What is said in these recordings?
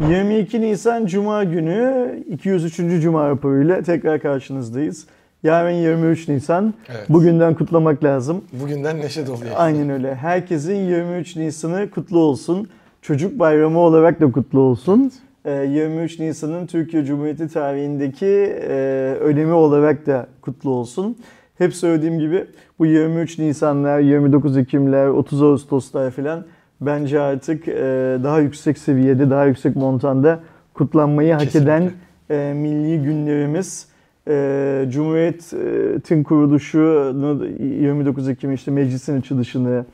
22 Nisan Cuma günü 203. Cuma raporuyla tekrar karşınızdayız. Yarın 23 Nisan. Evet. Bugünden kutlamak lazım. Bugünden neşe dolu. Aynen öyle. Herkesin 23 Nisan'ı kutlu olsun. Çocuk bayramı olarak da kutlu olsun. Ee, 23 Nisan'ın Türkiye Cumhuriyeti tarihindeki e, önemi olarak da kutlu olsun. Hep söylediğim gibi bu 23 Nisanlar, 29 Ekimler, 30 Ağustoslar falan bence artık e, daha yüksek seviyede, daha yüksek montanda kutlanmayı hak Kesinlikle. eden e, milli günlerimiz. E, Cumhuriyet'in kuruluşunu 29 Ekim işte meclisin açılışını,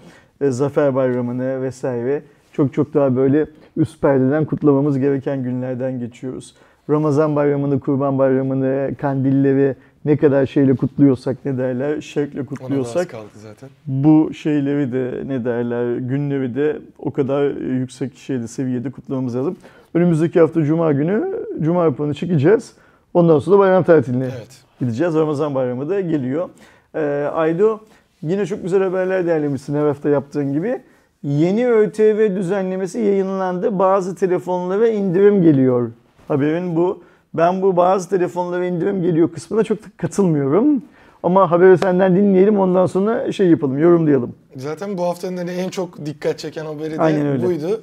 e, Zafer Bayramı'nı vesaire çok çok daha böyle üst perdeden kutlamamız gereken günlerden geçiyoruz. Ramazan Bayramı'nı, Kurban Bayramı'nı, kandilleri ne kadar şeyle kutluyorsak ne derler, şevkle da kutluyorsak kaldı zaten. bu şeyleri de ne derler günleri de o kadar yüksek şeyde seviyede kutlamamız lazım. Önümüzdeki hafta Cuma günü Cuma raporunu çekeceğiz. Ondan sonra bayram tatiline Evet. gideceğiz. Ramazan bayramı da geliyor. Ee, Aydo yine çok güzel haberler derlemişsin her hafta yaptığın gibi. Yeni ÖTV düzenlemesi yayınlandı. Bazı telefonlara indirim geliyor. Haberin bu. Ben bu bazı telefonlara indirim geliyor kısmına çok katılmıyorum. Ama haberi senden dinleyelim ondan sonra şey yapalım, yorumlayalım. Zaten bu haftanın hani en çok dikkat çeken haberi de Aynen öyle. buydu.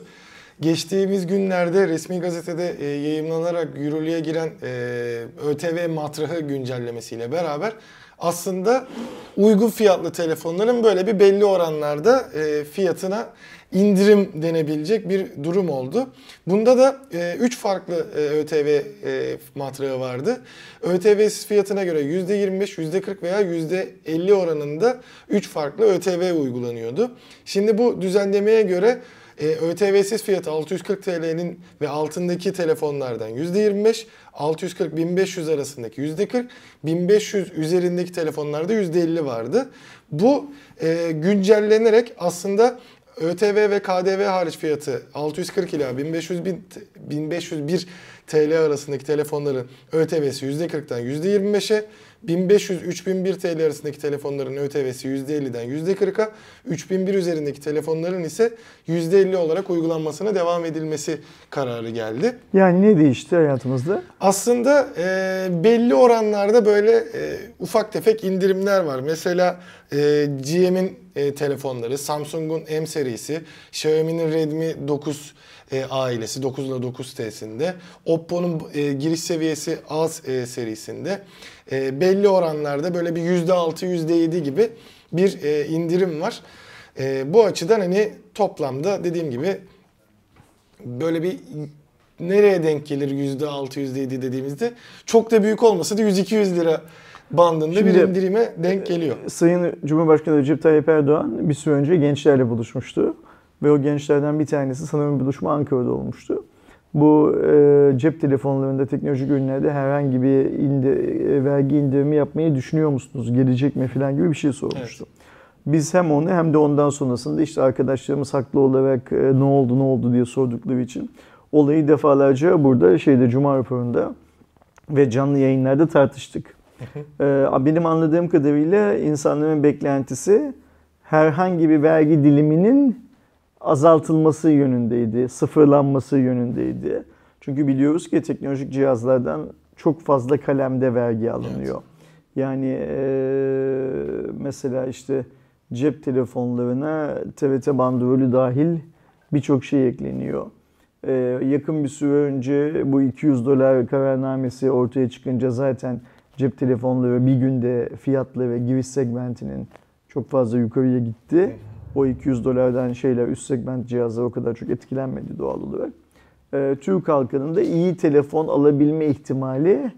Geçtiğimiz günlerde resmi gazetede e, yayımlanarak yürürlüğe giren e, ÖTV matrahı güncellemesiyle beraber aslında uygun fiyatlı telefonların böyle bir belli oranlarda e, fiyatına indirim denebilecek bir durum oldu. Bunda da 3 farklı e, ÖTV e, matrahı vardı. ÖTV'siz fiyatına göre %25, %40 veya %50 oranında 3 farklı ÖTV uygulanıyordu. Şimdi bu düzenlemeye göre e, ÖTV'siz fiyatı 640 TL'nin ve altındaki telefonlardan %25, 640-1500 arasındaki %40, 1500 üzerindeki telefonlarda %50 vardı. Bu e, güncellenerek aslında ÖTV ve KDV hariç fiyatı 640 ila 1500 bin, 1501 TL arasındaki telefonların ÖTV'si %40'dan %25'e, 1500-3001 TL arasındaki telefonların ÖTV'si %50'den %40'a, 3001 üzerindeki telefonların ise %50 olarak uygulanmasına devam edilmesi kararı geldi. Yani ne değişti hayatımızda? Aslında e, belli oranlarda böyle e, ufak tefek indirimler var. Mesela e, GM'in e, telefonları, Samsung'un M serisi, Xiaomi'nin Redmi 9 e, ailesi 9 ile 9T'sinde, Oppo'nun e, giriş seviyesi A e, serisinde e, belli oranlarda böyle bir %6, %7 gibi bir e, indirim var. E, bu açıdan hani toplamda dediğim gibi böyle bir nereye denk gelir %6, %7 dediğimizde çok da büyük olmasa da 100-200 lira bandında bir Şimdi- indirime denk geliyor. Sayın Cumhurbaşkanı Recep Tayyip Erdoğan bir süre önce gençlerle buluşmuştu. Ve o gençlerden bir tanesi sanırım buluşma Ankara'da olmuştu. Bu e, cep telefonlarında teknolojik ürünlerde herhangi bir indi, e, vergi indirimi yapmayı düşünüyor musunuz? Gelecek mi falan gibi bir şey sormuştu. Biz hem onu hem de ondan sonrasında işte arkadaşlarımız haklı olarak e, ne oldu ne oldu diye sordukları için olayı defalarca burada şeyde Cuma raporunda ve canlı yayınlarda tartıştık. Ee, benim anladığım kadarıyla insanların beklentisi herhangi bir vergi diliminin azaltılması yönündeydi, sıfırlanması yönündeydi. Çünkü biliyoruz ki teknolojik cihazlardan çok fazla kalemde vergi alınıyor. Yani e, mesela işte cep telefonlarına TRT bandrolü dahil birçok şey ekleniyor. Ee, yakın bir süre önce bu 200 dolar kararnamesi ortaya çıkınca zaten cep telefonları bir günde fiyatları giriş segmentinin çok fazla yukarıya gitti. O 200 dolardan şeyler üst segment cihazlar o kadar çok etkilenmedi doğal olarak. Ee, Türk halkının da iyi telefon alabilme ihtimali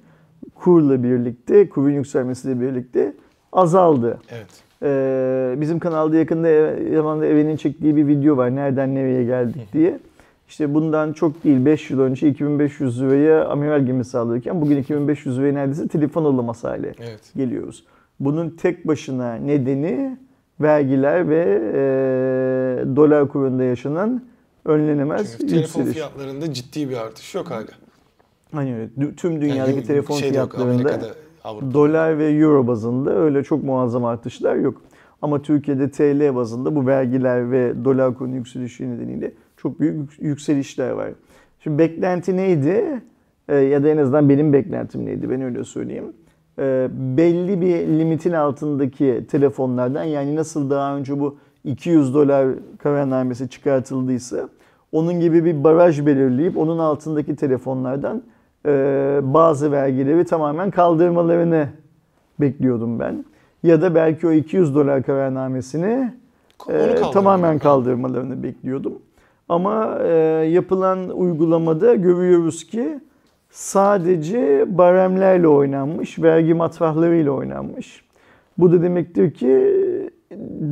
kurla birlikte, kurun yükselmesiyle birlikte azaldı. Evet. Ee, bizim kanalda yakında Yaman'da Eve'nin çektiği bir video var. Nereden nereye geldik diye. İşte bundan çok değil 5 yıl önce 2500 liraya amiral gemisi alırken bugün 2500 liraya neredeyse telefon alamaz hale Evet. geliyoruz. Bunun tek başına nedeni vergiler ve e, dolar kurunda yaşanan önlenemez Çünkü telefon yükseliş. fiyatlarında ciddi bir artış yok hala. Hani öyle. Tüm dünyadaki Yani telefon yok, fiyatlarında Avrupa'da. dolar ve euro bazında öyle çok muazzam artışlar yok. Ama Türkiye'de TL bazında bu vergiler ve dolar kuru yükselişi nedeniyle çok büyük yük- yükselişler var. Şimdi beklenti neydi? Ee, ya da en azından benim beklentim neydi? Ben öyle söyleyeyim. Ee, belli bir limitin altındaki telefonlardan yani nasıl daha önce bu 200 dolar kararnamesi çıkartıldıysa onun gibi bir baraj belirleyip onun altındaki telefonlardan e, bazı vergileri tamamen kaldırmalarını bekliyordum ben. Ya da belki o 200 dolar kararnamesini e, tamamen kaldırmalarını bekliyordum. Ama e, yapılan uygulamada görüyoruz ki sadece baremlerle oynanmış, vergi matrahlarıyla oynanmış. Bu da demektir ki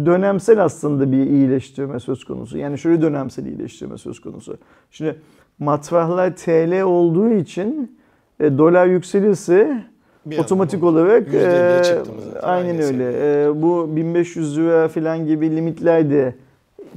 dönemsel aslında bir iyileştirme söz konusu. Yani şöyle dönemsel iyileştirme söz konusu. Şimdi matrahlar TL olduğu için e, dolar yükselirse Bir otomatik bu olarak %50'ye e, zaten? aynen öyle. E, bu 1500 lira falan gibi limitler de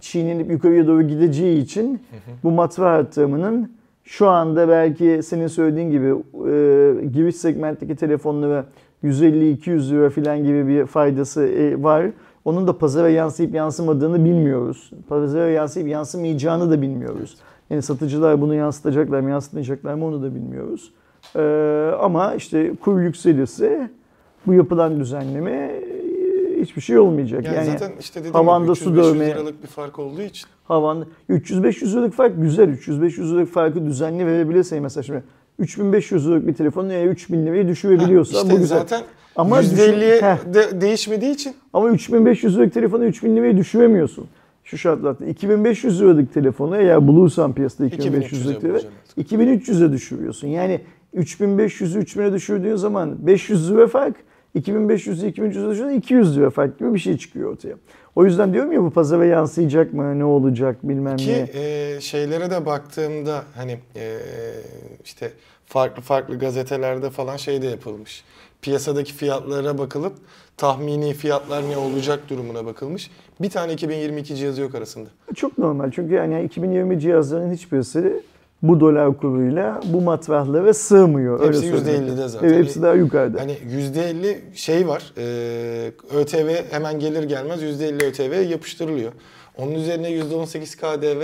çiğnenip yukarıya doğru gideceği için bu matrah artırımının şu anda belki senin söylediğin gibi e, giriş segmentteki telefonlara 150-200 lira falan gibi bir faydası e, var. Onun da pazara yansıyıp yansımadığını bilmiyoruz. Pazara yansıyıp yansımayacağını da bilmiyoruz. Yani satıcılar bunu yansıtacaklar mı yansıtmayacaklar mı onu da bilmiyoruz. Ee, ama işte kur yükselirse bu yapılan düzenleme e, hiçbir şey olmayacak. Yani, Yani, zaten işte dediğim havanda gibi su 300-500 dövme- liralık bir fark olduğu için. Havanda 300-500 liralık fark güzel. 300-500 liralık farkı düzenli verebilirse mesela şimdi 3500 liralık bir telefonu eğer 3000 liraya düşürebiliyorsa İşte bu güzel. zaten Ama %50'ye düşün- Heh. de, değişmediği için Ama 3500 liralık telefonu 3000 liraya düşüremiyorsun. Şu şartlarda 2500 liralık telefonu eğer bulursan piyasada 2500 liralık 2300'e telefonu bulacaksın. 2300'e düşürüyorsun. Yani 3500'ü 3000'e düşürdüğün zaman 500 lira fark 2500'ü 2300'e düşürdüğün 200 lira fark gibi bir şey çıkıyor ortaya. O yüzden diyorum ya bu pazara yansıyacak mı ne olacak bilmem Ki ne. e, şeylere de baktığımda hani e, işte farklı farklı gazetelerde falan şey de yapılmış. Piyasadaki fiyatlara bakılıp tahmini fiyatlar ne olacak durumuna bakılmış. Bir tane 2022 cihazı yok arasında. Çok normal çünkü yani 2020 cihazların hiçbirisi bu dolar kuruyla bu matrahlara sığmıyor. Hepsi öyle söyleyeyim. %50'de zaten. Evet, hepsi daha yukarıda. Hani %50 şey var. E, ÖTV hemen gelir gelmez %50 ÖTV yapıştırılıyor. Onun üzerine %18 KDV,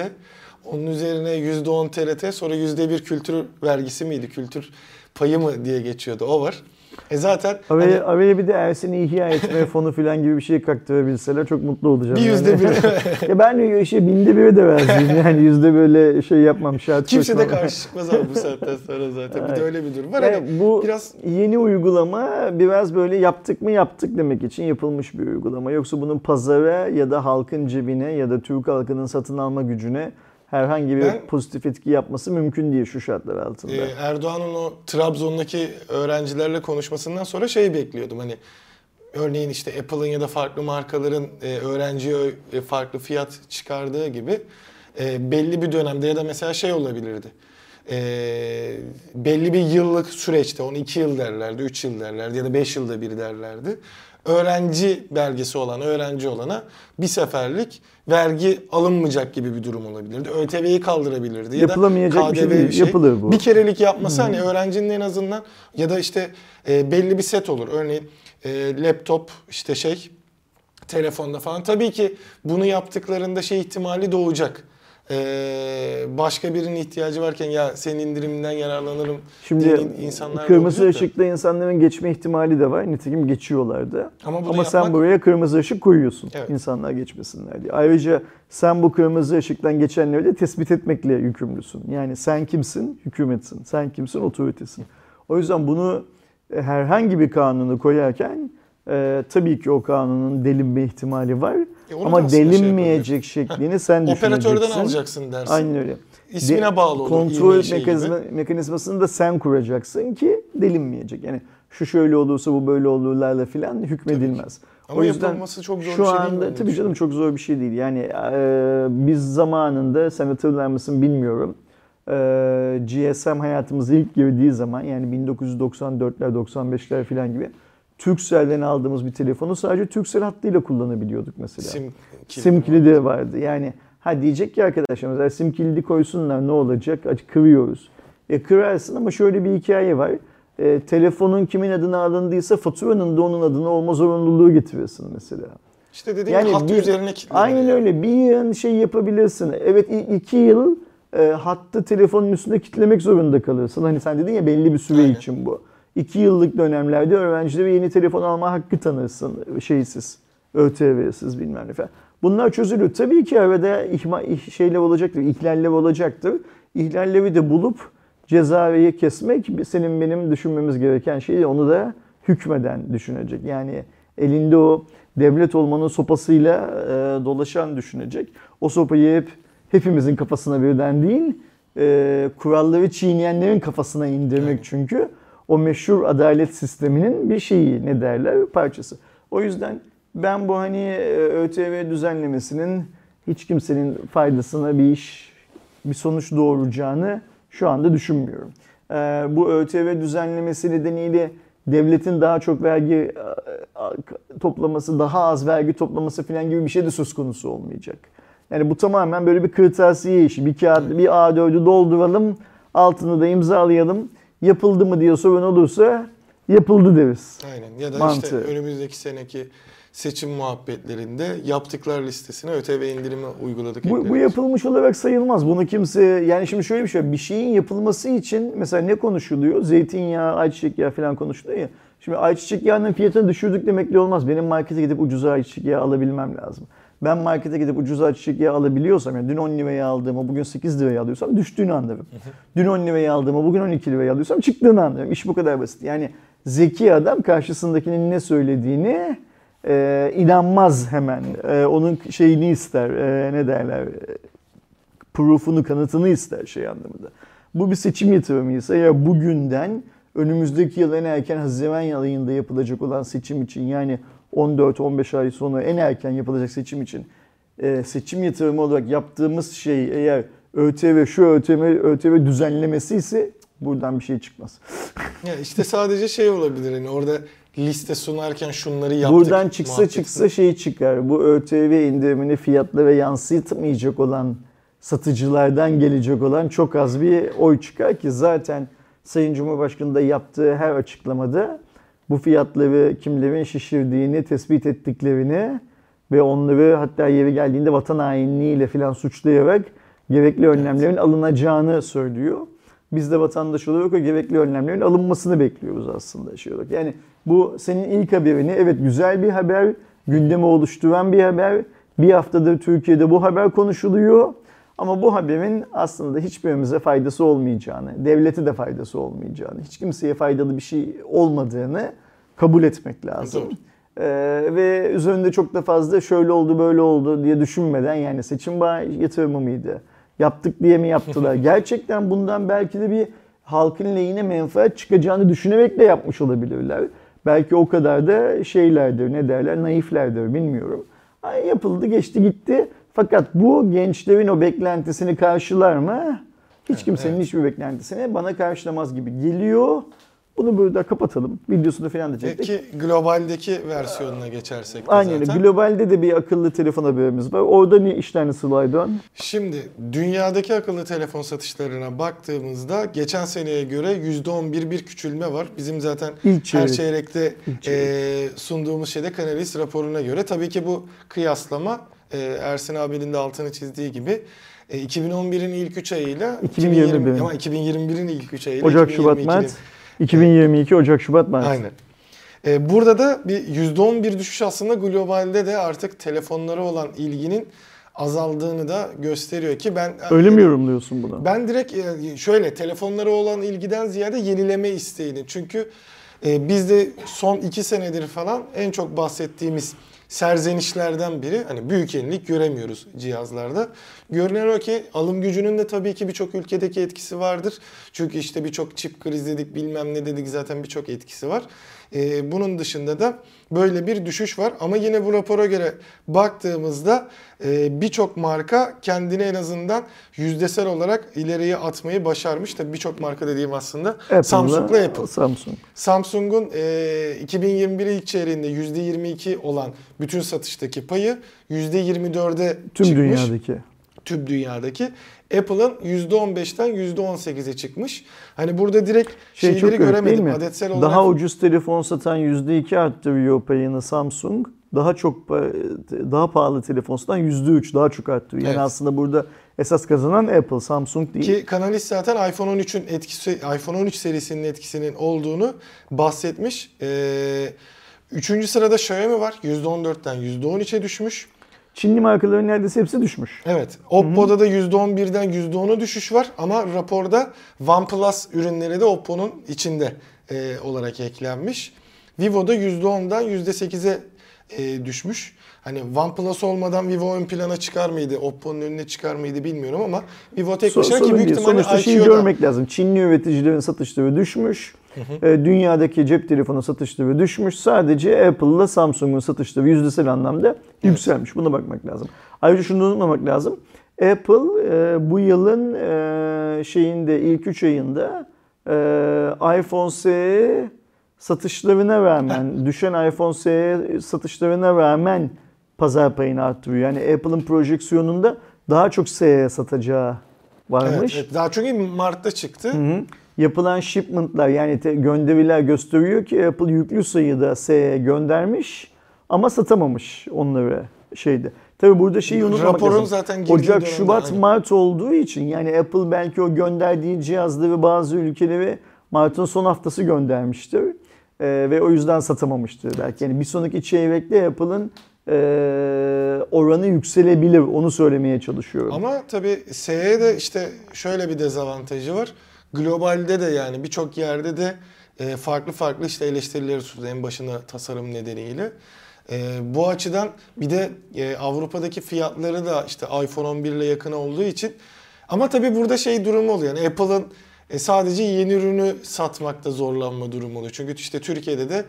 onun üzerine %10 TRT, sonra %1 kültür vergisi miydi? Kültür payı mı diye geçiyordu. O var. E zaten hani Araya, araya bir de Ersin'i ihya etme fonu falan gibi bir şey kaktırabilseler çok mutlu olacağım. bir yani. yüzde bir. ya ben şey binde bire de razıyım yani yüzde böyle şey yapmam şart Kimse de karşı çıkmaz abi bu saatten sonra zaten. Bir de öyle bir durum var. Yani Hani bu biraz yeni uygulama biraz böyle yaptık mı yaptık demek için yapılmış bir uygulama. Yoksa bunun pazara ya da halkın cebine ya da Türk halkının satın alma gücüne herhangi bir Ben- pozitif etki yapması mümkün değil şu şartlar altında. e, Erdoğan'ın o Trabzon'daki öğrencilerle konuşmasından sonra şey bekliyordum. Hani örneğin işte Apple'ın ya da farklı markaların e, öğrenciye e, farklı fiyat çıkardığı gibi e, belli bir dönemde ya da mesela şey olabilirdi. E, belli bir yıllık süreçte, onu 2 yıl derlerdi, 3 yıl derlerdi ya da 5 yılda bir derlerdi. Öğrenci belgesi olan, öğrenci olana bir seferlik vergi alınmayacak gibi bir durum olabilirdi. ÖTV'yi kaldırabilirdi. Ya da Yapılamayacak bir şey KDV değil, yapılır bu. Bir kerelik yapması hani öğrencinin en azından ya da işte e, belli bir set olur. Örneğin e, laptop işte şey telefonda falan. Tabii ki bunu yaptıklarında şey ihtimali doğacak. E, başka birinin ihtiyacı varken ya senin indiriminden yararlanırım Şimdi insanlar kırmızı olacak da. ışıkta insanların geçme ihtimali de var. Nitekim geçiyorlardı. Ama Ama sen yapmak- buraya kırmızı ışık koyuyorsun Evet. insanlar geçmesinler diye. Ayrıca sen bu kırmızı ışıktan geçenleri de tespit etmekle yükümlüsün. Yani sen kimsin? Hükümetsin. Sen kimsin? Otoritesin. O yüzden bunu e, herhangi bir kanunu koyarken e, tabii ki o kanunun delinme ihtimali var. E, Ama şey delinmeyecek şeklini sen düşüneceksin. Operatörden alacaksın dersin. Aynen öyle. İsmine De- bağlı olur. Kontrol gibi. mekanizma, mekanizmasını da sen kuracaksın ki delinmeyecek. Yani şu şöyle olursa bu böyle olurlarla filan hükmedilmez. Ama yapılması çok zor şu bir şey değil mi? anda tabii canım çok zor bir şey değil. Yani e, biz zamanında sen hatırlar mısın bilmiyorum. E, GSM hayatımıza ilk girdiği zaman yani 1994'ler 95'ler filan gibi Turkcell'den aldığımız bir telefonu sadece Turkcell hattıyla kullanabiliyorduk mesela. Sim, Sim kilidi vardı. Yani ha diyecek ki arkadaşlar mesela sim kilidi koysunlar ne olacak? Aç kırıyoruz. E kırarsın ama şöyle bir hikaye var. E, telefonun kimin adına alındıysa faturanın da onun adına olma zorunluluğu getirirsin mesela. İşte dediğim gibi hattı bir- üzerine. Aynen öyle. Bir yıl şey yapabilirsin. Evet iki yıl e, hattı telefonun üstünde kitlemek zorunda kalırsın. Hani sen dedin ya belli bir süre Aynen. için bu. 2 yıllık dönemlerde öğrencilere yeni telefon alma hakkı tanırsın şeysiz, ÖTV'siz bilmem ne falan. Bunlar çözülür. Tabii ki arada ihma, ih- şeyler olacaktır, ihlaller olacaktır. İhlalleri de bulup cezayı kesmek senin benim düşünmemiz gereken şey. Onu da hükmeden düşünecek. Yani elinde o devlet olmanın sopasıyla e, dolaşan düşünecek. O sopayı hep hepimizin kafasına birden değil, e, kuralları çiğneyenlerin kafasına indirmek çünkü o meşhur adalet sisteminin bir şeyi ne derler parçası. O yüzden ben bu hani e, ÖTV düzenlemesinin hiç kimsenin faydasına bir iş, bir sonuç doğuracağını şu anda düşünmüyorum. E, bu ÖTV düzenlemesi nedeniyle devletin daha çok vergi e, toplaması, daha az vergi toplaması falan gibi bir şey de söz konusu olmayacak. Yani bu tamamen böyle bir kırtasiye işi. Bir kağıt, bir A4'ü dolduralım, altını da imzalayalım. Yapıldı mı diye sorun olursa yapıldı deriz. Aynen. Ya da Mantığı. işte önümüzdeki seneki seçim muhabbetlerinde yaptıklar listesine ÖTV indirimi uyguladık. Bu, bu yapılmış olarak sayılmaz. Bunu kimse yani şimdi şöyle bir şey. Bir şeyin yapılması için mesela ne konuşuluyor? Zeytinyağı, ayçiçek yağı falan konuşuluyor ya. Şimdi ayçiçek yağının fiyatını düşürdük demekle olmaz. Benim markete gidip ucuza ayçiçek yağı alabilmem lazım. Ben markete gidip ucuz ayçiçek yağı alabiliyorsam, yani dün 10 liraya aldığımı bugün 8 liraya alıyorsam düştüğünü anlarım. Dün 10 liraya aldığımı bugün 12 liraya alıyorsam çıktığını anlarım. İş bu kadar basit. Yani zeki adam karşısındakinin ne söylediğini e, inanmaz hemen. E, onun şeyini ister, e, ne derler, e, proof'unu, kanıtını ister şey anlamında. Bu bir seçim yatırımıysa ya bugünden önümüzdeki yıl en erken Haziran ayında yapılacak olan seçim için yani 14-15 ay sonra en erken yapılacak seçim için e, seçim yatırımı olarak yaptığımız şey eğer ÖTV şu ÖTV, ÖTV düzenlemesi ise buradan bir şey çıkmaz. Ya işte sadece şey olabilir hani orada liste sunarken şunları yaptık. Buradan çıksa muhabbeti. çıksa şey çıkar. Bu ÖTV indirimini fiyatlara yansıtmayacak olan satıcılardan gelecek olan çok az bir oy çıkar ki zaten Sayın Cumhurbaşkanı da yaptığı her açıklamada bu fiyatları kimlerin şişirdiğini tespit ettiklerini ve onları hatta yeri geldiğinde vatan hainliğiyle falan suçlayarak gerekli önlemlerin alınacağını söylüyor. Biz de vatandaş olarak o gerekli önlemlerin alınmasını bekliyoruz aslında şey olarak. Yani bu senin ilk haberini evet güzel bir haber, gündemi oluşturan bir haber. Bir haftadır Türkiye'de bu haber konuşuluyor. Ama bu haberin aslında hiçbirimize faydası olmayacağını, devlete de faydası olmayacağını, hiç kimseye faydalı bir şey olmadığını kabul etmek lazım. Doğru. Ee, ve üzerinde çok da fazla şöyle oldu böyle oldu diye düşünmeden yani seçim bağı yatırımı mıydı? Yaptık diye mi yaptılar? Gerçekten bundan belki de bir halkın lehine menfaat çıkacağını düşünerek de yapmış olabilirler. Belki o kadar da şeylerdir ne derler naiflerdir bilmiyorum. Ay, yapıldı geçti gitti. Fakat bu gençlerin o beklentisini karşılar mı? Hiç kimsenin evet. hiçbir beklentisini bana karşılamaz gibi geliyor. Bunu burada kapatalım. Videosunu falan da çektik. Peki globaldeki versiyonuna geçersek Aynen zaten. globalde de bir akıllı telefon haberimiz var. Orada ne işler nasıl Aydoğan? Şimdi dünyadaki akıllı telefon satışlarına baktığımızda geçen seneye göre %11 bir küçülme var. Bizim zaten İlk her çeyrek. çeyrekte e, sunduğumuz şeyde Canalys raporuna göre. Tabii ki bu kıyaslama e, Ersin abinin de altını çizdiği gibi e, 2011'in ilk 3 ayıyla 2021. ama 2021'in ilk 3 ayıyla Ocak, Şubat, 2022'nin Mart. 2022 Ocak, Şubat, Mart. Aynen. Ee, burada da bir %11 düşüş aslında globalde de artık telefonlara olan ilginin azaldığını da gösteriyor ki ben Öyle mi yorumluyorsun bunu? ben direkt e, şöyle telefonlara olan ilgiden ziyade yenileme isteğini. Çünkü e, biz de son iki senedir falan en çok bahsettiğimiz serzenişlerden biri hani büyük yenilik göremiyoruz cihazlarda. Görünen o ki alım gücünün de tabii ki birçok ülkedeki etkisi vardır. Çünkü işte birçok çip kriz dedik bilmem ne dedik zaten birçok etkisi var. E, bunun dışında da böyle bir düşüş var. Ama yine bu rapora göre baktığımızda e, birçok marka kendini en azından yüzdesel olarak ileriye atmayı başarmış. Tabii birçok marka dediğim aslında Samsung'la Apple. Samsung. Samsung'un e, 2021 ilk çeyreğinde %22 olan bütün satıştaki payı %24'e Tüm çıkmış. dünyadaki. Tüm dünyadaki. Apple'ın %15'ten %18'e çıkmış. Hani burada direkt Şey çok şeyleri göremedim. Adetsel olarak Daha ucuz telefon satan %2 arttırıyor payını Samsung. daha çok daha pahalı telefonundan %3 daha çok arttırıyor. Yani Evet. aslında burada esas kazanan Apple, Samsung değil. Ki Kanalist zaten iPhone 13'ün etkisi, iPhone 13 serisinin etkisinin olduğunu bahsetmiş. Ee, üçüncü sırada Xiaomi var. %14'ten %13'e düşmüş. Çinli markaların neredeyse hepsi düşmüş. Evet. Oppo'da da %11'den %10'a düşüş var ama raporda OnePlus ürünleri de Oppo'nun içinde e, olarak eklenmiş. Vivo'da %10'dan %8'e e, düşmüş. Hani OnePlus olmadan Vivo ön plana çıkar mıydı, Oppo'nun önüne çıkar mıydı bilmiyorum ama Vivo tek So- başına ki sorun büyük ihtimalle Sonuçta şeyi IQ'da. görmek lazım. Çinli üreticilerin satışları düşmüş. E, dünyadaki cep telefonu satışları düşmüş. Sadece Apple'la Samsung'un satışları yüzdesel anlamda yükselmiş. Buna bakmak lazım. Ayrıca şunu unutmamak lazım. Apple e, bu yılın e, şeyinde ilk 3 ayında e, iPhone SE satışlarına rağmen, düşen iPhone SE satışlarına rağmen pazar payını arttırıyor. Yani Apple'ın projeksiyonunda daha çok SE satacağı Evet, varmış. evet. Daha çünkü Mart'ta çıktı. Hı. Yapılan shipment'lar yani gönderiler gösteriyor ki Apple yüklü sayıda SE göndermiş ama satamamış onları şeyde. Tabi burada şeyi unutmamak Raporun lazım. zaten Ocak, dönemde Şubat, aynı. Mart olduğu için yani Apple belki o gönderdiği cihazları bazı ülkelere Mart'ın son haftası göndermiştir. Ee, ve o yüzden satamamıştır belki. Yani bir sonraki çeyrekte Apple'ın e, oranı yükselebilir. Onu söylemeye çalışıyorum. Ama tabii SE'ye de işte şöyle bir dezavantajı var. Globalde de yani birçok yerde de e, farklı farklı işte eleştirileri sundu en başına tasarım nedeniyle. E, bu açıdan bir de e, Avrupa'daki fiyatları da işte iPhone 11 ile yakın olduğu için ama tabii burada şey durumu oluyor. Yani Apple'ın e, sadece yeni ürünü satmakta zorlanma durumu oluyor. Çünkü işte Türkiye'de de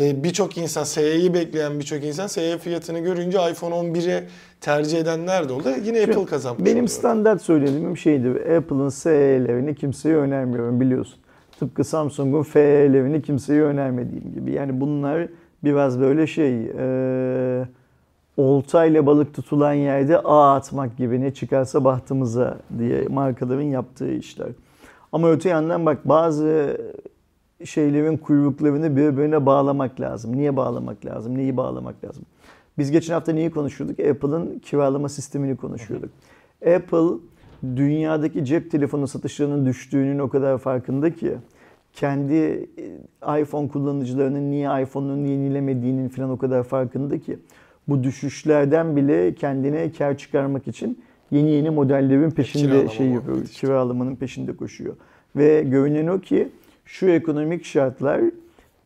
e, birçok insan SE'yi bekleyen birçok insan SE fiyatını görünce iPhone 11'e tercih edenler de oldu. Yine Apple kazanmış. Benim standart söylediğim şeydi. Apple'ın SE'lerini kimseye önermiyorum biliyorsun. Tıpkı Samsung'un FE'lerini kimseye önermediğim gibi. Yani bunlar biraz böyle şey e, oltayla balık tutulan yerde ağ atmak gibi ne çıkarsa bahtımıza diye markaların yaptığı işler. Ama öte yandan bak bazı şeylerin kuyruklarını birbirine bağlamak lazım. Niye bağlamak lazım? Neyi bağlamak lazım? Biz geçen hafta neyi konuşuyorduk? Apple'ın kiralama sistemini konuşuyorduk. Apple dünyadaki cep telefonu satışlarının düştüğünün o kadar farkında ki kendi e, iPhone kullanıcılarının niye iPhone'unu yenilemediğinin falan o kadar farkında ki bu düşüşlerden bile kendine kar çıkarmak için yeni yeni modellerin peşinde Kiralama şey yapıyor. işte. Kiralamanın peşinde koşuyor. Ve görünen o ki şu ekonomik şartlar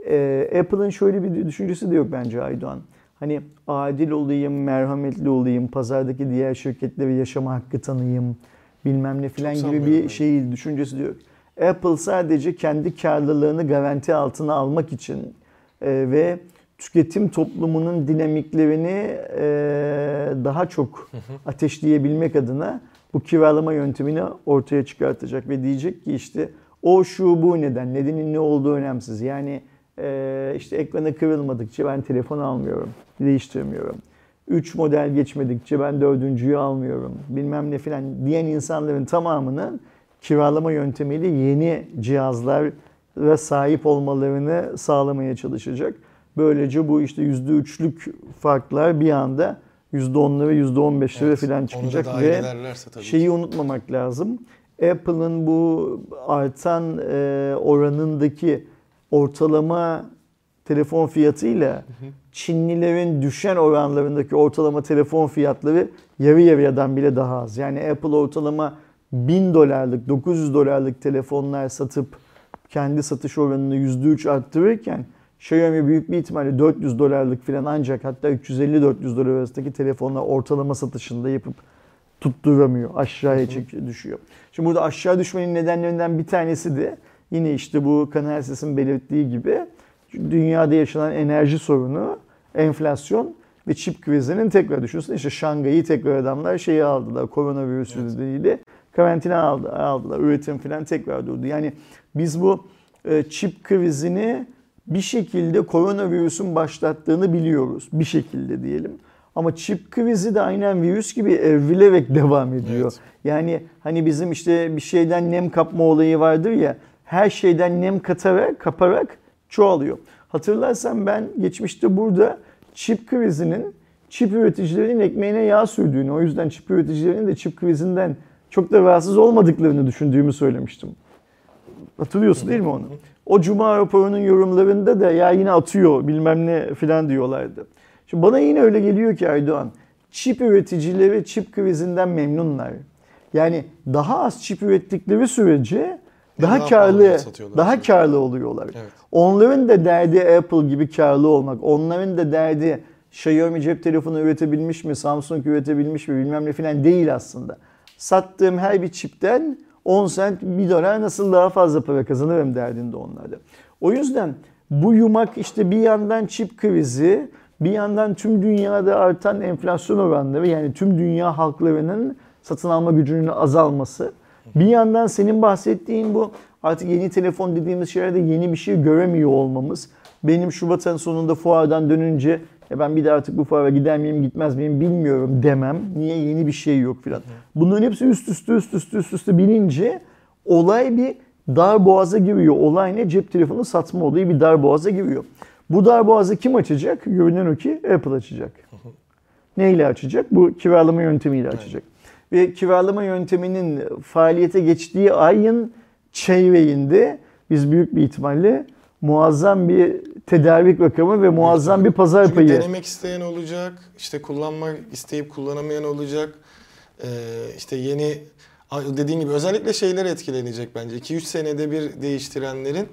e, Apple'ın şöyle bir düşüncesi de yok bence Aydoğan. Hani adil olayım, merhametli olayım, pazardaki diğer şirketlere yaşama hakkı tanıyayım, bilmem ne filan gibi bir şey düşüncesi de yok. Apple sadece kendi karlılığını garanti altına almak için e, ve tüketim toplumunun dinamiklerini e, daha çok ateşleyebilmek adına bu kiralama yöntemini ortaya çıkartacak ve diyecek ki işte o şu bu neden, nedenin ne olduğu önemsiz. Yani e, işte ekranı kırılmadıkça ben telefon almıyorum, değiştirmiyorum. 3 model geçmedikçe ben dördüncüyü almıyorum. Bilmem ne filan diyen insanların tamamının kiralama yöntemiyle yeni cihazlara sahip olmalarını sağlamaya çalışacak. Böylece bu işte %3'lük farklar bir anda %10'lara %15'lere Evet, falan onu da çıkacak ve tabii ki. şeyi unutmamak lazım. Apple'ın bu artan e, oranındaki ortalama telefon fiyatıyla Çinlilerin düşen oranlarındaki ortalama telefon fiyatları yarı yarıyadan bile daha az. Yani Apple ortalama 1000 dolarlık, 900 dolarlık telefonlar satıp kendi satış oranını %3 arttırırken Xiaomi büyük bir ihtimalle 400 dolarlık falan ancak hatta 350-400 dolar arasındaki telefonlar ortalama satışında yapıp tutturamıyor. Aşağıya çek düşüyor. Şimdi burada aşağı düşmenin nedenlerinden bir tanesi de yine işte bu Kanal Ses'in belirttiği gibi dünyada yaşanan enerji sorunu, enflasyon ve çip krizinin tekrar düşünsün. İşte Şangay'ı tekrar adamlar şeyi aldılar. Koronavirüs nedeniyle karantina aldı, aldılar. Üretim falan tekrar durdu. Yani biz bu e, çip krizini bir şekilde koronavirüsün başlattığını biliyoruz. Bir şekilde diyelim. Ama çip krizi de aynen virüs gibi evrilerek devam ediyor. Evet. Yani hani bizim işte bir şeyden nem kapma olayı vardır ya. Her şeyden nem katarak, kaparak çoğalıyor. Hatırlarsan ben geçmişte burada çip krizinin çip üreticilerinin ekmeğine yağ sürdüğünü, o yüzden çip üreticilerinin de çip krizinden çok da rahatsız olmadıklarını düşündüğümü söylemiştim. Hatırlıyorsun değil mi onu? O Cuma raporunun yorumlarında da ya yine atıyor bilmem ne filan diyorlardı. Şimdi bana yine öyle geliyor ki Erdoğan, çip üreticileri çip krizinden memnunlar. Yani daha az çip ürettikleri sürece daha, daha karlı daha karlı oluyorlar. Evet. Onların da derdi Apple gibi karlı olmak. Onların da derdi Xiaomi cep telefonu üretebilmiş mi, Samsung üretebilmiş mi bilmem ne filan değil aslında. Sattığım her bir çipten 10 sent 1 dolar nasıl daha fazla para kazanırım derdinde onlarda. O yüzden bu yumak işte bir yandan çip krizi, bir yandan tüm dünyada artan enflasyon oranları yani tüm dünya halklarının satın alma gücünün azalması. Bir yandan senin bahsettiğin bu artık yeni telefon dediğimiz şeylerde yeni bir şey göremiyor olmamız. Benim Şubat ayının sonunda fuardan dönünce ya ben bir de artık bu fuara gider miyim gitmez miyim bilmiyorum demem. Niye yeni bir şey yok filan. Bunların hepsi üst üste üst üste üst üste binince olay bir dar boğaza giriyor. Olay ne? Cep telefonu satma olayı bir dar boğaza giriyor. Bu dar boğazı kim açacak? Görünen o ki Apple açacak. Neyle açacak? Bu kiralama yöntemiyle açacak. Ve kiralama yönteminin faaliyete geçtiği ayın çeyreğinde biz büyük bir ihtimalle muazzam bir tedarik rakamı ve muazzam bir pazar Çünkü payı. denemek isteyen olacak, işte kullanmak isteyip kullanamayan olacak. Ee, işte yeni dediğin gibi özellikle şeyler etkilenecek bence. 2-3 senede bir değiştirenlerin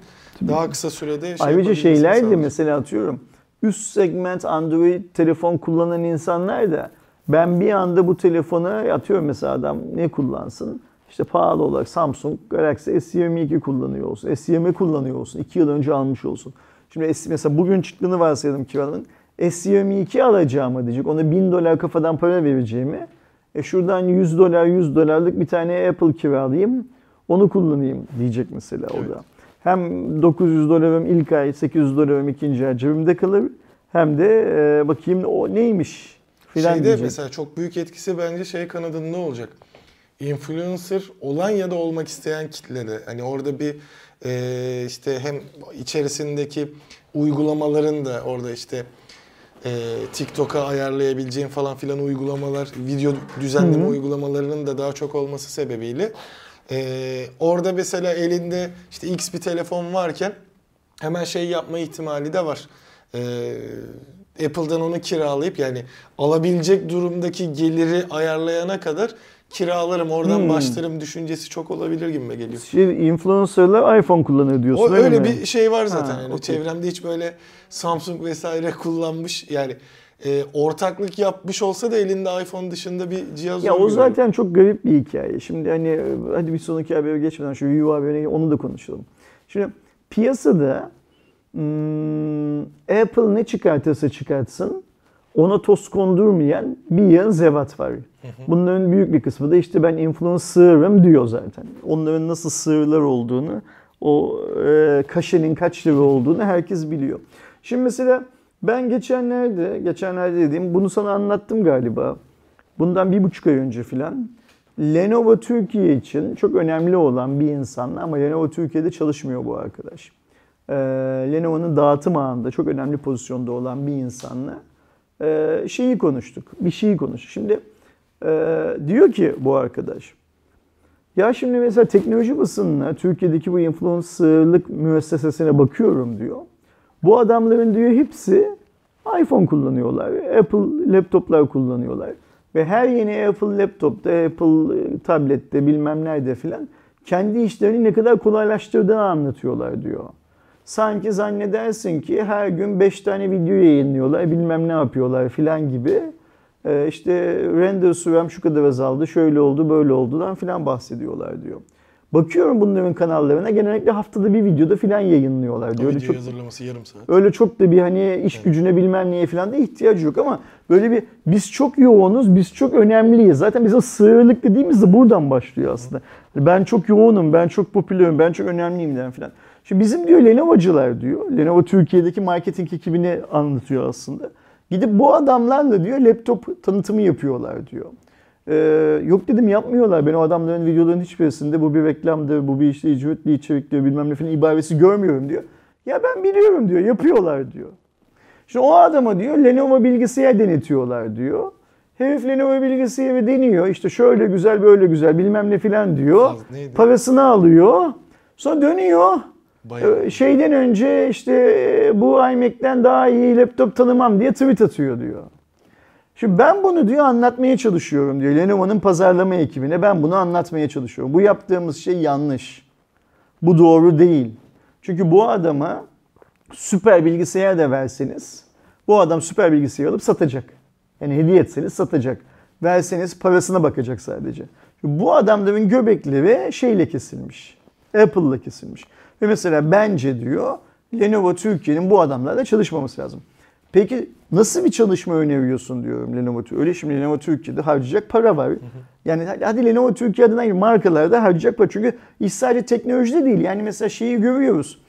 daha kısa sürede şey Ayrıca şeyler de mesela atıyorum üst segment Android telefon kullanan insanlar da ben bir anda bu telefona atıyorum mesela adam ne kullansın? İşte pahalı olarak Samsung Galaxy S22 kullanıyor olsun. S20 kullanıyor olsun. 2 yıl önce almış olsun. Şimdi S, mesela bugün çıktığını varsayalım kiralının. S22 alacağımı diyecek. Ona 1000 dolar kafadan para vereceğimi. E şuradan 100 dolar 100 dolarlık bir tane Apple kiralayayım. Onu kullanayım diyecek mesela o Evet. da. Hem 900 dolarım ilk ay, 800 dolarım ikinci ay cebimde kalır. Hem de e, bakayım o neymiş filan Şeyde diyecek. mesela çok büyük etkisi bence şey kanadında olacak. Influencer olan ya da olmak isteyen kitlede. Hani orada bir e, işte hem içerisindeki uygulamaların da orada işte e, TikTok'a ayarlayabileceğin falan filan uygulamalar, video düzenleme Hı hı. uygulamalarının da daha çok olması sebebiyle e, orada mesela elinde işte X bir telefon varken hemen şey yapma ihtimali de var. E, Apple'dan onu kiralayıp yani alabilecek durumdaki geliri ayarlayana kadar kiralarım oradan Hmm. başlarım düşüncesi çok olabilir gibi geliyor. Şey, influencerlar iPhone kullanıyor diyorsun O öyle, öyle mi? bir şey var zaten. Ha, yani okey. Çevremde hiç böyle Samsung vesaire kullanmış yani e, ortaklık yapmış olsa da elinde iPhone dışında bir cihaz Ya o zaten çok garip bir hikaye. Şimdi hani hadi bir sonraki habere geçmeden şu haberine onu da konuşalım. Şimdi piyasada hmm, Apple ne çıkartırsa çıkartsın ona toz kondurmayan bir yığın zevat var. Bunların büyük bir kısmı da işte ben influencer'ım diyor zaten. Onların nasıl sığırlar olduğunu, o e, kaşenin kaç lira olduğunu herkes biliyor. Şimdi mesela ben geçenlerde, geçenlerde dediğim bunu sana anlattım galiba. Bundan bir buçuk ay önce filan Lenovo Türkiye için çok önemli olan bir insanla ama Lenovo Türkiye'de çalışmıyor bu arkadaş. Ee, Lenovo'nun dağıtım ağında çok önemli pozisyonda olan bir insanla e, şeyi konuştuk. Bir şeyi konuştuk. Şimdi e, diyor ki bu arkadaş ya şimdi mesela teknoloji basınına Türkiye'deki bu influencerlık müessesesine bakıyorum diyor. Bu adamların diyor hepsi iPhone kullanıyorlar. Apple laptoplar kullanıyorlar. Ve her yeni Apple laptopta, Apple e, tablette bilmem nerede filan kendi işlerini ne kadar kolaylaştırdığını anlatıyorlar diyor. Sanki zannedersin ki her gün 5 tane video yayınlıyorlar, bilmem ne yapıyorlar filan gibi. Ee, işte render sürem şu kadar azaldı, şöyle oldu, böyle oldudan filan bahsediyorlar diyor. Bakıyorum bunların kanallarına genellikle haftada bir videoda filan yayınlıyorlar diyor. Öyle çok hazırlaması yarım saat. Öyle çok da bir hani iş gücüne bilmem neye falan da ihtiyacı yok ama böyle bir biz çok yoğunuz, biz çok önemliyiz. Zaten bizim sığırlık dediğimiz de buradan başlıyor aslında. Ben çok yoğunum, ben çok popülerim, ben çok önemliyim den falan. Şimdi bizim diyor Lenovo'cular diyor. Lenovo Türkiye'deki marketing ekibini anlatıyor aslında. Gidip bu adamlarla diyor laptop tanıtımı yapıyorlar diyor. Ee, yok dedim yapmıyorlar. Ben o adamların videolarının hiçbirisinde bu bir reklamdır, bu bir işte ücretli içeriktir bilmem ne falan ibaresi görmüyorum diyor. Ya ben biliyorum diyor, yapıyorlar diyor. Şimdi o adama diyor Lenovo bilgisayar denetiyorlar diyor. Herif Lenovo bilgisayarı deniyor. İşte şöyle güzel böyle güzel bilmem ne filan diyor. Neydi? Parasını alıyor. Sonra dönüyor. Bayağı. Ee, Şeyden önce işte e, bu iMac'ten daha iyi laptop tanımam diye tweet atıyor diyor. Şimdi ben bunu diyor anlatmaya çalışıyorum diyor. Lenovo'nun pazarlama ekibine ben bunu anlatmaya çalışıyorum. Bu yaptığımız şey yanlış. Bu doğru değil. Çünkü bu adama süper bilgisayar da verseniz bu adam süper bilgisayar alıp satacak. Yani hediye etseniz satacak. Verseniz parasına bakacak sadece. Şimdi bu adamların göbekleri şeyle kesilmiş. Apple'la kesilmiş. Ve mesela bence diyor Lenovo Türkiye'nin bu adamlarla çalışmaması lazım. Peki nasıl bir çalışma öneriyorsun diyorum Lenovo Türkiye. Öyle şimdi Lenovo Türkiye'de harcayacak para var. Yani hadi- Lenovo Türkiye adına markalarda harcayacak para. Çünkü iş sadece teknolojide değil. Yani mesela şeyi görüyoruz.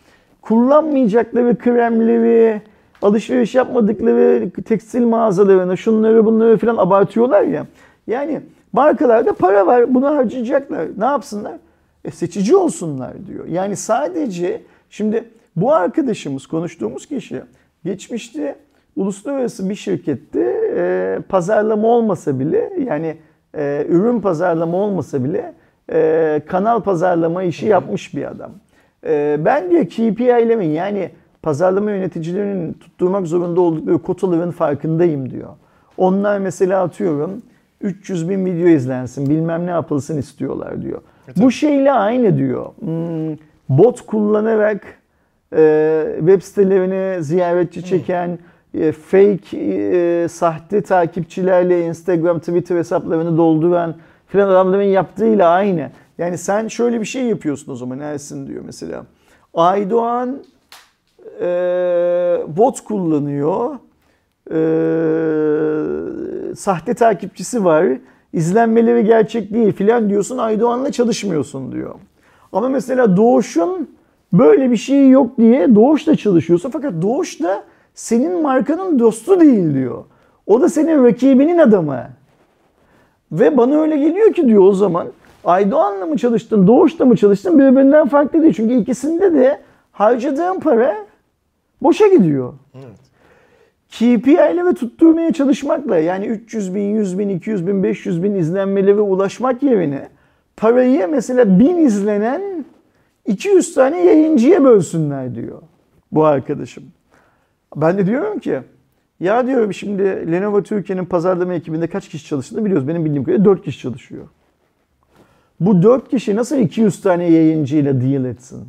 Kullanmayacakları kremleri, alışveriş yapmadıkları tekstil mağazalarına şunları bunları falan abartıyorlar ya. Yani markalarda para var bunu harcayacaklar. Ne yapsınlar? E, seçici olsunlar diyor. Yani sadece şimdi bu arkadaşımız konuştuğumuz kişi geçmişte uluslararası bir şirkette e, pazarlama olmasa bile yani e, ürün pazarlama olmasa bile e, kanal pazarlama işi yapmış bir adam. E, ben diyor KPI'lemin yani pazarlama yöneticilerinin tutturmak zorunda oldukları kotaların farkındayım diyor. Onlar mesela atıyorum 300 bin video izlensin bilmem ne yapılsın istiyorlar diyor. Bu şeyle aynı diyor. Hmm, bot kullanarak e, web sitelerini ziyaretçi çeken e, fake e, sahte takipçilerle Instagram, Twitter hesaplarını dolduran filan adamların yaptığıyla aynı. Yani sen şöyle bir şey yapıyorsun o zaman Ersin diyor mesela. Aydoğan e, bot kullanıyor. E, sahte takipçisi var. İzlenmeleri gerçek değil filan diyorsun. Aydoğan'la çalışmıyorsun diyor. Ama mesela Doğuş'un böyle bir şey yok diye Doğuş'la çalışıyorsun. Fakat Doğuş da senin markanın dostu değil diyor. O da senin rakibinin adamı. Ve bana öyle geliyor ki diyor o zaman Aydoğan'la mı çalıştın, Doğuş'la mı çalıştın birbirinden farklı değil. Çünkü ikisinde de harcadığın para boşa gidiyor. Evet. KPI'le ve tutturmaya çalışmakla yani 300 bin, 100 bin, 200 bin, 500 bin izlenmelere ulaşmak yerine parayı mesela 1000 izlenen 200 tane yayıncıya bölsünler diyor bu arkadaşım. Ben de diyorum ki ya diyorum şimdi Lenovo Türkiye'nin pazarlama ekibinde kaç kişi çalıştığını biliyoruz. Benim bildiğim kadarıyla 4 kişi çalışıyor. Bu 4 kişi nasıl 200 tane yayıncıyla deal etsin?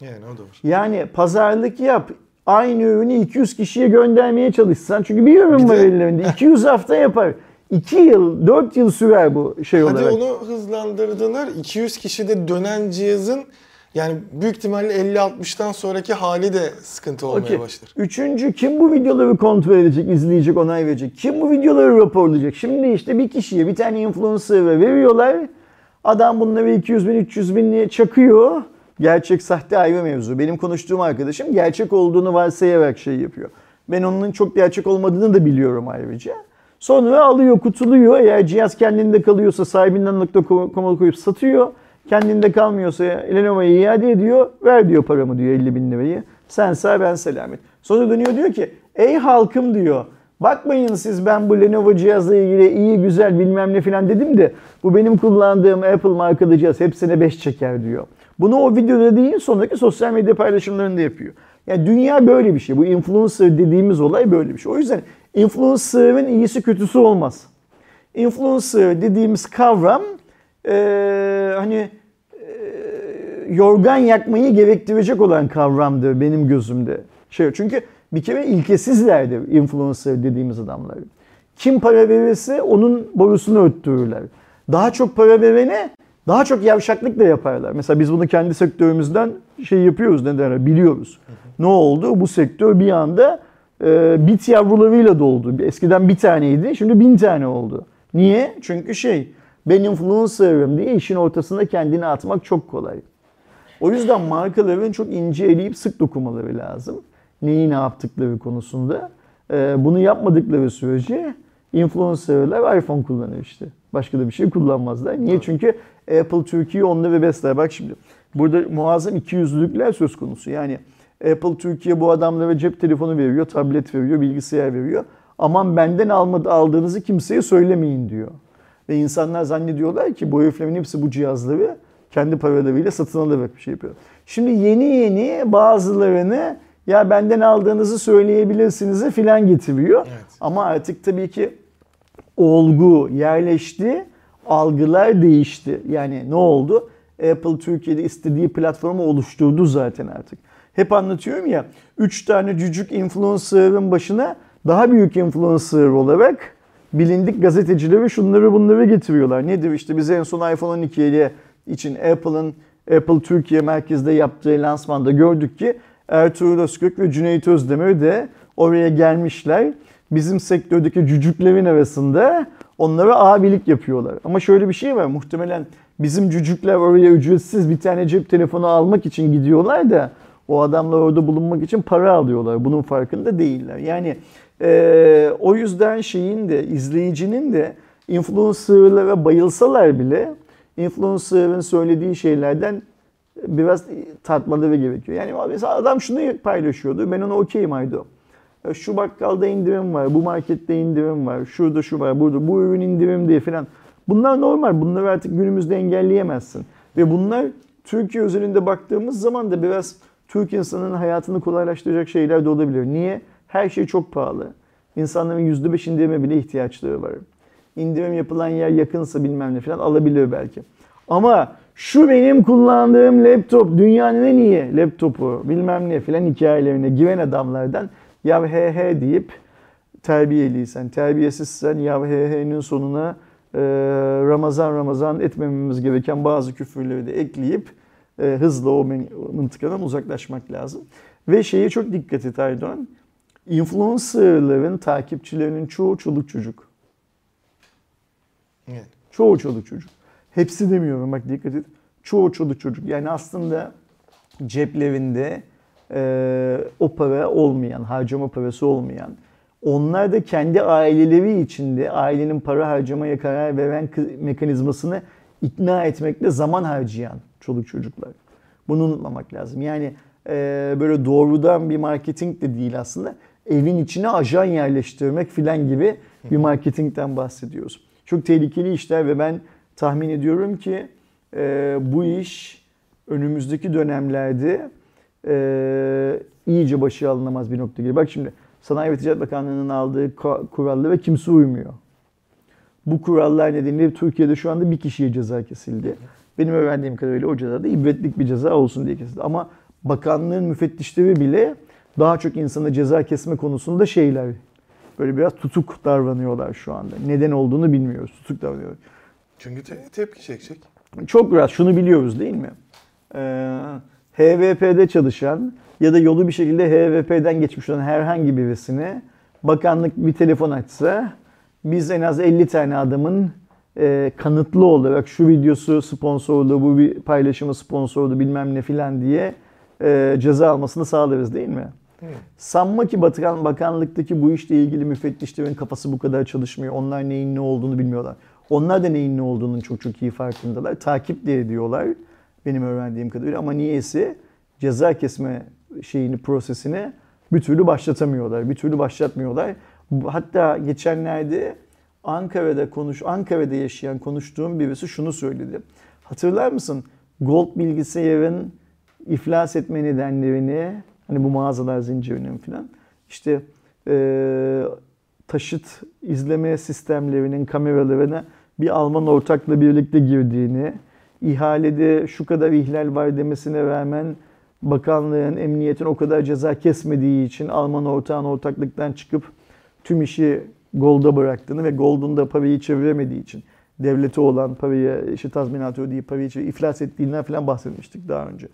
Yani o da var. Yani pazarlık yap. Aynı ürünü 200 kişiye göndermeye çalışsan. Çünkü bir ürün Bir var de- ellerinde. 200 hafta yapar. 2 yıl, 4 yıl sürer bu şey Hadi olarak. onu hızlandırdılar. 200 kişide dönen cihazın yani büyük ihtimalle 50-60'tan sonraki hali de sıkıntı olmaya Okey. başlar. Üçüncü kim bu videoları kontrol edecek, izleyecek, onay verecek? Kim bu videoları raporlayacak? Şimdi işte bir kişiye bir tane influencer'a veriyorlar. Adam bunları 200 bin, 300 binliğe çakıyor. Gerçek sahte ayrı mevzu. Benim konuştuğum arkadaşım gerçek olduğunu varsayarak şey yapıyor. Ben onun çok gerçek olmadığını da biliyorum ayrıca. Sonra alıyor, kutuluyor. Eğer cihaz kendinde kalıyorsa sahibinden .com'a koyup satıyor. Kendinde kalmıyorsa Lenovo'ya iade ediyor. Ver diyor paramı diyor 50 bin lirayı. Sen sağ ben selamet. Sonra dönüyor diyor ki ey halkım diyor. Bakmayın siz ben bu Lenovo cihazla ilgili iyi güzel bilmem ne falan dedim de bu benim kullandığım Apple markalı cihaz hepsine 5 çeker diyor. Bunu o videoda değil sonraki sosyal medya paylaşımlarında yapıyor. Yani dünya böyle bir şey. Bu influencer dediğimiz olay böyle bir şey. O yüzden influencer'ın iyisi kötüsü olmaz. Influencer dediğimiz kavram eee, hani eee, yorgan yakmayı gerektirecek olan kavramdır benim gözümde. Şey, çünkü bir kere ilkesizlerdir influencer dediğimiz adamlar. Kim para verirse onun borusunu öttürürler. Daha çok para verene daha çok yavşaklık da yaparlar. Mesela biz bunu kendi sektörümüzden şey yapıyoruz ne derler biliyoruz. Ne oldu? Bu sektör bir anda e, bit yavrularıyla doldu. Eskiden bir taneydi şimdi bin tane oldu. Niye? Çünkü şey ben influencer'ım diye işin ortasında kendini atmak çok kolay. O yüzden markaların çok ince eleyip sık dokunmaları lazım. Neyi ne yaptıkları konusunda. Ee, bunu yapmadıkları sürece influencerlar iPhone kullanır işte. Başka da bir şey kullanmazlar. Niye? Çünkü Apple Türkiye onları besler. Bak şimdi burada muazzam ikiyüzlülükler söz konusu. Yani Apple Türkiye bu adamlara cep telefonu veriyor, tablet veriyor, bilgisayar veriyor. Aman benden almadı, aldığınızı kimseye söylemeyin diyor. Ve insanlar zannediyorlar ki bu heriflerin hepsi bu cihazları kendi paralarıyla satın alarak bir şey yapıyor. Şimdi yeni yeni bazılarını ya benden aldığınızı söyleyebilirsiniz filan getiriyor. Evet. Ama artık tabii ki olgu yerleşti, algılar değişti. Yani ne oldu? Apple Türkiye'de istediği platformu oluşturdu zaten artık. Hep anlatıyorum ya, 3 tane cücük influencer'ın başına daha büyük influencer olarak bilindik gazetecileri şunları bunları getiriyorlar. Nedir işte biz en son iPhone 12 için Apple'ın Apple Türkiye merkezde yaptığı lansmanda gördük ki Ertuğrul Özkök ve Cüneyt Özdemir de oraya gelmişler. Bizim sektördeki cücüklerin arasında onlara abilik yapıyorlar. Ama şöyle bir şey var muhtemelen bizim cücükler oraya ücretsiz bir tane cep telefonu almak için gidiyorlar da o adamlar orada bulunmak için para alıyorlar. Bunun farkında değiller. Yani e, o yüzden şeyin de izleyicinin de influencerlara bayılsalar bile influencer'ın söylediği şeylerden biraz tatmaları gerekiyor. Yani mesela adam şunu paylaşıyordu. Ben ona okeyim Aydo. Şu bakkalda indirim var, bu markette indirim var, şurada şu var, burada bu ürün indirim diye falan. Bunlar normal. Bunları artık günümüzde engelleyemezsin. Ve bunlar Türkiye özelinde baktığımız zaman da biraz Türk insanının hayatını kolaylaştıracak şeyler de olabilir. Niye? Her şey çok pahalı. İnsanların %5 indirime bile ihtiyaçları var. İndirim yapılan yer yakınsa bilmem ne falan alabilir belki. Ama şu benim kullandığım laptop dünyanın en iyi laptopu bilmem ne filan hikayelerine giren adamlardan ya he he deyip terbiyeliysen, terbiyesizsen ya he he'nin sonuna e, Ramazan Ramazan etmememiz gereken bazı küfürleri de ekleyip e, hızla o mıntıkadan uzaklaşmak lazım. Ve şeye çok dikkat et Aydoğan. Influencerların takipçilerinin çoğu çoluk çocuk. Evet. Çoğu çoluk çocuk. Hepsi demiyorum bak dikkat et. Çoğu çoluk çocuk. Yani aslında ceplerinde e, o para olmayan, harcama parası olmayan, onlar da kendi aileleri içinde ailenin para harcamaya karar veren mekanizmasını ikna etmekle zaman harcayan çoluk çocuklar. Bunu unutmamak lazım. Yani e, böyle doğrudan bir marketing de değil aslında. Evin içine ajan yerleştirmek filan gibi bir marketingten bahsediyoruz. Çok tehlikeli işler ve ben tahmin ediyorum ki e, bu iş önümüzdeki dönemlerde e, iyice başı alınamaz bir nokta geliyor. Bak şimdi Sanayi ve Ticaret Bakanlığı'nın aldığı kurallara kimse uymuyor. Bu kurallar nedeniyle Türkiye'de şu anda bir kişiye ceza kesildi. Benim öğrendiğim kadarıyla o ceza da ibretlik bir ceza olsun diye kesildi. Ama bakanlığın müfettişleri bile daha çok insana ceza kesme konusunda şeyler böyle biraz tutuk davranıyorlar şu anda. Neden olduğunu bilmiyoruz. Tutuk davranıyor. Çünkü te- tepki çekecek. Çok biraz şunu biliyoruz değil mi? Ee, HVP'de çalışan ya da yolu bir şekilde HVP'den geçmiş olan herhangi birisine bakanlık bir telefon açsa biz en az 50 tane adamın e, kanıtlı olarak şu videosu sponsorlu, bu bir paylaşımı sponsorlu bilmem ne filan diye e, ceza almasını sağlarız değil mi? Evet. Sanma ki Batıkan Bakanlıktaki bu işle ilgili müfettişlerin kafası bu kadar çalışmıyor. Onlar neyin ne olduğunu bilmiyorlar. Onlar da neyin ne olduğunun çok çok iyi farkındalar. Takip de ediyorlar benim öğrendiğim kadarıyla ama niyeyse ceza kesme şeyini prosesini bir türlü başlatamıyorlar. Bir türlü başlatmıyorlar. Hatta geçenlerde Ankara'da konuş Ankara'da yaşayan konuştuğum birisi şunu söyledi. Hatırlar mısın? Gold bilgisayarın iflas etme nedenlerini hani bu mağazalar zincirinin falan işte e, taşıt izleme sistemlerinin kameralarına bir Alman ortakla birlikte girdiğini, ihalede şu kadar ihlal var demesine rağmen bakanlığın, emniyetin o kadar ceza kesmediği için Alman ortağın ortaklıktan çıkıp tüm işi Gold'a bıraktığını ve Gold'un da parayı çeviremediği için devleti olan parayı, işte tazminatı ödeyip parayı iflas ettiğinden falan bahsetmiştik daha önce.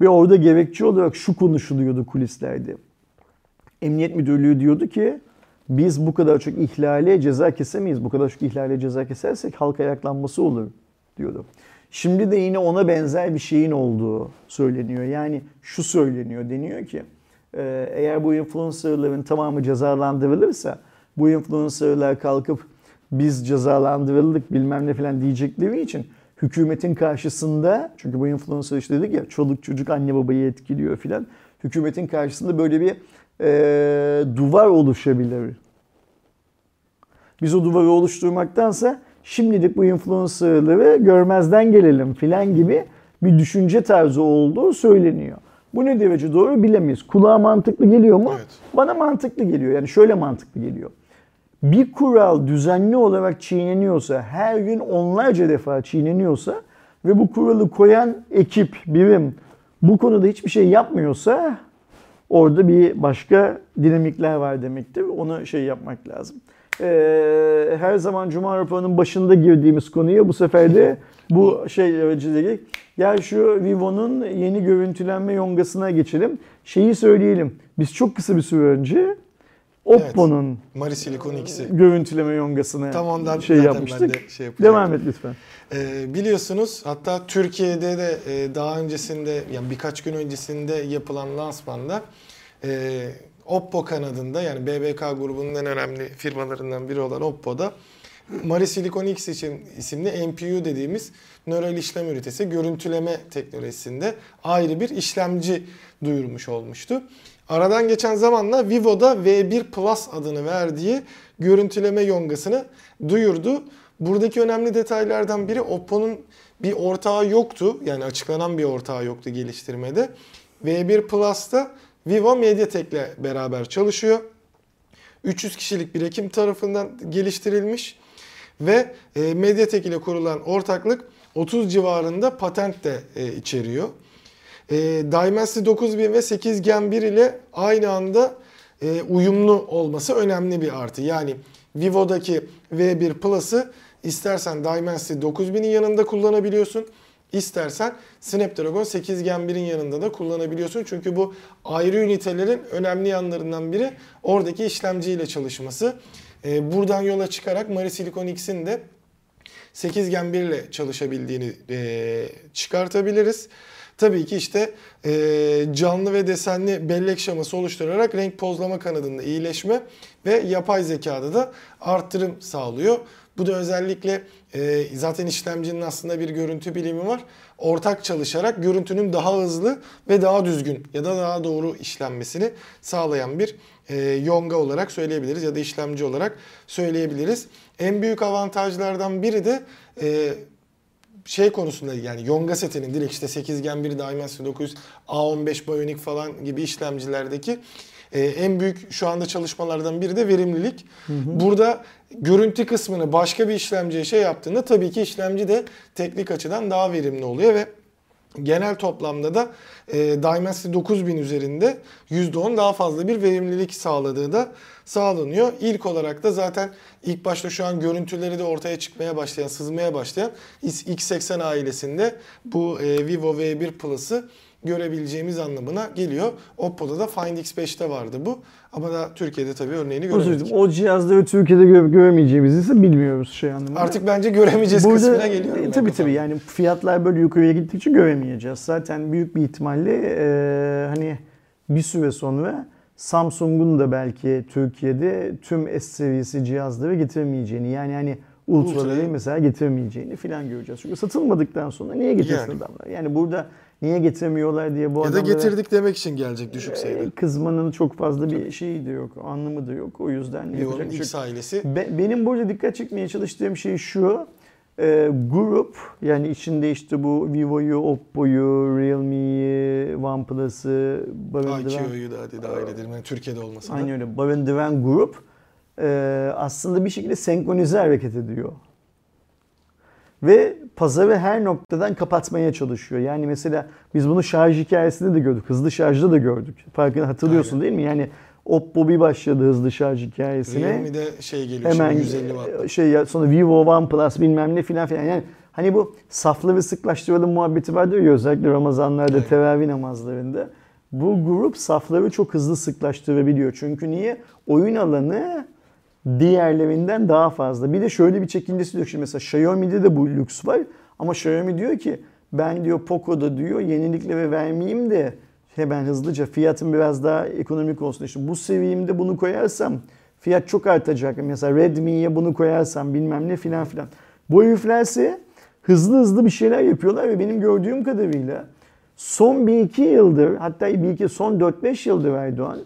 Ve orada gerekçe olarak şu konuşuluyordu kulislerde. Emniyet Müdürlüğü diyordu ki biz bu kadar çok ihlale ceza kesemeyiz. Bu kadar çok ihlale ceza kesersek halk ayaklanması olur diyordu. Şimdi de yine ona benzer bir şeyin olduğu söyleniyor. Yani şu söyleniyor deniyor ki e, eğer bu influencerların tamamı cezalandırılırsa bu influencerlar kalkıp biz cezalandırıldık bilmem ne falan diyecekleri için hükümetin karşısında çünkü bu influencer işte dedik ya çoluk çocuk anne babayı etkiliyor filan hükümetin karşısında böyle bir e, duvar oluşabilir. Biz o duvarı oluşturmaktansa şimdilik bu influencerları görmezden gelelim filan gibi bir düşünce tarzı olduğu söyleniyor. Bu ne derece doğru bilemeyiz. Kulağa mantıklı geliyor mu? Evet. Bana mantıklı geliyor. Yani şöyle mantıklı geliyor. Bir kural düzenli olarak çiğneniyorsa, her gün onlarca defa çiğneniyorsa ve bu kuralı koyan ekip, birim bu konuda hiçbir şey yapmıyorsa orada bir başka dinamikler var demektir. Onu şey yapmak lazım. Ee, her zaman Cuma raporunun başında girdiğimiz konuya bu sefer de bu şey aracılığıyla gel şu Vivo'nun yeni görüntülenme yongasına geçelim. Şeyi söyleyelim. Biz çok kısa bir süre önce Oppo'nun Mari Silicon X'i. görüntüleme yongasına Tam ondan şey yapmıştık. ben de şey. Devam et lütfen. Ee, biliyorsunuz hatta Türkiye'de de e, daha öncesinde yani birkaç gün öncesinde yapılan lansmanda e, Oppo kanadında yani BBK grubunun en önemli firmalarından biri olan Oppo'da Mari Silicon X için isimli NPU dediğimiz nöral işlem ünitesi görüntüleme teknolojisinde ayrı bir işlemci duyurmuş olmuştu. Aradan geçen zamanla Vivo'da V1 Plus adını verdiği görüntüleme yongasını duyurdu. Buradaki önemli detaylardan biri Oppo'nun bir ortağı yoktu. Yani açıklanan bir ortağı yoktu geliştirmede. V1 Plus'ta Vivo Mediatek'le beraber çalışıyor. 300 kişilik bir ekip tarafından geliştirilmiş ve e, Mediatek ile kurulan ortaklık 30 civarında patent de e, içeriyor. E, Dimensity 9000 ve 8 Gen 1 ile aynı anda e, uyumlu olması önemli bir artı. Yani Vivo'daki V1 Plus'ı istersen Dimensity 9000'in yanında kullanabiliyorsun. İstersen Snapdragon 8 Gen 1'in yanında da kullanabiliyorsun. Çünkü bu ayrı ünitelerin önemli yanlarından biri oradaki işlemciyle çalışması. Ee, buradan yola çıkarak Mari Silicon X'in de 8 Gen 1 ile çalışabildiğini e, çıkartabiliriz. Tabii ki işte e, canlı ve desenli bellek şaması oluşturarak renk pozlama kanadında iyileşme ve yapay zekada da arttırım sağlıyor. Bu da özellikle e, zaten işlemcinin aslında bir görüntü bilimi var. Ortak çalışarak görüntünün daha hızlı ve daha düzgün ya da daha doğru işlenmesini sağlayan bir e, yonga olarak söyleyebiliriz ya da işlemci olarak söyleyebiliriz. En büyük avantajlardan biri de e, şey konusunda yani Yonga setinin direkt işte 8 Gen 1 Dimensity 900 A15 Bionic falan gibi işlemcilerdeki e, en büyük şu anda çalışmalardan biri de verimlilik. Burada görüntü kısmını başka bir işlemciye şey yaptığında tabii ki işlemci de teknik açıdan daha verimli oluyor ve genel toplamda da e, Dimensity 9000 üzerinde %10 daha fazla bir verimlilik sağladığı da sağlanıyor. İlk olarak da zaten ilk başta şu an görüntüleri de ortaya çıkmaya başlayan, sızmaya başlayan X80 ailesinde bu e, Vivo V1 Plus'ı görebileceğimiz anlamına geliyor. Oppo'da da Find X5'te vardı bu. Ama da Türkiye'de tabii örneğini göremedik. O cihazları Türkiye'de gö- göremeyeceğimizi ise bilmiyoruz şey anlamında. Artık bence göremeyeceğiz Burada, kısmına geliyor. e, tabii tabii yani fiyatlar böyle yukarıya gittikçe göremeyeceğiz. Zaten büyük bir ihtimalle e, hani bir süre sonra Samsung'un da belki Türkiye'de tüm S seviyesi cihazları getiremeyeceğini yani hani ultraları Ultra'yı- mesela getiremeyeceğini falan göreceğiz. Çünkü satılmadıktan sonra niye getirsin Yani. adamlar? Yani burada niye getiremiyorlar diye bu Ya da adamlara getirdik demek için gelecek düşük sayıda. e, kızmanın çok fazla bir şeyi de yok, anlamı da yok. O yüzden Vivo'nun yapacak bir şey ailesi Be- benim burada dikkat çekmeye çalıştığım şey şu. E, grup yani içinde işte bu Vivo'yu, Oppo'yu, Realme'yi, OnePlus'ı barındıran, IQ'yu da hadi dahil edelim. Yani Türkiye'de olmasa da. aynı öyle barındıran grup e, aslında bir şekilde senkronize hareket ediyor. Ve pazarı her noktadan kapatmaya çalışıyor. Yani mesela biz bunu şarj hikayesinde de gördük. Hızlı şarjda da gördük. Farkını hatırlıyorsun Aynen. değil mi? Yani Oppo bir başladı hızlı şarj hikayesine. Realme'de şey geliyor Hemen şimdi 150 watt. e, şey ya sonra Vivo OnePlus bilmem ne filan filan. Yani hani bu safları sıklaştıralım muhabbeti vardır ya özellikle Ramazanlarda, Evet. teravih namazlarında. Bu grup safları çok hızlı sıklaştırabiliyor. Çünkü niye? Oyun alanı diğerlerinden daha fazla. Bir de şöyle bir çekincesi diyor. Şimdi mesela Xiaomi'de de bu lüks var. Ama Xiaomi diyor ki ben diyor Poco'da diyor yenilikleri vermeyeyim de hemen hızlıca fiyatım biraz daha ekonomik olsun. İşte bu seviyemde bunu koyarsam fiyat çok artacak. Mesela Redmi'ye bunu koyarsam bilmem ne filan filan. Bu heriflerse hızlı hızlı bir şeyler yapıyorlar ve benim gördüğüm kadarıyla son bir iki yıldır hatta bir iki son 4-5 yıldır Erdoğan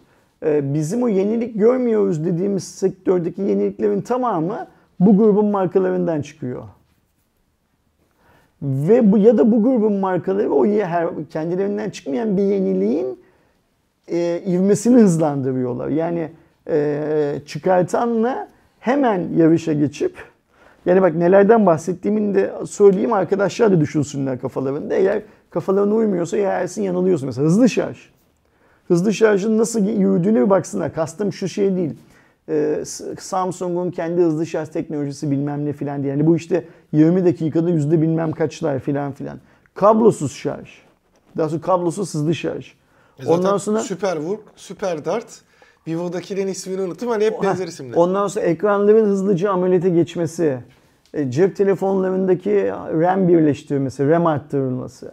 bizim o yenilik görmüyoruz dediğimiz sektördeki yeniliklerin tamamı bu grubun markalarından çıkıyor. Ve bu ya da bu grubun markaları o her kendilerinden çıkmayan bir yeniliğin e, ivmesini hızlandırıyorlar. Yani e, çıkartanla hemen yarışa geçip yani bak nelerden bahsettiğimin de söyleyeyim arkadaşlar da düşünsünler kafalarında. Eğer kafalarına uymuyorsa ya Ersin yanılıyorsun. Mesela hızlı şarj. Hızlı şarjın nasıl yürüdüğüne bir baksınlar. Kastım şu şey değil. Ee, Samsung'un kendi hızlı şarj teknolojisi bilmem ne filan diye. Yani bu işte 20 dakikada yüzde bilmem kaçlar filan filan. Kablosuz şarj. Daha sonra kablosuz hızlı şarj. E Ondan sonra Super Work, Super Dart, Vivo'dakilerin ismini unuttum hani hep benzer isimler. Ondan sonra ekranların hızlıca ameliyete geçmesi, e, cep telefonlarındaki RAM birleştirmesi, RAM arttırılması.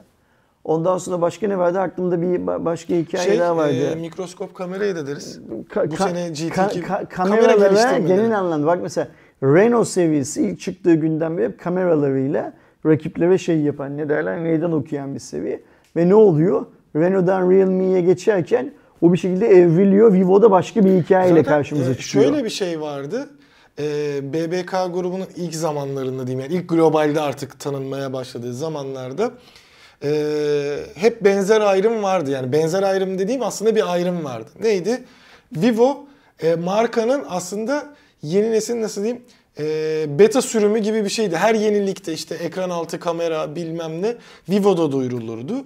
Ondan sonra başka ne vardı? Aklımda bir başka hikaye şey, daha vardı. E, mikroskop kamerayı da deriz. Ka- Bu sene GT2 ka- ka- kameralara kamera genel anlamda. Bak mesela Renault seviyesi ilk çıktığı günden beri kameralarıyla rakiplere şey yapan ne derler meydan okuyan bir seviye. Ve ne oluyor? Renault'dan Realme'ye geçerken o bir şekilde evriliyor. Vivo'da başka bir hikayeyle Zaten, karşımıza e, çıkıyor. Şöyle bir şey vardı. E, BBK grubunun ilk zamanlarında diyeyim yani ilk globalde artık tanınmaya başladığı zamanlarda e, hep benzer ayrım vardı. Yani benzer ayrım dediğim aslında bir ayrım vardı. Neydi? Vivo e, markanın aslında yeni nesil nasıl diyeyim e, beta sürümü gibi bir şeydi. Her yenilikte işte ekran altı kamera bilmem ne Vivo'da duyurulurdu.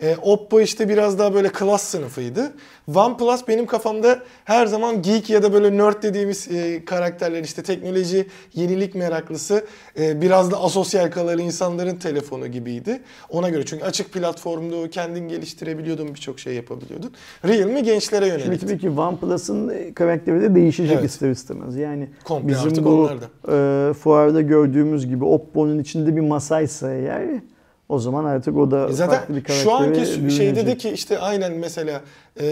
E, Oppo işte biraz daha böyle klas sınıfıydı. OnePlus benim kafamda her zaman geek ya da böyle nerd dediğimiz e, karakterler işte teknoloji, yenilik meraklısı, e, biraz da asosyal kalan insanların telefonu gibiydi. Ona göre çünkü açık platformda kendin geliştirebiliyordun birçok şey yapabiliyordun. Realme gençlere yönelik. Şimdi tabii ki OnePlus'ın karakteri de değişecek evet. ister istemez. Yani Komple bizim bu e, fuarda gördüğümüz gibi Oppo'nun içinde bir masaysa eğer o zaman artık o da e Zaten farklı bir şu anki şeyde de ki işte aynen mesela e,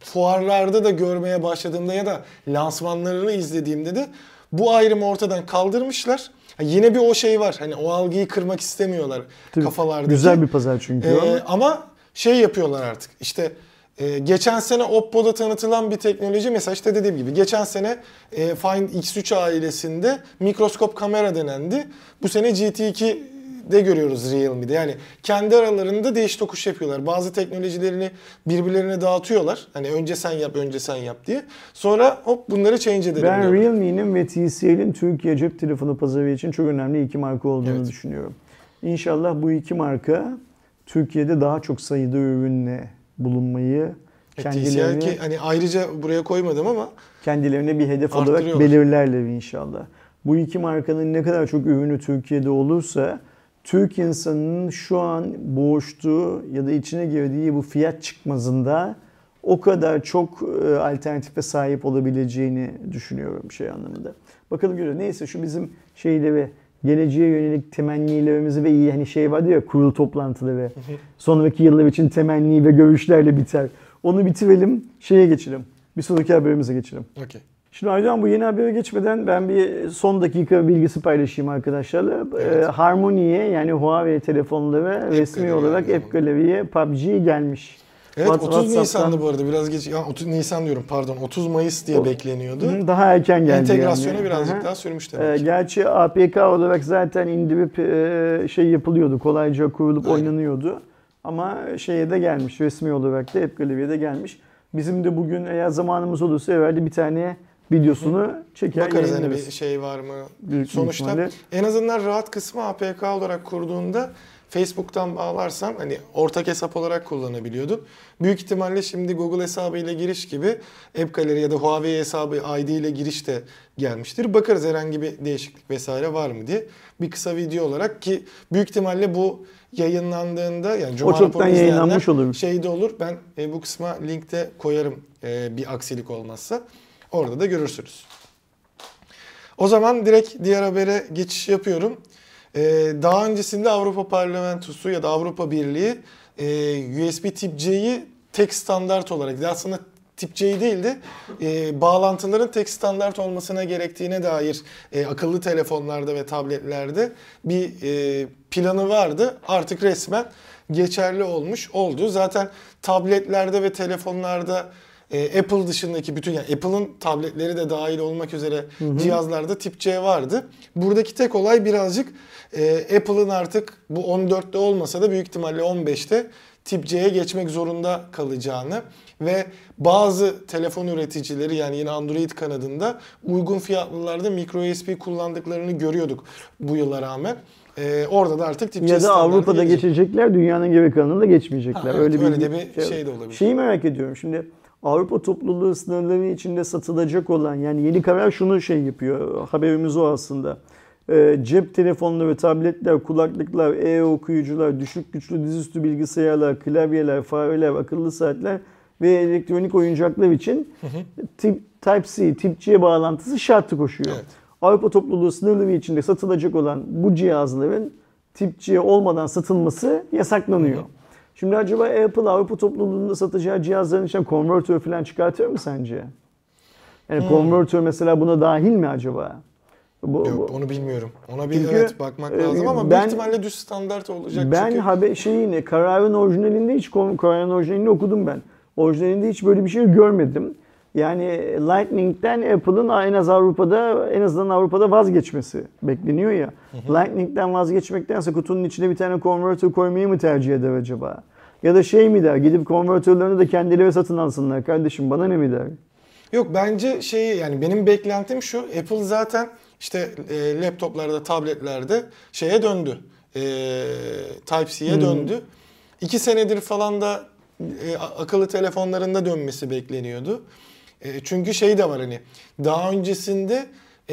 fuarlarda da görmeye başladığımda ya da lansmanlarını izlediğimde de bu ayrımı ortadan kaldırmışlar. yine bir o şey var. Hani o algıyı kırmak istemiyorlar Tabii, kafalarda. Güzel bir pazar çünkü. Ee, ama şey yapıyorlar artık. İşte e, geçen sene Oppo'da tanıtılan bir teknoloji mesela işte dediğim gibi geçen sene e, Find X3 ailesinde mikroskop kamera denendi. Bu sene GT2 de görüyoruz Realme'de. Yani kendi aralarında değiş tokuş yapıyorlar. Bazı teknolojilerini birbirlerine dağıtıyorlar. Hani önce sen yap, önce sen yap diye. Sonra hop bunları change edelim. Ben Realme'nin ve TCL'in Türkiye cep telefonu pazarı için çok önemli iki marka olduğunu evet. düşünüyorum. İnşallah bu iki marka Türkiye'de daha çok sayıda ürünle bulunmayı e, kendilerini ki hani ayrıca buraya koymadım ama kendilerine bir hedef olarak belirlerler inşallah. Bu iki markanın ne kadar çok ürünü Türkiye'de olursa Türk insanının şu an boğuştuğu ya da içine girdiği bu fiyat çıkmazında o kadar çok e, alternatife sahip olabileceğini düşünüyorum şey anlamında. Bakalım görüyor. Neyse şu bizim şeyleri geleceğe yönelik temennilerimizi ve iyi hani şey vardı ya kurul toplantıları sonraki yıllar için temenni ve görüşlerle biter. Onu bitirelim şeye geçelim. Bir sonraki haberimize geçelim. Okay. Şimdi Aydoğan bu yeni habere geçmeden ben bir son dakika bilgisi paylaşayım arkadaşlarla. Evet. Ee, Harmony'ye yani Huawei telefonları App resmi olarak App Gallery'ye PUBG gelmiş. Evet What, 30 Nisan'dı bu arada biraz geç. Ya 30 Nisan diyorum pardon 30 Mayıs diye o, bekleniyordu. Daha erken geldi Entegrasyonu yani. birazcık Aha. daha sürmüş demek. Ee, gerçi APK olarak zaten indirip e, şey yapılıyordu. Kolayca kurulup Aynen. oynanıyordu. Ama şeye de gelmiş resmi olarak da App Gallery'ye de gelmiş. Bizim de bugün eğer zamanımız olursa evvelde bir tane videosunu çeker Bakarız hani bir şey var mı? Büyük Sonuçta ihtimalle. en azından rahat kısmı APK olarak kurduğunda Facebook'tan bağlarsan hani ortak hesap olarak kullanabiliyordun. Büyük ihtimalle şimdi Google hesabı ile giriş gibi App Gallery ya da Huawei hesabı ID ile giriş de gelmiştir. Bakarız herhangi bir değişiklik vesaire var mı diye. Bir kısa video olarak ki büyük ihtimalle bu yayınlandığında yani Cuma o çoktan yayınlanmış olur. Şeyde olur. Ben e, bu kısma linkte koyarım e, bir aksilik olmazsa. Orada da görürsünüz. O zaman direkt diğer habere geçiş yapıyorum. Ee, daha öncesinde Avrupa Parlamentosu ya da Avrupa Birliği e, USB tip C'yi tek standart olarak aslında tip C değil de e, bağlantıların tek standart olmasına gerektiğine dair e, akıllı telefonlarda ve tabletlerde bir e, planı vardı. Artık resmen geçerli olmuş oldu. Zaten tabletlerde ve telefonlarda e, Apple dışındaki bütün yani Apple'ın tabletleri de dahil olmak üzere cihazlarda tip C vardı. Buradaki tek olay birazcık e, Apple'ın artık bu 14'te olmasa da büyük ihtimalle 15'te tip C'ye geçmek zorunda kalacağını ve bazı telefon üreticileri yani yine Android kanadında uygun fiyatlılarda micro USB kullandıklarını görüyorduk bu yıla rağmen. Ee, orada da artık tip Ya da Avrupa'da gelecek. geçecekler, dünyanın geri kalanında geçmeyecekler. Ha, evet, öyle bir, öyle de bir şey de olabilir. Şeyi merak ediyorum şimdi. Avrupa topluluğu sınırları içinde satılacak olan yani yeni karar şunu şey yapıyor. Haberimiz o aslında. Ee, cep telefonları, tabletler, kulaklıklar, e-okuyucular, düşük güçlü dizüstü bilgisayarlar, klavyeler, fareler, akıllı saatler ve elektronik oyuncaklar için tip, Type-C, Tip-C bağlantısı şartı koşuyor. Evet. Avrupa topluluğu sınırları içinde satılacak olan bu cihazların Tip-C olmadan satılması yasaklanıyor. Şimdi acaba Apple Avrupa topluluğunda satacağı cihazların içine konvertör falan çıkartıyor mu sence? Yani konvertör mesela buna dahil mi acaba? Bu, Yok bu- onu bilmiyorum. Ona bir Çünkü, evet bakmak e, lazım ama ben- büyük ihtimalle düz standart olacak. Ben çünkü haber şeyini kararın orijinalinde hiç kon- kararın orijinalini okudum ben. Orijinalinde hiç böyle bir şey görmedim. Yani Lightning'den Apple'ın en az Avrupa'da en azından Avrupa'da vazgeçmesi bekleniyor ya. Lightning'den vazgeçmektense kutunun içine bir tane konvertör koymayı mı tercih eder acaba? Ya da şey mi der? Gidip konvertörlerini de kendileri satın alsınlar kardeşim bana ne mi der? Yok bence şeyi yani benim beklentim şu. Apple zaten işte e, laptoplarda, tabletlerde şeye döndü. E, Type-C'ye döndü. İki senedir falan da e, akıllı telefonlarında dönmesi bekleniyordu. E, çünkü şey de var hani daha öncesinde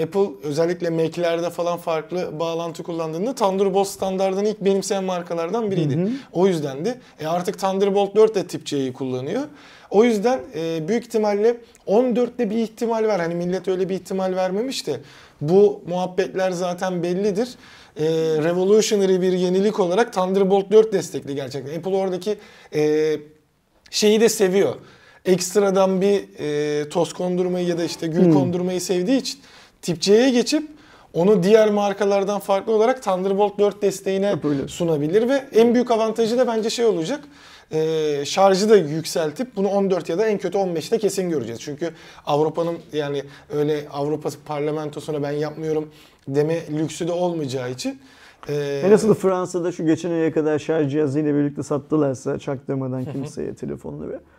Apple özellikle Mac'lerde falan farklı bağlantı kullandığında Thunderbolt standartını ilk benimseyen markalardan biriydi. O yüzden de e, artık Thunderbolt 4 de tip C'yi kullanıyor. O yüzden e, büyük ihtimalle 14'te bir ihtimal var. Hani millet öyle bir ihtimal vermemiş de bu muhabbetler zaten bellidir. E, revolutionary bir yenilik olarak Thunderbolt 4 destekli gerçekten. Apple oradaki e, şeyi de seviyor. Ekstradan bir e, toz kondurmayı ya da işte gül kondurmayı sevdiği için tip C'ye geçip onu diğer markalardan farklı olarak Thunderbolt 4 desteğine Hep öyle. sunabilir ve en büyük avantajı da bence şey olacak. e, şarjı da yükseltip bunu 14 ya da en kötü 15'te kesin göreceğiz. Çünkü Avrupa'nın yani öyle Avrupa parlamentosuna ben yapmıyorum deme lüksü de olmayacağı için e, E nasıl Fransa'da şu geçen aya kadar şarj cihazıyla birlikte sattılarsa çaktırmadan kimseye telefonları. Ee,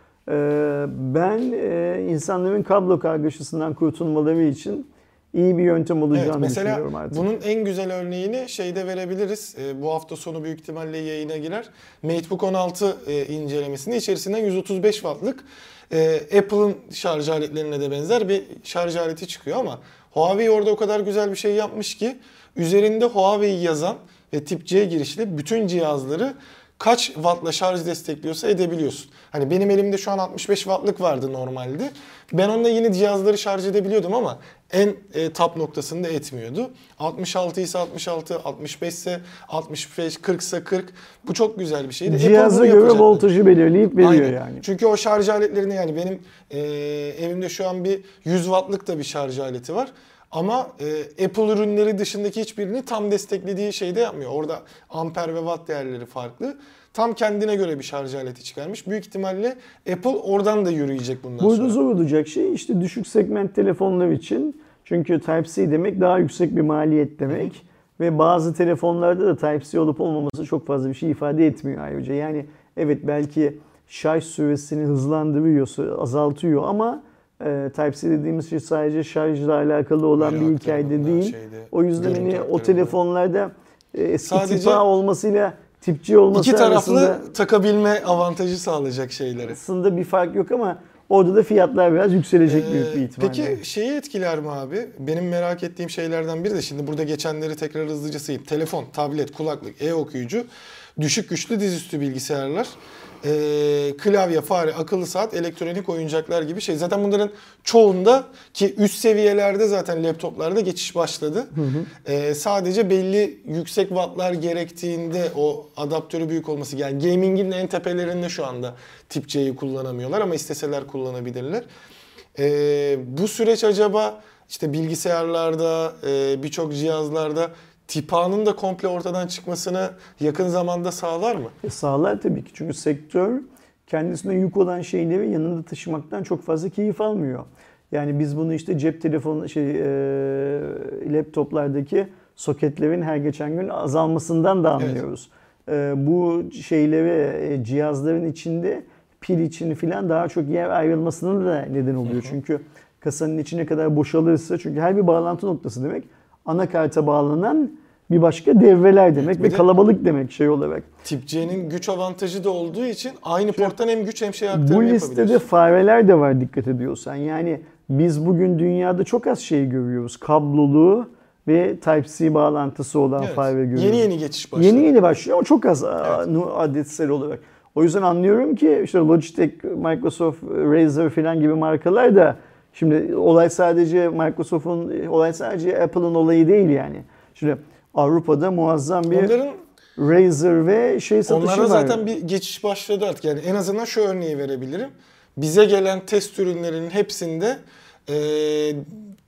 ben e, insanların kablo kargaşasından kurtulmaları için iyi bir yöntem olacağını Evet, mesela düşünüyorum artık. bunun en güzel örneğini şeyde verebiliriz. Ee, bu hafta sonu büyük ihtimalle yayına girer. MateBook 16 e, incelemesinde içerisinden 135 wattlık e, Apple'ın şarj aletlerine de benzer bir şarj aleti çıkıyor ama Huawei orada o kadar güzel bir şey yapmış ki üzerinde Huawei yazan ve tip C girişli bütün cihazları kaç wattla şarj destekliyorsa edebiliyorsun. Hani benim elimde şu an 65 wattlık vardı normalde. Ben onunla yine cihazları şarj edebiliyordum ama en e, top noktasında etmiyordu. 66 ise 66, 65 ise 65, 40 ise 40. Bu çok güzel bir şeydi. Apple Cihaza göre yapacaktı. voltajı belirleyip veriyor Aynen. yani. Çünkü o şarj aletlerini yani benim e, evimde şu an bir 100 wattlık da bir şarj aleti var. Ama e, Apple ürünleri dışındaki hiçbirini tam desteklediği şeyde yapmıyor. Orada amper ve watt değerleri farklı. Tam kendine göre bir şarj aleti çıkarmış. Büyük ihtimalle Apple oradan da yürüyecek bundan Burada sonra. zor olacak şey işte düşük segment telefonlar için. Çünkü Type-C demek daha yüksek bir maliyet demek. Ve bazı telefonlarda da Type-C olup olmaması çok fazla bir şey ifade etmiyor ayrıca. Yani evet belki şarj süresini hızlandırıyor, azaltıyor ama e, Type-C dediğimiz şey sadece şarjla alakalı olan Veri bir hikayede değil. şeyde, o yüzden hani o telefonlarda e, eski Sadece- tipa olmasıyla tipçi olması İki taraflı arasında takabilme avantajı sağlayacak şeyleri. aslında bir fark yok ama orada da fiyatlar biraz yükselecek büyük bir Ee, ihtimalle. Peki şeyi etkiler mi abi? Benim merak ettiğim şeylerden biri de şimdi burada geçenleri tekrar hızlıca sayayım. Telefon, tablet, kulaklık, e-okuyucu, düşük güçlü dizüstü bilgisayarlar, ee, klavye, fare, akıllı saat, elektronik oyuncaklar gibi şey. Zaten bunların çoğunda ki üst seviyelerde zaten laptoplarda geçiş başladı. Ee, sadece belli yüksek wattlar gerektiğinde o adaptörü büyük olması yani gaming'in en tepelerinde şu anda tip C'yi kullanamıyorlar ama isteseler kullanabilirler. Ee, bu süreç acaba işte bilgisayarlarda, e, birçok cihazlarda tip A'nın da komple ortadan çıkmasını yakın zamanda sağlar mı? E, sağlar tabii ki çünkü sektör kendisine yük olan şeyleri yanında taşımaktan çok fazla keyif almıyor. Yani biz bunu işte cep telefonu şey e, laptoplardaki soketlerin her geçen gün azalmasından da anlıyoruz. E, bu şeyleri e, cihazların içinde pil için filan daha çok yer ayrılmasına da neden oluyor. Çünkü kasanın içine kadar boşalırsa çünkü her bir bağlantı noktası demek anakarta bağlanan bir başka devreler demek Bir ve de- kalabalık demek şey olarak. Tip C'nin güç avantajı da olduğu için aynı porttan hem güç hem şey Bu aktarımı listede yapabiliyorsun. fareler de var dikkat ediyorsan. Yani biz bugün dünyada çok az şey görüyoruz. Kablolu ve Type-C bağlantısı olan Evet. fare görüyoruz. Yeni yeni geçiş başladı. Yeni yeni başlıyor ama çok az nu- adetsel olarak. O yüzden anlıyorum ki işte Logitech, Microsoft, Razer falan gibi markalar da şimdi olay sadece Microsoft'un, olay sadece Apple'ın olayı değil yani. Şimdi Avrupa'da muazzam bir Onların Razer ve şey satışı Onlara var. zaten bir geçiş başladı artık. Yani en azından şu örneği verebilirim. Bize gelen test ürünlerinin hepsinde e,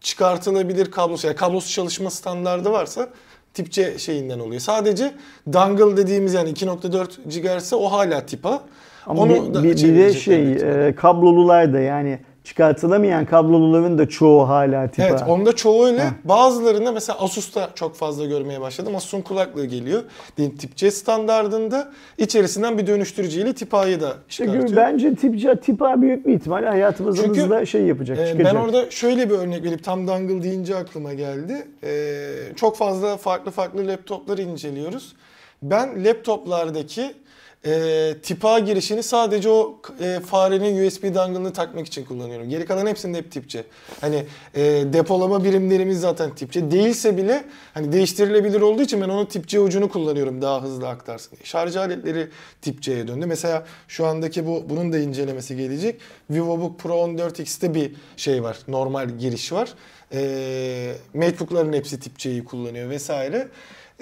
çıkartılabilir kablosuz, yani kablosuz çalışma standardı varsa tip C şeyinden oluyor. Sadece dongle dediğimiz yani 2.4 GHz o hala tip A. Ama Onu bir, da bir- bir de şey e, kablolular da yani çıkartılamayan kabloluların da çoğu hala tip Evet onda çoğu öyle. Heh. Bazılarında mesela Asus'ta çok fazla görmeye başladım. Asus'un kulaklığı geliyor. Diyelim tip C standardında içerisinden bir dönüştürücüyle tip A'yı da çıkartıyor. bence tip, C- tip A büyük bir ihtimal hayatımızın Çünkü, hızla şey yapacak, çıkacak. ben orada şöyle bir örnek verip tam dangle deyince aklıma geldi. Ee, çok fazla farklı farklı laptopları inceliyoruz. Ben laptoplardaki e, tip A girişini sadece o e, farenin USB dongle'ını takmak için kullanıyorum. Geri kalan hepsinde hep tip C. Hani e, depolama birimlerimiz zaten tip C. Değilse bile hani değiştirilebilir olduğu için ben onun tip C ucunu kullanıyorum daha hızlı aktarsın. Şarj aletleri tip C'ye döndü. Mesela şu andaki bu bunun da incelemesi gelecek. VivoBook Pro 14X'te bir şey var. Normal giriş var. E, MacBook'ların hepsi tip C'yi kullanıyor vesaire.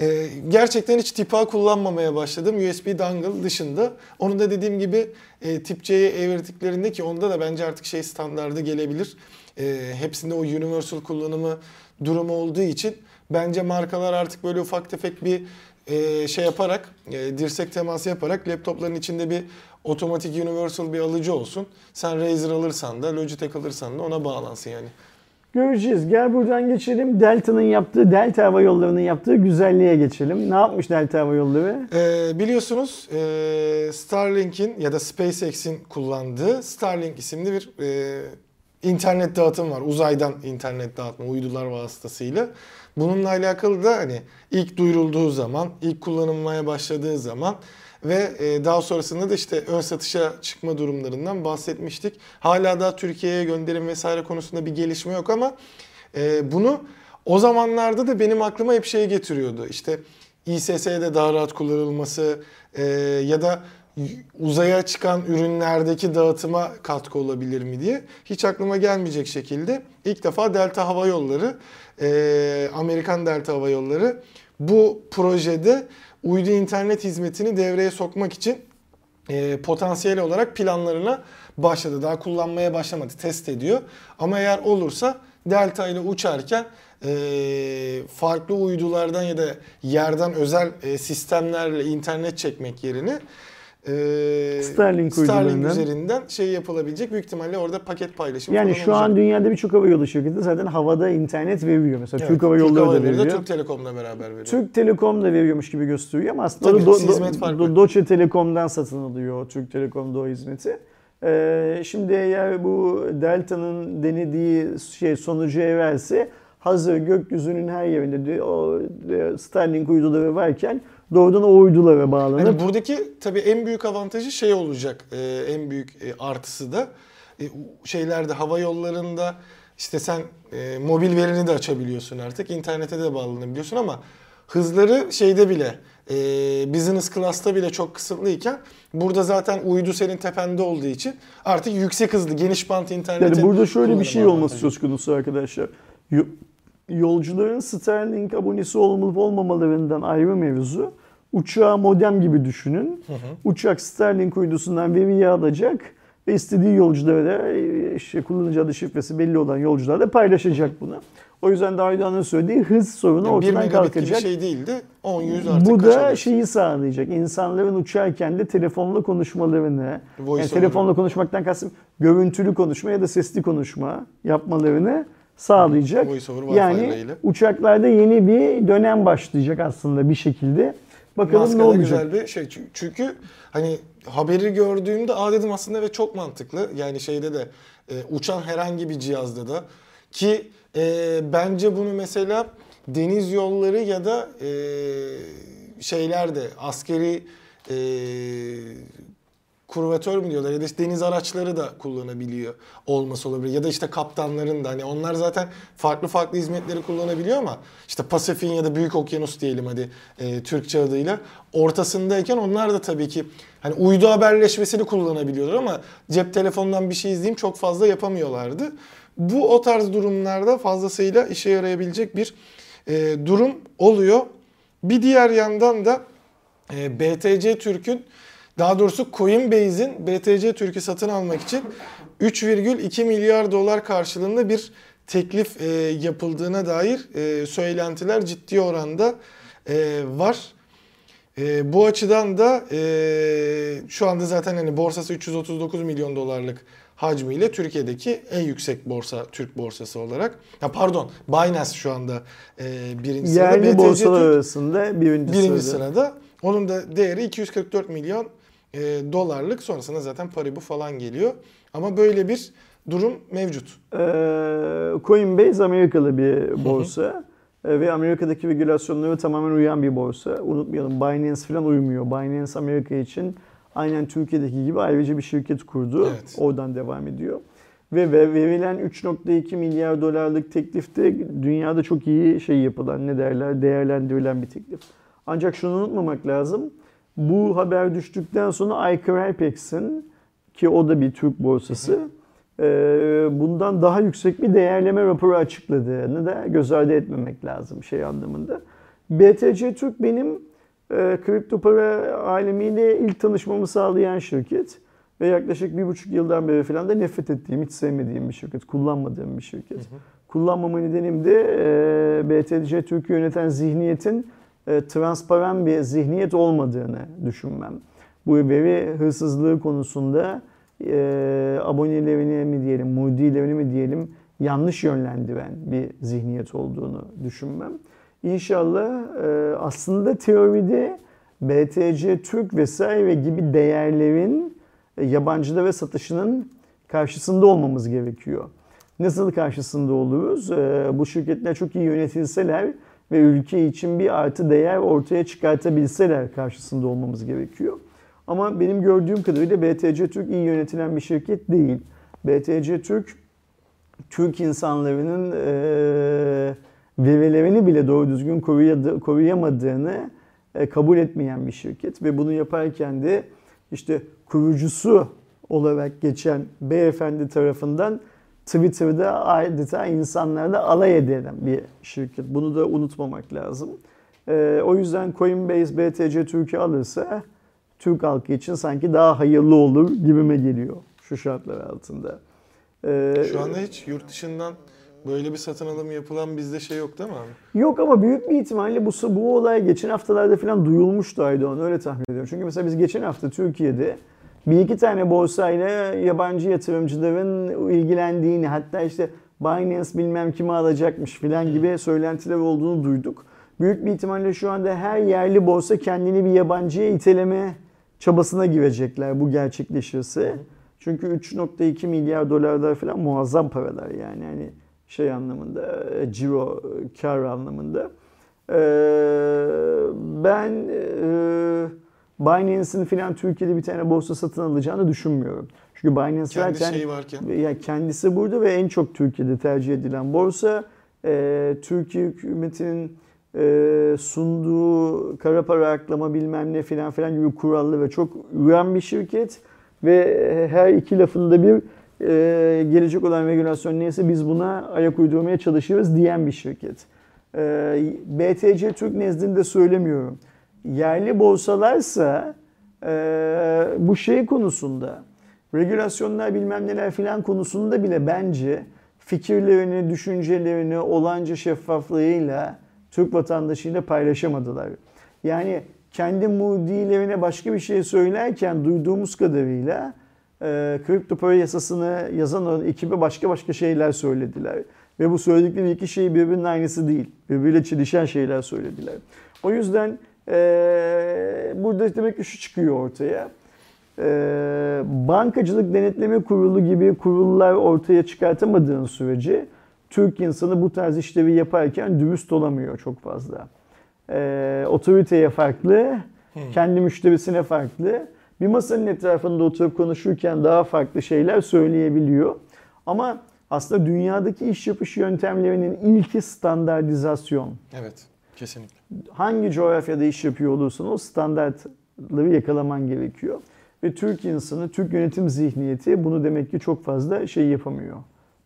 Ee, gerçekten hiç tip A kullanmamaya başladım USB dongle dışında. Onu da dediğim gibi e, tip C'ye evirdiklerinde ki onda da bence artık şey standardı gelebilir. E, hepsinde o universal kullanımı durumu olduğu için bence markalar artık böyle ufak tefek bir e, şey yaparak e, dirsek teması yaparak laptopların içinde bir otomatik universal bir alıcı olsun. Sen Razer alırsan da Logitech alırsan da ona bağlansın yani. Göreceğiz. Gel buradan geçelim. Delta'nın yaptığı, Delta Hava Yolları'nın yaptığı güzelliğe geçelim. Ne yapmış Delta Hava Yolları? Ee, biliyorsunuz e, Starlink'in ya da SpaceX'in kullandığı Starlink isimli bir e, internet dağıtım var. Uzaydan internet dağıtma uydular vasıtasıyla. Bununla alakalı da hani ilk duyurulduğu zaman, ilk kullanılmaya başladığı zaman ve e, daha sonrasında da işte ön satışa çıkma durumlarından bahsetmiştik. Hala daha Türkiye'ye gönderim vesaire konusunda bir gelişme yok ama e, bunu o zamanlarda da benim aklıma hep şey getiriyordu. İşte İSS'de daha rahat kullanılması e, ya da uzaya çıkan ürünlerdeki dağıtıma katkı olabilir mi diye hiç aklıma gelmeyecek şekilde ilk defa Delta Hava Yolları, Amerikan Delta Hava Yolları bu projede uydu internet hizmetini devreye sokmak için e, potansiyel olarak planlarına başladı. Daha kullanmaya başlamadı, test ediyor. Ama eğer olursa Delta ile uçarken e, farklı uydulardan ya da yerden özel e, sistemlerle internet çekmek yerine e, Starlink Starlink uydularından. üzerinden şey yapılabilecek. Büyük ihtimalle orada paket paylaşımı Yani falan şu olacak. an dünyada birçok hava yolu şirketi zaten havada internet veriyor. Mesela Evet, Türk Hava Yolları da Yolları veriyor. Türk Telekom'la beraber veriyor. Türk Telekom da veriyormuş gibi gösteriyor ama aslında Tabii, Do- Do-. Do- Deutsche Telekom'dan satın alıyor Türk Telekom'da o hizmeti. Ee, şimdi eğer bu Delta'nın denediği şey sonucu evelse hazır gökyüzünün her yerinde diyor, o e, Starlink uyduları varken doğrudan o uydulara bağlanıp Yani buradaki tabii en büyük avantajı şey olacak. e, en büyük e, artısı da e, şeylerde hava yollarında işte sen e, mobil verini de açabiliyorsun artık. internete de bağlanabiliyorsun ama hızları şeyde bile e, business class'ta bile çok kısıtlıyken burada zaten uydu senin tepende olduğu için artık yüksek hızlı geniş bant internetin Yani burada şöyle bir şey olması söz konusu arkadaşlar. Yo- Yolcuların Starlink abonesi olmalı olmamalarından ayrı mevzu. Uçağı modem gibi düşünün. Uçak Starlink uydusundan veriyi alacak ve istediği yolculara da işte kullanıcı adı şifresi belli olan yolcularla paylaşacak bunu. O yüzden daha Aydoğan'ın söylediği hız sorunu Yani 1 ortadan kalkacak. bir şey değildi. 10 100 artık Bu da şeyi sağlayacak. İnsanların uçarken de telefonla konuşmalarını, Voice yani telefonla konuşmaktan kastım görüntülü konuşma ya da sesli konuşma yapmalarını sağlayacak. Yani uçaklarda yeni bir dönem başlayacak aslında bir şekilde. Bakalım Maskada ne olacak. güzel bir şey. Çü- Çünkü hani haberi gördüğümde aa dedim aslında ve çok mantıklı. Yani şeyde de e, uçan herhangi bir cihazda da ki e, bence bunu mesela deniz yolları ya da e, şeylerde askeri e, kurvatör mü diyorlar ya da işte deniz araçları da kullanabiliyor olması olabilir. Ya da işte kaptanların da hani onlar zaten farklı farklı hizmetleri kullanabiliyor ama işte Pasifik'in ya da Büyük Okyanus diyelim hadi e, Türkçe adıyla ortasındayken onlar da tabii ki hani uydu haberleşmesini kullanabiliyorlar ama cep telefonundan bir şey izleyeyim çok fazla yapamıyorlardı. Bu o tarz durumlarda fazlasıyla işe yarayabilecek bir e, durum oluyor. Bir diğer yandan da e, BTC Türk'ün daha doğrusu Coinbase'in BTC Türk'ü satın almak için 3,2 milyar dolar karşılığında bir teklif e, yapıldığına dair e, söylentiler ciddi oranda e, var. E, bu açıdan da e, şu anda zaten hani borsası 339 milyon dolarlık hacmiyle Türkiye'deki en yüksek borsa Türk borsası olarak. Ya pardon Binance şu anda e, birinci sırada. Yerli borsalar Türk- arasında birinci, Birinci sırada. sırada. Onun da değeri 244 milyon e, dolarlık. Sonrasında zaten Paribu falan geliyor. Ama böyle bir durum mevcut. Ee, Coinbase Amerikalı bir borsa Ee, ve Amerika'daki regülasyonlara tamamen uyan bir borsa. Unutmayalım Binance falan uymuyor. Binance Amerika için aynen Türkiye'deki gibi ayrıca bir şirket kurdu. Evet. Oradan devam ediyor. Ve ve- verilen 3.2 milyar dolarlık teklifte dünyada çok iyi şey yapılan ne derler değerlendirilen bir teklif. Ancak şunu unutmamak lazım. Bu haber düştükten sonra iCrypex'in ki o da bir Türk borsası e, bundan daha yüksek bir değerleme raporu açıkladığını da göz ardı etmemek lazım şey anlamında. BTC Türk benim e, kripto para alemiyle ilk tanışmamı sağlayan şirket ve yaklaşık bir buçuk yıldan beri falan da nefret ettiğim, hiç sevmediğim bir şirket, kullanmadığım bir şirket. Kullanmama nedenim de e, BTC Türk'ü yöneten zihniyetin e, transparan bir zihniyet olmadığını düşünmem. Bu veri hırsızlığı konusunda e, abonelerini mi diyelim, mudilerini mi diyelim yanlış yönlendiren bir zihniyet olduğunu düşünmem. İnşallah e, aslında teoride BTC Türk vesaire gibi değerlerin e, yabancılara satışının karşısında olmamız gerekiyor. Nasıl karşısında oluruz? E, bu şirketler çok iyi yönetilseler ve ülke için bir artı değer ortaya çıkartabilseler karşısında olmamız gerekiyor. Ama benim gördüğüm kadarıyla BTC Türk iyi yönetilen bir şirket değil. BTC Türk, Türk insanlarının e, verilerini bile doğru düzgün koruyamadığını e, kabul etmeyen bir şirket. Ve bunu yaparken de işte kurucusu olarak geçen beyefendi tarafından Twitter'da adeta insanlarla alay edilen bir şirket. Bunu da unutmamak lazım. E, o yüzden Coinbase BTC Türk'ü alırsa Türk halkı için sanki daha hayırlı olur gibime geliyor şu şartlar altında. E, Şu anda hiç yurt dışından böyle bir satın alım yapılan bizde şey yok değil mi abi? Yok ama büyük bir ihtimalle bu, bu olay geçen haftalarda falan duyulmuştu Aydoğan öyle tahmin ediyorum. Çünkü mesela biz geçen hafta Türkiye'de bir iki tane borsayla yabancı yatırımcıların ilgilendiğini hatta işte Binance bilmem kimi alacakmış filan gibi söylentiler olduğunu duyduk. Büyük bir ihtimalle şu anda her yerli borsa kendini bir yabancıya iteleme çabasına girecekler bu gerçekleşirse. Çünkü 3.2 milyar dolarlar falan muazzam paralar yani. hani şey anlamında, ciro, kar anlamında. Ee, ben e, Binance'in falan Türkiye'de bir tane borsa satın alacağını düşünmüyorum. Çünkü Binance Kendi zaten varken. ya kendisi burada ve en çok Türkiye'de tercih edilen borsa. Ee, Türkiye hükümetinin e, sunduğu kara para aklama bilmem ne filan filan gibi kurallı ve çok üren bir şirket ve her iki lafında bir e, gelecek olan regülasyon neyse biz buna ayak uydurmaya çalışırız diyen bir şirket. E, BTC Türk nezdinde söylemiyorum. Yerli borsalarsa e, bu şey konusunda regülasyonlar bilmem neler filan konusunda bile bence fikirlerini, düşüncelerini olanca şeffaflığıyla Türk vatandaşıyla paylaşamadılar. Yani kendi mudilerine başka bir şey söylerken duyduğumuz kadarıyla e, kripto para yasasını yazan ekibe başka başka şeyler söylediler. Ve bu söyledikleri iki şey birbirinin aynısı değil. Birbiriyle çelişen şeyler söylediler. O yüzden e, burada demek ki şu çıkıyor ortaya. E, bankacılık denetleme kurulu gibi kurullar ortaya çıkartamadığın sürece Türk insanı bu tarz işlevi yaparken dürüst olamıyor çok fazla. E, otoriteye farklı, kendi müşterisine farklı. Bir masanın etrafında oturup konuşurken daha farklı şeyler söyleyebiliyor. Ama aslında dünyadaki iş yapış yöntemlerinin ilki standartizasyon. Evet, kesinlikle. Hangi coğrafyada iş yapıyor olursan o standartları yakalaman gerekiyor. Ve Türk insanı, Türk yönetim zihniyeti bunu demek ki çok fazla şey yapamıyor.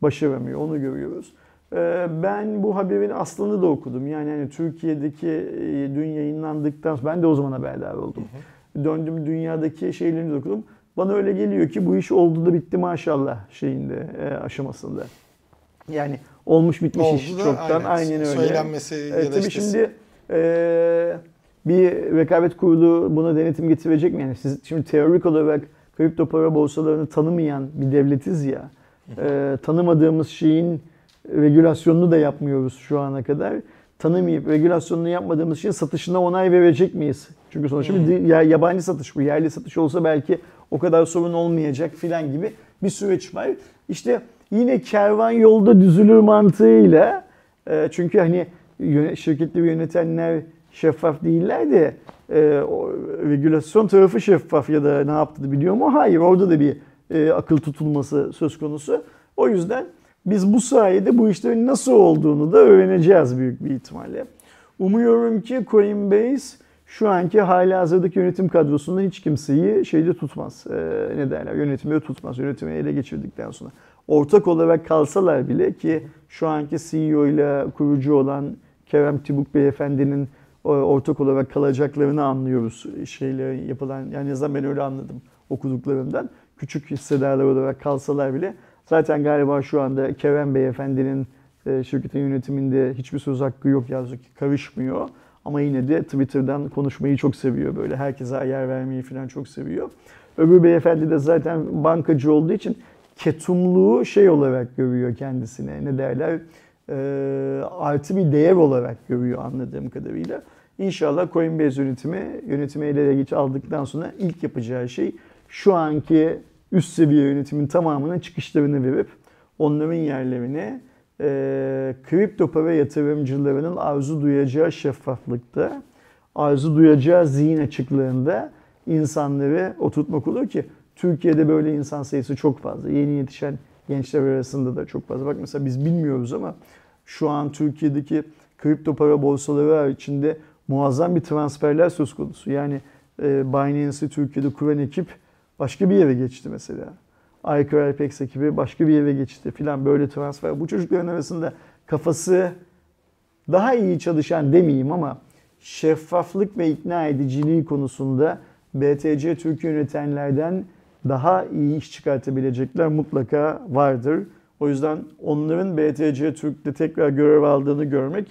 Başaramıyor, onu görüyoruz. Ee, ben bu haberin aslını da okudum. Yani hani Türkiye'deki e, dün yayınlandıktan sonra ben de o zaman haberdar oldum. Hı hı. Döndüm dünyadaki şeylerini de okudum. Bana öyle geliyor ki bu iş oldu da bitti maşallah şeyinde e, aşamasında. Yani olmuş bitmiş oldu iş da, çoktan aynen, aynen öyle. Söylenmesi e, ya da tabii işte... şimdi e, bir rekabet kurulu buna denetim getirecek mi? Yani siz şimdi teorik olarak kripto para borsalarını tanımayan bir devletiz ya. E, tanımadığımız şeyin regülasyonunu da yapmıyoruz şu ana kadar. Tanımayıp regülasyonunu yapmadığımız için satışına onay verecek miyiz? Çünkü sonuçta bir ya, yabancı satış bu. Yerli satış olsa belki o kadar sorun olmayacak filan gibi bir süreç var. İşte yine kervan yolda düzülür mantığıyla e, çünkü hani şirketleri yönetenler şeffaf değiller de e, o, regülasyon tarafı şeffaf ya da ne yaptığını biliyor mu? Hayır orada da bir e, akıl tutulması söz konusu. O yüzden biz bu sayede bu işlerin nasıl olduğunu da öğreneceğiz büyük bir ihtimalle. Umuyorum ki Coinbase şu anki hali hazırdaki yönetim kadrosundan hiç kimseyi şeyde tutmaz. Ee, ne derler? Yönetimi tutmaz. Yönetimi ele geçirdikten sonra. Ortak olarak kalsalar bile ki şu anki CEO ile kurucu olan Kerem Tibuk Beyefendinin ortak olarak kalacaklarını anlıyoruz. Şeyle yapılan yani azından ben öyle anladım okuduklarımdan. Küçük hissedarlar olarak kalsalar bile zaten galiba şu anda Kerem Beyefendinin şirketin yönetiminde hiçbir söz hakkı yok yazık ki karışmıyor. Ama yine de Twitter'dan konuşmayı çok seviyor böyle. Herkese ayar vermeyi falan çok seviyor. Öbür beyefendi de zaten bankacı olduğu için ketumluğu şey olarak görüyor kendisine. Ne derler? E, artı bir değer olarak görüyor anladığım kadarıyla. İnşallah Coinbase yönetimi, yönetimi ele geç aldıktan sonra ilk yapacağı şey şu anki üst seviye yönetimin tamamının çıkışlarını verip onların yerlerine e, kripto para yatırımcılarının arzu duyacağı şeffaflıkta, arzu duyacağı zihin açıklığında insanları oturtmak olur ki Türkiye'de böyle insan sayısı çok fazla. Yeni yetişen gençler arasında da çok fazla. Bak mesela biz bilmiyoruz ama şu an Türkiye'deki kripto para borsaları içinde muazzam bir transferler söz konusu. Yani e, Binance'i Türkiye'de kuran ekip başka bir yere geçti mesela. iCrypex ekibi başka bir yere geçti filan böyle transfer. Bu çocukların arasında kafası daha iyi çalışan demeyeyim ama şeffaflık ve ikna ediciliği konusunda BTC Türk yönetenlerden daha iyi iş çıkartabilecekler mutlaka vardır. O yüzden onların BTC Türk'te tekrar görev aldığını görmek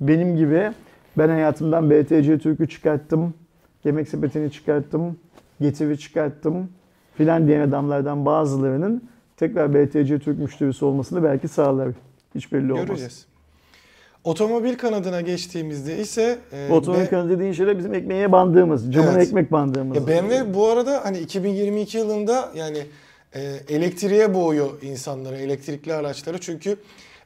benim gibi ben hayatımdan BTC Türk'ü çıkarttım, yemek sepetini çıkarttım, getiri çıkarttım filan diyen adamlardan bazılarının tekrar BTC Türk müşterisi olmasını belki sağlar. Hiç belli olmaz. Göreceğiz. Otomobil kanadına geçtiğimizde ise e, otomobil B... kanadı dediğin şeyler bizim ekmeğe bandığımız, camına evet. ekmek bandığımız. Ya BMW bu arada hani 2022 yılında yani elektriğe boğuyor insanları, elektrikli araçları. Çünkü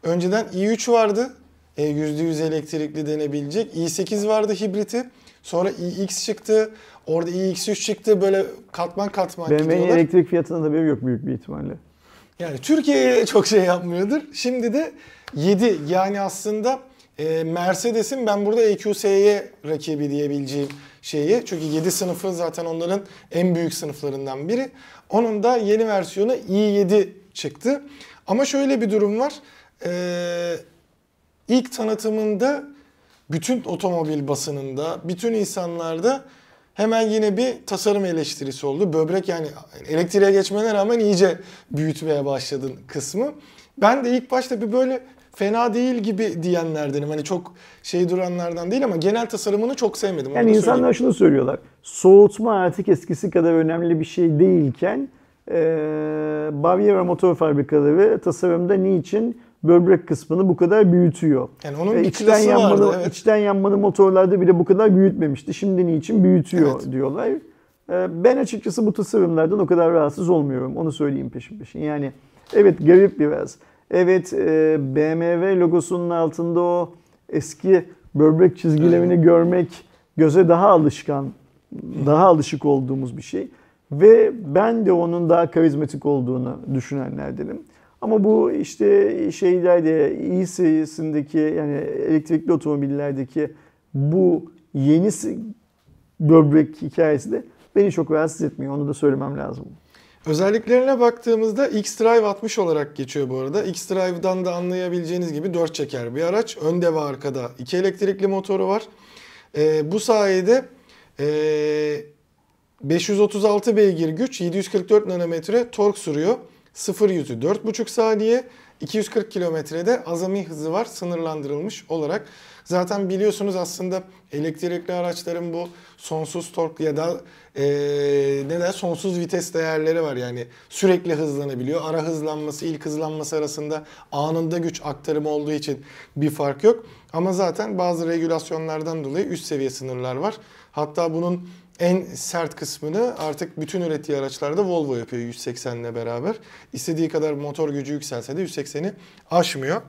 önceden i3 vardı. E, %100 elektrikli denebilecek. i8 vardı hibriti. Sonra iX çıktı. Orada iX3 çıktı. Böyle katman katman BMW'nin gidiyorlar. elektrik fiyatında da bir yok büyük bir ihtimalle. Yani Türkiye'ye çok şey yapmıyordur. Şimdi de 7 yani aslında e, Mercedes'in ben burada EQS'ye rakibi diyebileceğim şeyi. Çünkü 7 sınıfı zaten onların en büyük sınıflarından biri. Onun da yeni versiyonu i7 çıktı. Ama şöyle bir durum var. Ee, ilk tanıtımında bütün otomobil basınında, bütün insanlarda hemen yine bir tasarım eleştirisi oldu. Böbrek yani elektriğe geçmene rağmen iyice büyütmeye başladın kısmı. Ben de ilk başta bir böyle fena değil gibi diyenlerdenim. Hani çok şey duranlardan değil ama genel tasarımını çok sevmedim. Yani insanlar şunu söylüyorlar. Soğutma artık eskisi kadar önemli bir şey değilken e, Baviera motor fabrikaları tasarımda niçin böbrek kısmını bu kadar büyütüyor? Yani onun e, içten yanmalı, vardı, evet. içten yanmalı motorlarda bile bu kadar büyütmemişti. Şimdi niçin büyütüyor Evet. diyorlar. E, ben açıkçası bu tasarımlardan o kadar rahatsız olmuyorum. Onu söyleyeyim peşin peşin. Yani evet garip biraz. Evet e, BMW logosunun altında o eski böbrek çizgilerini görmek göze daha alışkan, daha alışık olduğumuz bir şey. Ve ben de onun daha karizmatik olduğunu düşünenlerdenim. Ama bu işte şeylerde iyi serisindeki yani elektrikli otomobillerdeki bu yeni böbrek hikayesi de beni çok rahatsız etmiyor. Onu da söylemem lazım. Özelliklerine baktığımızda X-Drive 60 olarak geçiyor bu arada. X-Drive'dan da anlayabileceğiniz gibi 4 çeker bir araç. Önde ve arkada 2 elektrikli motoru var. Ee, bu sayede ee, 536 beygir güç, 744 nanometre tork sürüyor. 0 yüzü 4,5 saniye. 240 kilometrede azami hızı var sınırlandırılmış olarak. Zaten biliyorsunuz aslında elektrikli araçların bu sonsuz tork ya da e, ne der sonsuz vites değerleri var. Yani sürekli hızlanabiliyor. Ara hızlanması, ilk hızlanması arasında anında güç aktarımı olduğu için bir fark yok. Ama zaten bazı regülasyonlardan dolayı üst seviye sınırlar var. Hatta bunun en sert kısmını artık bütün ürettiği araçlarda Volvo yapıyor 180 ile beraber. İstediği kadar motor gücü yükselse de 180'i aşmıyor.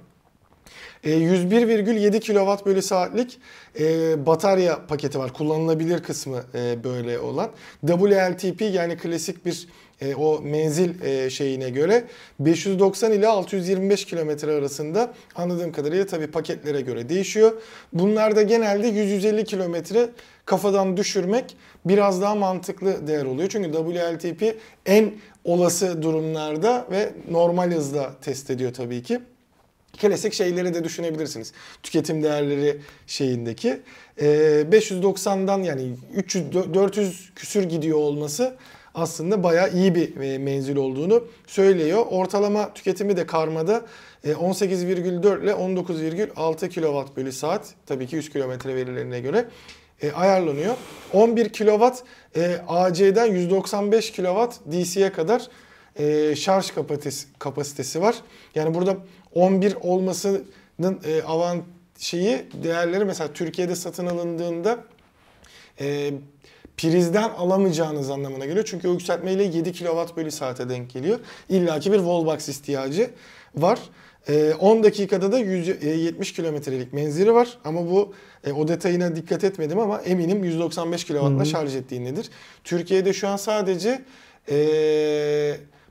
E, 101,7 kW bölü saatlik e, batarya paketi var. Kullanılabilir kısmı e, böyle olan. WLTP yani klasik bir e, o menzil e, şeyine göre 590 ile 625 kilometre arasında anladığım kadarıyla tabii paketlere göre değişiyor. Bunlarda genelde 100-150 kilometre kafadan düşürmek biraz daha mantıklı değer oluyor. Çünkü WLTP en olası durumlarda ve normal hızda test ediyor tabii ki. Klasik şeyleri de düşünebilirsiniz. Tüketim değerleri şeyindeki. Ee, 590'dan yani 300 400 küsür gidiyor olması aslında bayağı iyi bir e, menzil olduğunu söylüyor. Ortalama tüketimi de karmada e, 18,4 ile 19,6 kW bölü saat. Tabii ki 100 kilometre verilerine göre e, ayarlanıyor. 11 kW e, AC'den 195 kW DC'ye kadar e, şarj kapasitesi, kapasitesi var. Yani burada 11 olmasının e, avant şeyi değerleri mesela Türkiye'de satın alındığında e, prizden alamayacağınız anlamına geliyor. Çünkü o yükseltmeyle 7 kW bölü saate denk geliyor. İlla ki bir wallbox ihtiyacı var. E, 10 dakikada da 170 kilometrelik menzili var. Ama bu e, o detayına dikkat etmedim ama eminim 195 kW'la şarj ettiğindedir. Türkiye'de şu an sadece e,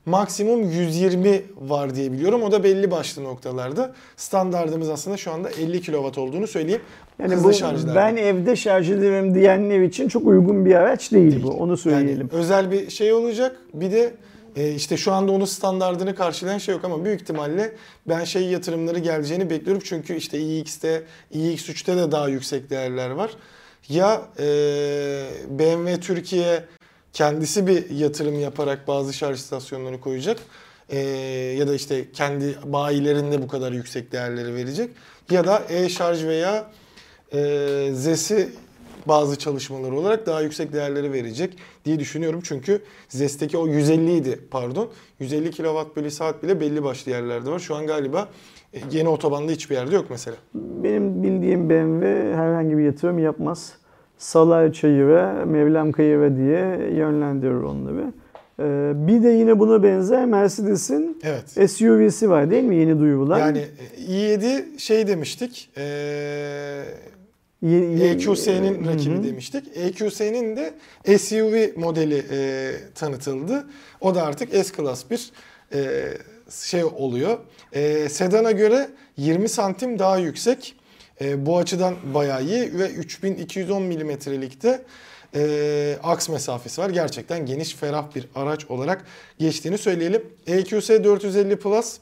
maksimum 120 var diye biliyorum. O da belli başlı noktalarda. Standartımız aslında şu anda 50 kW olduğunu söyleyeyim. Yani Hızlı bu şarjlarda. ben evde şarj ederim diyenler için çok uygun bir araç değil, bu. Onu söyleyelim. Yani özel bir şey olacak. Bir de e, işte şu anda onun standartını karşılayan şey yok ama büyük ihtimalle ben şey yatırımları geleceğini bekliyorum. Çünkü işte iX'te, iX3'te de daha yüksek değerler var. Ya e, BMW Türkiye kendisi bir yatırım yaparak bazı şarj istasyonları koyacak. E, ya da işte kendi bayilerinde bu kadar yüksek değerleri verecek. Ya da e-şarj veya e, ZES'i bazı çalışmalar olarak daha yüksek değerleri verecek diye düşünüyorum. Çünkü ZES'teki o 150 idi pardon. 150 kW bölü saat bile belli başlı yerlerde var. Şu an galiba e, yeni otobanda hiçbir yerde yok mesela. Benim bildiğim BMW herhangi bir yatırım yapmaz. Salar Çayır'a, Mevlam Kayır'a diye yönlendirir onları. Ee, bir de yine buna benzer Mercedes'in Evet. SUV'si var değil mi yeni duyurulan? Yani e, i7 şey demiştik. E, Ye- Hı hı. rakibi demiştik. EQS'nin de SUV modeli e, tanıtıldı. O da artık S-Class bir e, şey oluyor. E, sedana göre 20 santim daha yüksek. E, bu açıdan bayağı iyi ve 3210 milimetrelikte e, aks mesafesi var. Gerçekten geniş, ferah bir araç olarak geçtiğini söyleyelim. EQS 450 Plus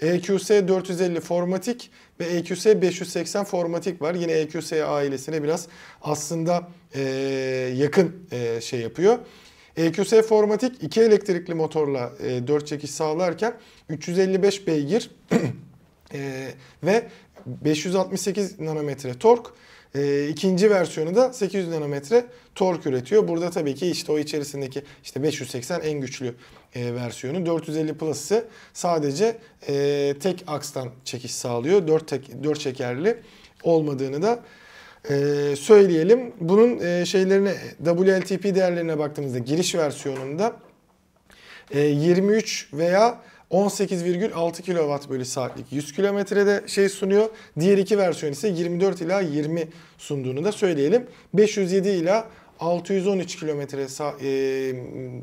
EQS 450 Formatik ve EQS 580 Formatik var. Yine EQS ailesine biraz aslında e, yakın e, şey yapıyor. EQS Formatik 2 elektrikli motorla e, 4 çekiş sağlarken 355 beygir e, ve 568 nanometre tork. E, ikinci versiyonu da 800 nanometre tork üretiyor. Burada tabii ki işte o içerisindeki işte 580 en güçlü e, versiyonu. 450 Plus ise sadece e, tek akstan çekiş sağlıyor. 4 tek 4 çekerli olmadığını da e, söyleyelim. Bunun e, şeylerine WLTP değerlerine baktığımızda giriş versiyonunda e, 23 veya 18,6 kW bölü saatlik 100 kilometrede şey sunuyor. Diğer iki versiyon ise 24 ila 20 sunduğunu da söyleyelim. 507 ila 613 kilometre e,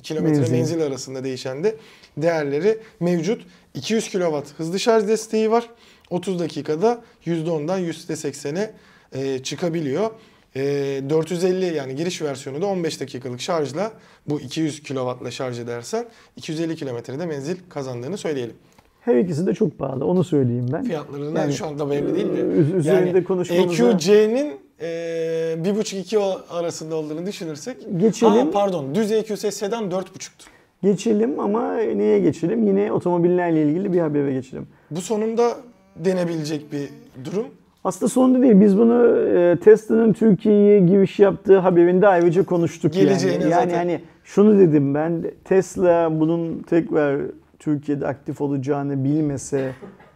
kilometre Menzil. menzil arasında değişen de değerleri mevcut. 200 kW hızlı şarj desteği var. 30 dakikada %10'dan %80'e e, çıkabiliyor. E, 450 yani giriş versiyonu da 15 dakikalık şarjla bu 200 kW'la şarj edersen 250 kilometrede menzil kazandığını söyleyelim. Her ikisi de çok pahalı. Onu söyleyeyim ben. Fiyatlarına Yani, şu anda belli değil de. Üz- üzerinde yani konuşmamıza- EQC'nin e, 1.5-2 arasında olduğunu düşünürsek. Geçelim. Aa, pardon düz EQS sedan 4.5'tur. Geçelim ama neye geçelim? Yine otomobillerle ilgili bir habere geçelim. Bu sonunda denebilecek bir durum. Aslında sonunda değil. Biz bunu e, Tesla'nın Türkiye'ye giriş yaptığı haberinde ayrıca konuştuk. Geleceğine yani. Yani zaten. hani şunu dedim ben Tesla bunun tekrar Türkiye'de aktif olacağını bilmese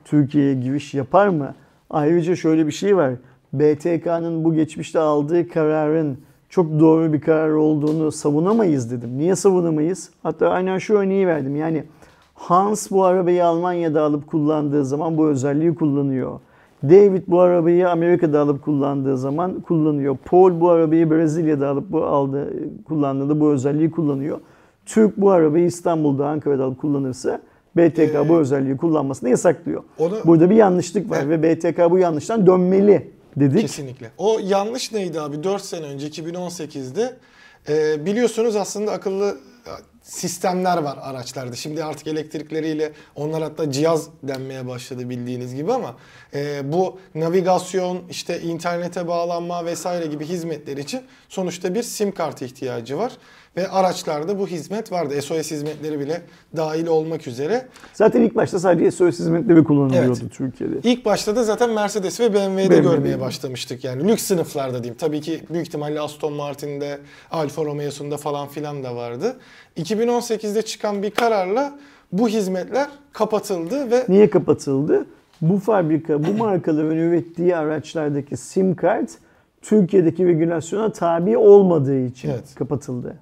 Türkiye'ye giriş yapar mı? Ayrıca şöyle bir şey var. BTK'nın bu geçmişte aldığı kararın çok doğru bir karar olduğunu savunamayız dedim. Niye savunamayız? Hatta aynen şu örneği verdim. Yani Hans bu arabayı Almanya'da alıp kullandığı zaman bu özelliği kullanıyor. David bu arabayı Amerika'da alıp kullandığı zaman kullanıyor. Paul bu arabayı Brezilya'da alıp bu aldı kullandığında bu özelliği kullanıyor. Türk bu arabayı İstanbul'da, Ankara'da alıp kullanırsa BTK Ee, bu özelliği kullanmasını yasaklıyor. Onu Burada bir yanlışlık var ve BTK bu yanlıştan dönmeli dedik. kesinlikle. O yanlış neydi abi? 4 sene önce 2018'de e, biliyorsunuz aslında akıllı sistemler var araçlarda. Şimdi artık elektrikleriyle onlar hatta cihaz denmeye başladı bildiğiniz gibi ama e, bu navigasyon, işte internete bağlanma vesaire gibi hizmetler için sonuçta bir sim kartı ihtiyacı var. Ve araçlarda bu hizmet vardı. SOS hizmetleri bile dahil olmak üzere. Zaten ilk başta sadece SOS hizmetleri kullanılıyordu Evet. Türkiye'de. İlk başta da zaten Mercedes ve BMW'de BMW. görmeye başlamıştık. Yani lüks sınıflarda diyeyim. Tabii ki büyük ihtimalle Aston Martin'de, Alfa Romeo'sunda falan filan da vardı. 2018'de çıkan bir kararla bu hizmetler kapatıldı ve Niye kapatıldı? Bu fabrika, bu markaların ürettiği araçlardaki sim kart Türkiye'deki regülasyona tabi olmadığı için Evet. kapatıldı.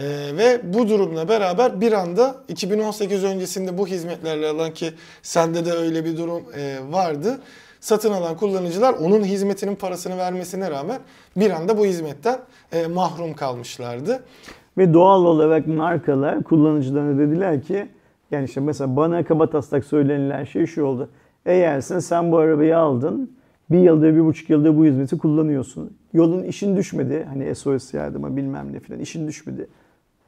Ee, ve bu durumla beraber bir anda 2018 öncesinde bu hizmetlerle alan ki sende de öyle bir durum e, vardı. Satın alan kullanıcılar onun hizmetinin parasını vermesine rağmen bir anda bu hizmetten e, mahrum kalmışlardı. Ve doğal olarak markalar kullanıcılarına dediler ki yani işte mesela bana kabataslak söylenilen şey şu oldu. Eğer sen, sen bu arabayı aldın bir yılda bir buçuk yılda bu hizmeti kullanıyorsun. Yolun işin düşmedi. Hani SOS yardıma bilmem ne filan işin düşmedi.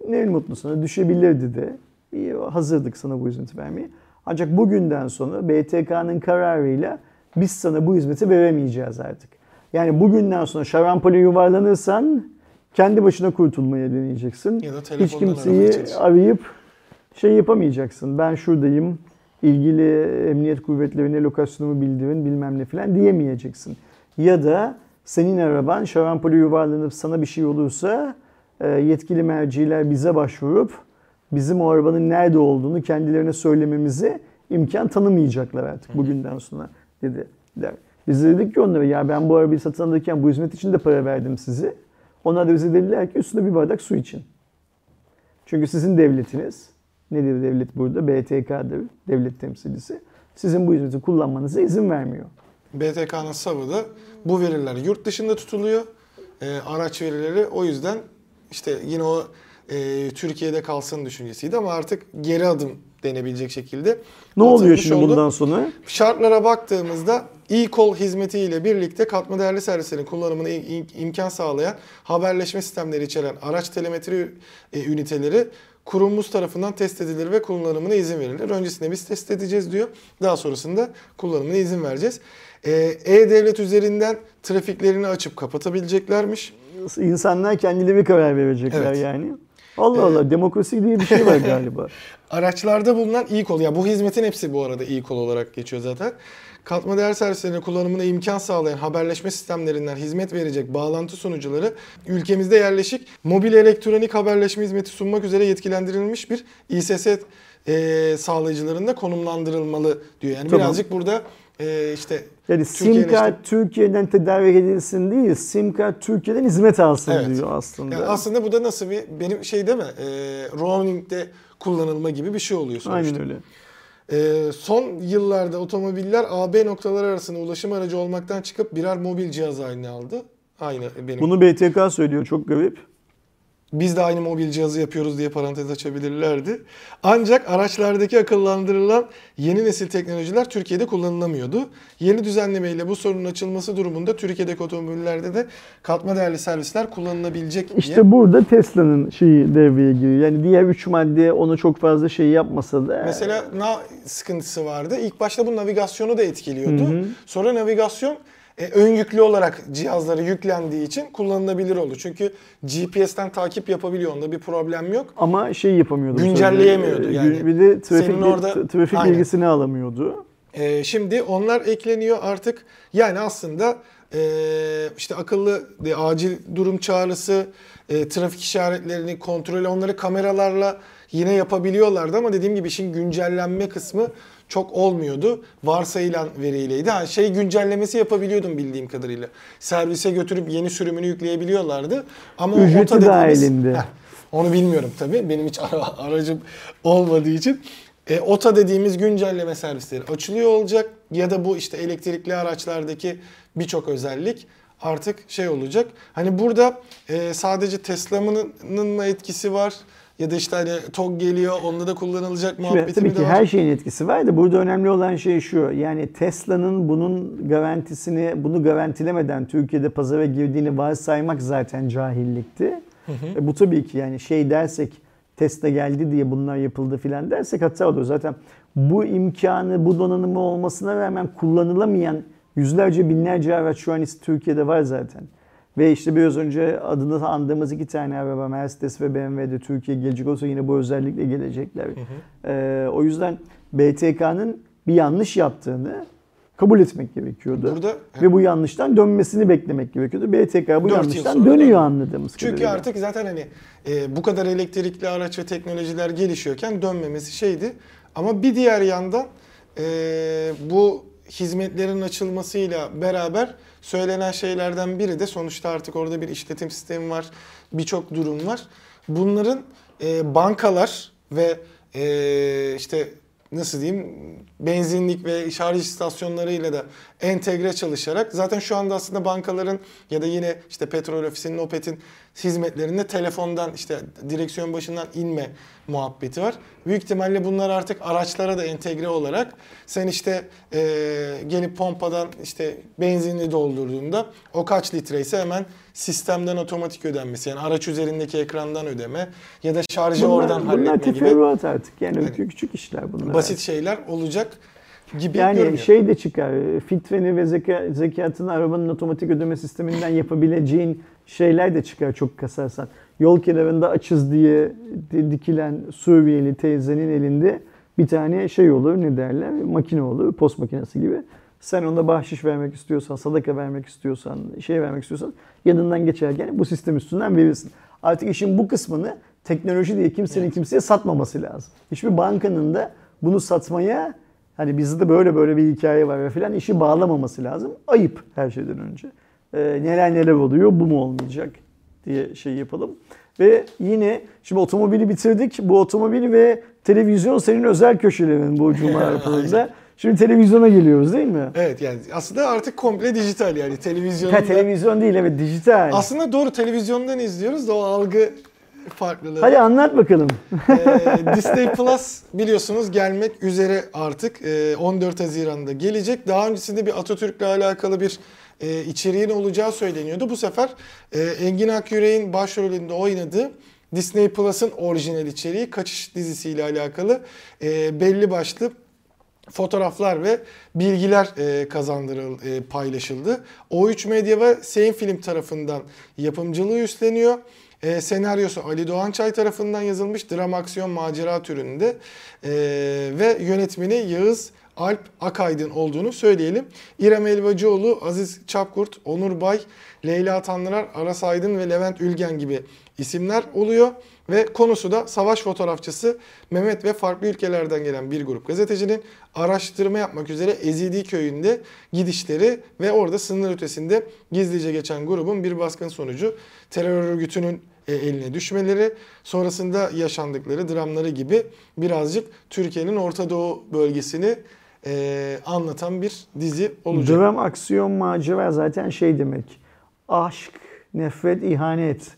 Ne mutlu sana düşebilirdi de. İyi, hazırdık sana bu hizmeti vermeye. Ancak bugünden sonra BTK'nın kararıyla biz sana bu hizmeti veremeyeceğiz artık. Yani bugünden sonra şarampole yuvarlanırsan kendi başına kurtulmaya deneyeceksin. Ya da Hiç kimseyi arayıp şey yapamayacaksın. Ben şuradayım, ilgili emniyet kuvvetlerine lokasyonumu bildirin bilmem ne falan diyemeyeceksin. Ya da senin araban şarampole yuvarlanıp sana bir şey olursa yetkili merciler bize başvurup bizim o arabanın nerede olduğunu kendilerine söylememizi imkan tanımayacaklar artık bugünden sonra dediler. Biz de dedik ki onlara ya ben bu arabayı satın alırken bu hizmet için de para verdim size. Onlar da bize dediler ki üstüne bir bardak su için. Çünkü sizin devletiniz, nedir devlet burada? BTK'dır, devlet temsilcisi. Sizin bu hizmeti kullanmanıza izin vermiyor. BTK'nın savı da bu veriler yurt dışında tutuluyor. Ee, araç verileri o yüzden işte yine o e, Türkiye'de kalsın düşüncesiydi ama artık geri adım denebilecek şekilde. Ne oluyor şimdi oldu. bundan sonra? Şartlara baktığımızda e-call hizmetiyle birlikte katma değerli servislerin kullanımına im- imkan sağlayan haberleşme sistemleri içeren araç telemetri e, üniteleri kurumumuz tarafından test edilir ve kullanımına izin verilir. Öncesinde biz test edeceğiz diyor. Daha sonrasında kullanımına izin vereceğiz. Ee, E-Devlet üzerinden trafiklerini açıp kapatabileceklermiş. İnsanlar kendileri karar verecekler Evet. yani. Allah Allah demokrasi diye bir şey var galiba. Araçlarda bulunan e-call, ya bu hizmetin hepsi bu arada e-call olarak geçiyor zaten. Katma değer servislerinin kullanımına imkan sağlayan haberleşme sistemlerinden hizmet verecek bağlantı sunucuları ülkemizde yerleşik mobil elektronik haberleşme hizmeti sunmak üzere yetkilendirilmiş bir İSS e, sağlayıcılarında konumlandırılmalı diyor. Yani Tamam. birazcık burada e, işte Yani sim kart Türkiye'den tedarik edilsin değil, sim kart Türkiye'den hizmet alsın Evet. diyor aslında. yani aslında bu da nasıl bir benim şey değil mi? E, roaming'de kullanılma gibi bir şey oluyor sonuçta. Aynen öyle. Ee, son yıllarda otomobiller AB noktaları arasında ulaşım aracı olmaktan çıkıp birer mobil cihaz haline aldı. Aynı benim. Bunu BTK söylüyor çok garip. Biz de aynı mobil cihazı yapıyoruz diye parantez açabilirlerdi. Ancak araçlardaki akıllandırılan yeni nesil teknolojiler Türkiye'de kullanılamıyordu. Yeni düzenlemeyle bu sorunun açılması durumunda Türkiye'deki otomobillerde de katma değerli servisler kullanılabilecek diye. İşte burada Tesla'nın şeyi devreye giriyor. Yani diğer üç madde onu çok fazla şey yapmasa da. Mesela ne sıkıntısı vardı? İlk başta bu navigasyonu da etkiliyordu. Hı hı. Sonra navigasyon e, ön yüklü olarak cihazlara yüklendiği için kullanılabilir oldu. Çünkü GPS'ten takip yapabiliyor. Onda bir problem yok. ama şey yapamıyordu. Güncelleyemiyordu sefer. yani. Bir de trafik, Senin orada- tra- trafik Aynen. bilgisini alamıyordu. E, şimdi onlar ekleniyor artık. Yani aslında e, işte akıllı e, acil durum çağrısı, e, trafik işaretlerini kontrol, onları kameralarla yine yapabiliyorlardı ama dediğim gibi işin güncellenme kısmı çok olmuyordu. Varsayılan veriyleydi. Ha, şey güncellemesi yapabiliyordum bildiğim kadarıyla. Servise götürüp yeni sürümünü yükleyebiliyorlardı. Ama o Ücreti OTA dediğimiz- dahilinde. Heh, onu bilmiyorum tabii. Benim hiç ara- aracım olmadığı için. E, OTA dediğimiz güncelleme servisleri açılıyor olacak ya da bu işte elektrikli araçlardaki birçok özellik artık şey olacak. Hani burada e, sadece Tesla'nın etkisi var ya da işte hani TOG geliyor onda da kullanılacak Şimdi, muhabbeti tabii mi ki her şeyin etkisi var da burada önemli olan şey şu. Yani Tesla'nın bunun garantisini, bunu garantilemeden Türkiye'de pazara girdiğini varsaymak zaten cahillikti. E, bu tabii ki yani şey dersek Tesla geldi diye bunlar yapıldı filan dersek hata olur. Zaten bu imkanı, bu donanımı olmasına rağmen kullanılamayan yüzlerce binlerce araç şu an Türkiye'de var zaten. Ve işte biraz önce adını andığımız iki tane araba Mercedes ve BMW'de Türkiye gelecek olsa yine bu özellikle gelecekler. Ee, o yüzden BTK'nın bir yanlış yaptığını kabul etmek gerekiyordu. Burada Ve bu yanlıştan dönmesini beklemek gerekiyordu. BTK bu yanlıştan dönüyor döndü. anladığımız Çünkü kadarıyla. artık zaten hani e, bu kadar elektrikli araç ve teknolojiler gelişiyorken dönmemesi şeydi. Ama bir diğer yandan e, bu hizmetlerin açılmasıyla beraber söylenen şeylerden biri de sonuçta artık orada bir işletim sistemi var, birçok durum var. Bunların e, bankalar ve e, işte nasıl diyeyim benzinlik ve şarj istasyonlarıyla da entegre çalışarak zaten şu anda aslında bankaların ya da yine işte petrol ofisinin Opet'in hizmetlerinde telefondan işte direksiyon başından inme muhabbeti var. Büyük ihtimalle bunlar artık araçlara da entegre olarak sen işte eee, gelip pompadan işte benzinli doldurduğunda o kaç litre ise hemen sistemden otomatik ödenmesi. Yani araç üzerindeki ekrandan ödeme ya da şarjı bunlar, oradan bunlar halletme gibi teferruat artık. Yani Yani küçük, küçük işler bunlar. basit şeyler olacak gibi Yani görünüyor. şey de çıkar, filtreni ve zeka, zekatını arabanın otomatik ödeme sisteminden yapabileceğin şeyler de çıkar çok kasarsan. Yol kenarında açız diye di- dikilen Suriyeli teyzenin elinde bir tane şey olur ne derler makine olur post makinesi gibi. Sen ona bahşiş vermek istiyorsan, sadaka vermek istiyorsan, şey vermek istiyorsan yanından geçerken bu sistem üstünden verirsin. Artık işin bu kısmını teknoloji diye kimsenin kimseye satmaması lazım. Hiçbir bankanın da bunu satmaya hani bizde de böyle böyle bir hikaye var ve filan işi bağlamaması lazım. Ayıp her şeyden önce. Ee, neler neler oluyor bu mu olmayacak diye şey yapalım. Ve yine şimdi otomobili bitirdik. Bu otomobil ve televizyon senin özel köşelerin bu cuma raporunda. Şimdi televizyona geliyoruz değil mi? Evet yani aslında artık komple dijital yani televizyonda. Ha, televizyon değil evet dijital. Aslında doğru televizyondan izliyoruz da o algı farklılığı. Hadi anlat bakalım. Ee, Disney Plus biliyorsunuz gelmek üzere artık Ee, 14 Haziran'da gelecek. Daha öncesinde bir Atatürk'le alakalı bir e, içeriğin olacağı söyleniyordu. Bu sefer e, Engin Akyürek'in başrolünde oynadığı Disney Plus'ın orijinal içeriği Kaçış dizisiyle alakalı e, belli başlı fotoğraflar ve bilgiler e, kazandırıl e, paylaşıldı. O3 Medya ve Sein Film tarafından yapımcılığı üstleniyor. E, senaryosu Ali Doğançay tarafından yazılmış dram aksiyon macera türünde e, ve yönetmeni Yağız Alp Akaydın olduğunu söyleyelim. İrem Elvacıoğlu, Aziz Çapkurt, Onur Bay, Leyla Tanrılar, Aras Aydın ve Levent Ülgen gibi isimler oluyor. Ve konusu da savaş fotoğrafçısı Mehmet ve farklı ülkelerden gelen bir grup gazetecinin araştırma yapmak üzere Ezidi köyünde gidişleri ve orada sınır ötesinde gizlice geçen grubun bir baskın sonucu terör örgütünün e, eline düşmeleri, sonrasında yaşandıkları dramları gibi birazcık Türkiye'nin Orta Doğu bölgesini e, anlatan bir dizi olacak. Dram, aksiyon, macera zaten şey demek. Aşk, nefret, ihanet.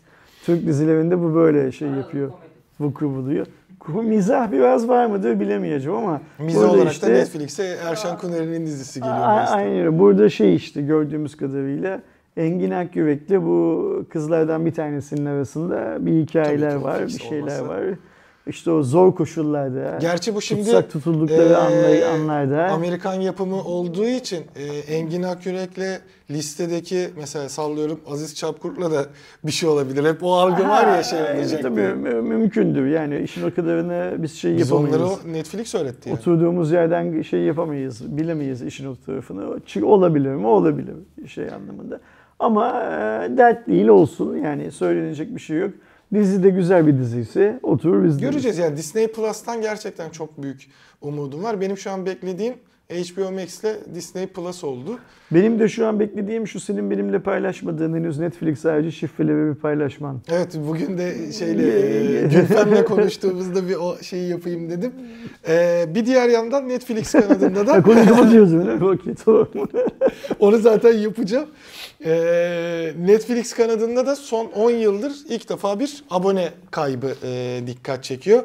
Türk dizilerinde bu böyle şey yapıyor. Vuku buluyor. Mizah biraz var mıdır bilemeyeceğim ama. Mizah olarak işte, da Netflix'e Erşan Kuner'in dizisi geliyor. Aynen öyle. Burada şey işte gördüğümüz kadarıyla Engin Akyürek'le bu kızlardan bir tanesinin arasında bir hikayeler Tabii, var, bir şeyler olması. var. İşte o zor koşullarda. Gerçi bu şimdi tutsak tutuldukları e, anlarda. Amerikan yapımı olduğu için e, Engin Akyürek'le listedeki mesela sallıyorum Aziz Çapkurt'la da bir şey olabilir. Hep o algı ha, var ya şey olacak. Tabii diye. mümkündür. Yani işin o kadarını biz şey biz yapamayız. onları Netflix öğretti yani. Oturduğumuz yerden şey yapamayız. Bilemeyiz işin o tarafını. Olabilir mi? Olabilir şey anlamında. Ama e, dert değil olsun. Yani söylenecek bir şey yok. Dizi de güzel bir diziyse oturur biz Göreceğiz yani Disney Plus'tan gerçekten çok büyük umudum var. Benim şu an beklediğim HBO Max ile Disney Plus oldu. Benim de şu an beklediğim şu senin benimle paylaşmadığın henüz Netflix harici şifreleri bir paylaşman. Evet bugün de şeyle e, Gülfem'le konuştuğumuzda bir o şeyi yapayım dedim. Ee, bir diğer yandan Netflix kanadında da... Konuyu kapatıyoruz öyle Okey tamam. Onu zaten yapacağım. Ee, Netflix kanadında da son 10 yıldır ilk defa bir abone kaybı e, dikkat çekiyor.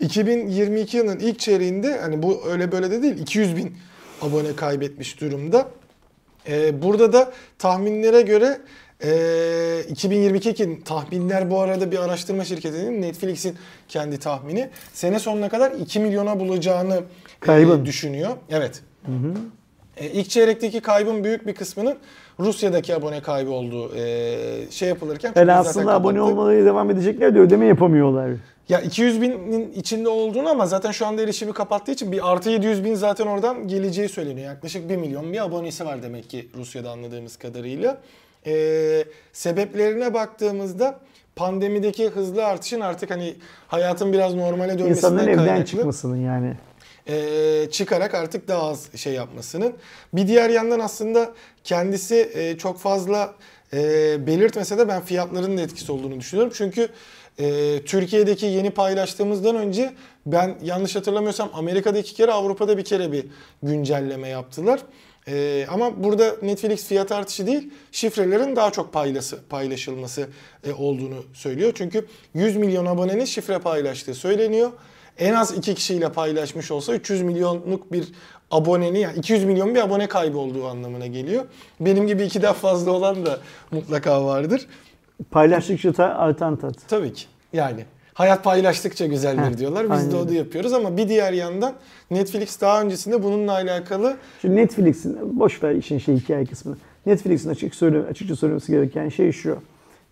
2022 yılının ilk çeyreğinde hani bu öyle böyle de değil 200 bin abone kaybetmiş durumda. Ee, burada da tahminlere göre e, 2022 tahminler bu arada bir araştırma şirketinin Netflix'in kendi tahmini sene sonuna kadar 2 milyona bulacağını e, düşünüyor. Evet. Hı hı. E, ilk çeyrekteki kaybın büyük bir kısmının Rusya'daki abone kaybı olduğu e, şey yapılırken. Yani aslında abone olmaları devam edecekler de ödeme yapamıyorlar. Ya 200 binin içinde olduğunu ama zaten şu anda erişimi kapattığı için bir artı 700 bin zaten oradan geleceği söyleniyor. Yaklaşık 1 milyon bir abonesi var demek ki Rusya'da anladığımız kadarıyla. Ee, sebeplerine baktığımızda pandemideki hızlı artışın artık hani hayatın biraz normale dönmesinden İnsanların kaynaklı. Evden çıkmasının yani. E, çıkarak artık daha az şey yapmasının. Bir diğer yandan aslında kendisi e, çok fazla e, belirtmese de ben fiyatların da etkisi olduğunu düşünüyorum. Çünkü e, Türkiye'deki yeni paylaştığımızdan önce ben yanlış hatırlamıyorsam Amerika'da iki kere Avrupa'da bir kere bir güncelleme yaptılar. Ee, ama burada Netflix fiyat artışı değil, şifrelerin daha çok paylası, paylaşılması e, olduğunu söylüyor. Çünkü 100 milyon abonenin şifre paylaştığı söyleniyor. En az iki kişiyle paylaşmış olsa 300 milyonluk bir aboneni yani 200 milyon bir abone kaybı olduğu anlamına geliyor. Benim gibi iki daha fazla olan da mutlaka vardır. Paylaştıkça artan tat. Tabii ki. Yani hayat paylaştıkça güzeldir Heh, diyorlar. Biz aynen. de onu yapıyoruz ama bir diğer yandan Netflix daha öncesinde bununla alakalı... Şimdi Netflix'in, boş ver işin şey hikaye kısmını. Netflix'in açık söyle, açıkça söylemesi gereken şey şu.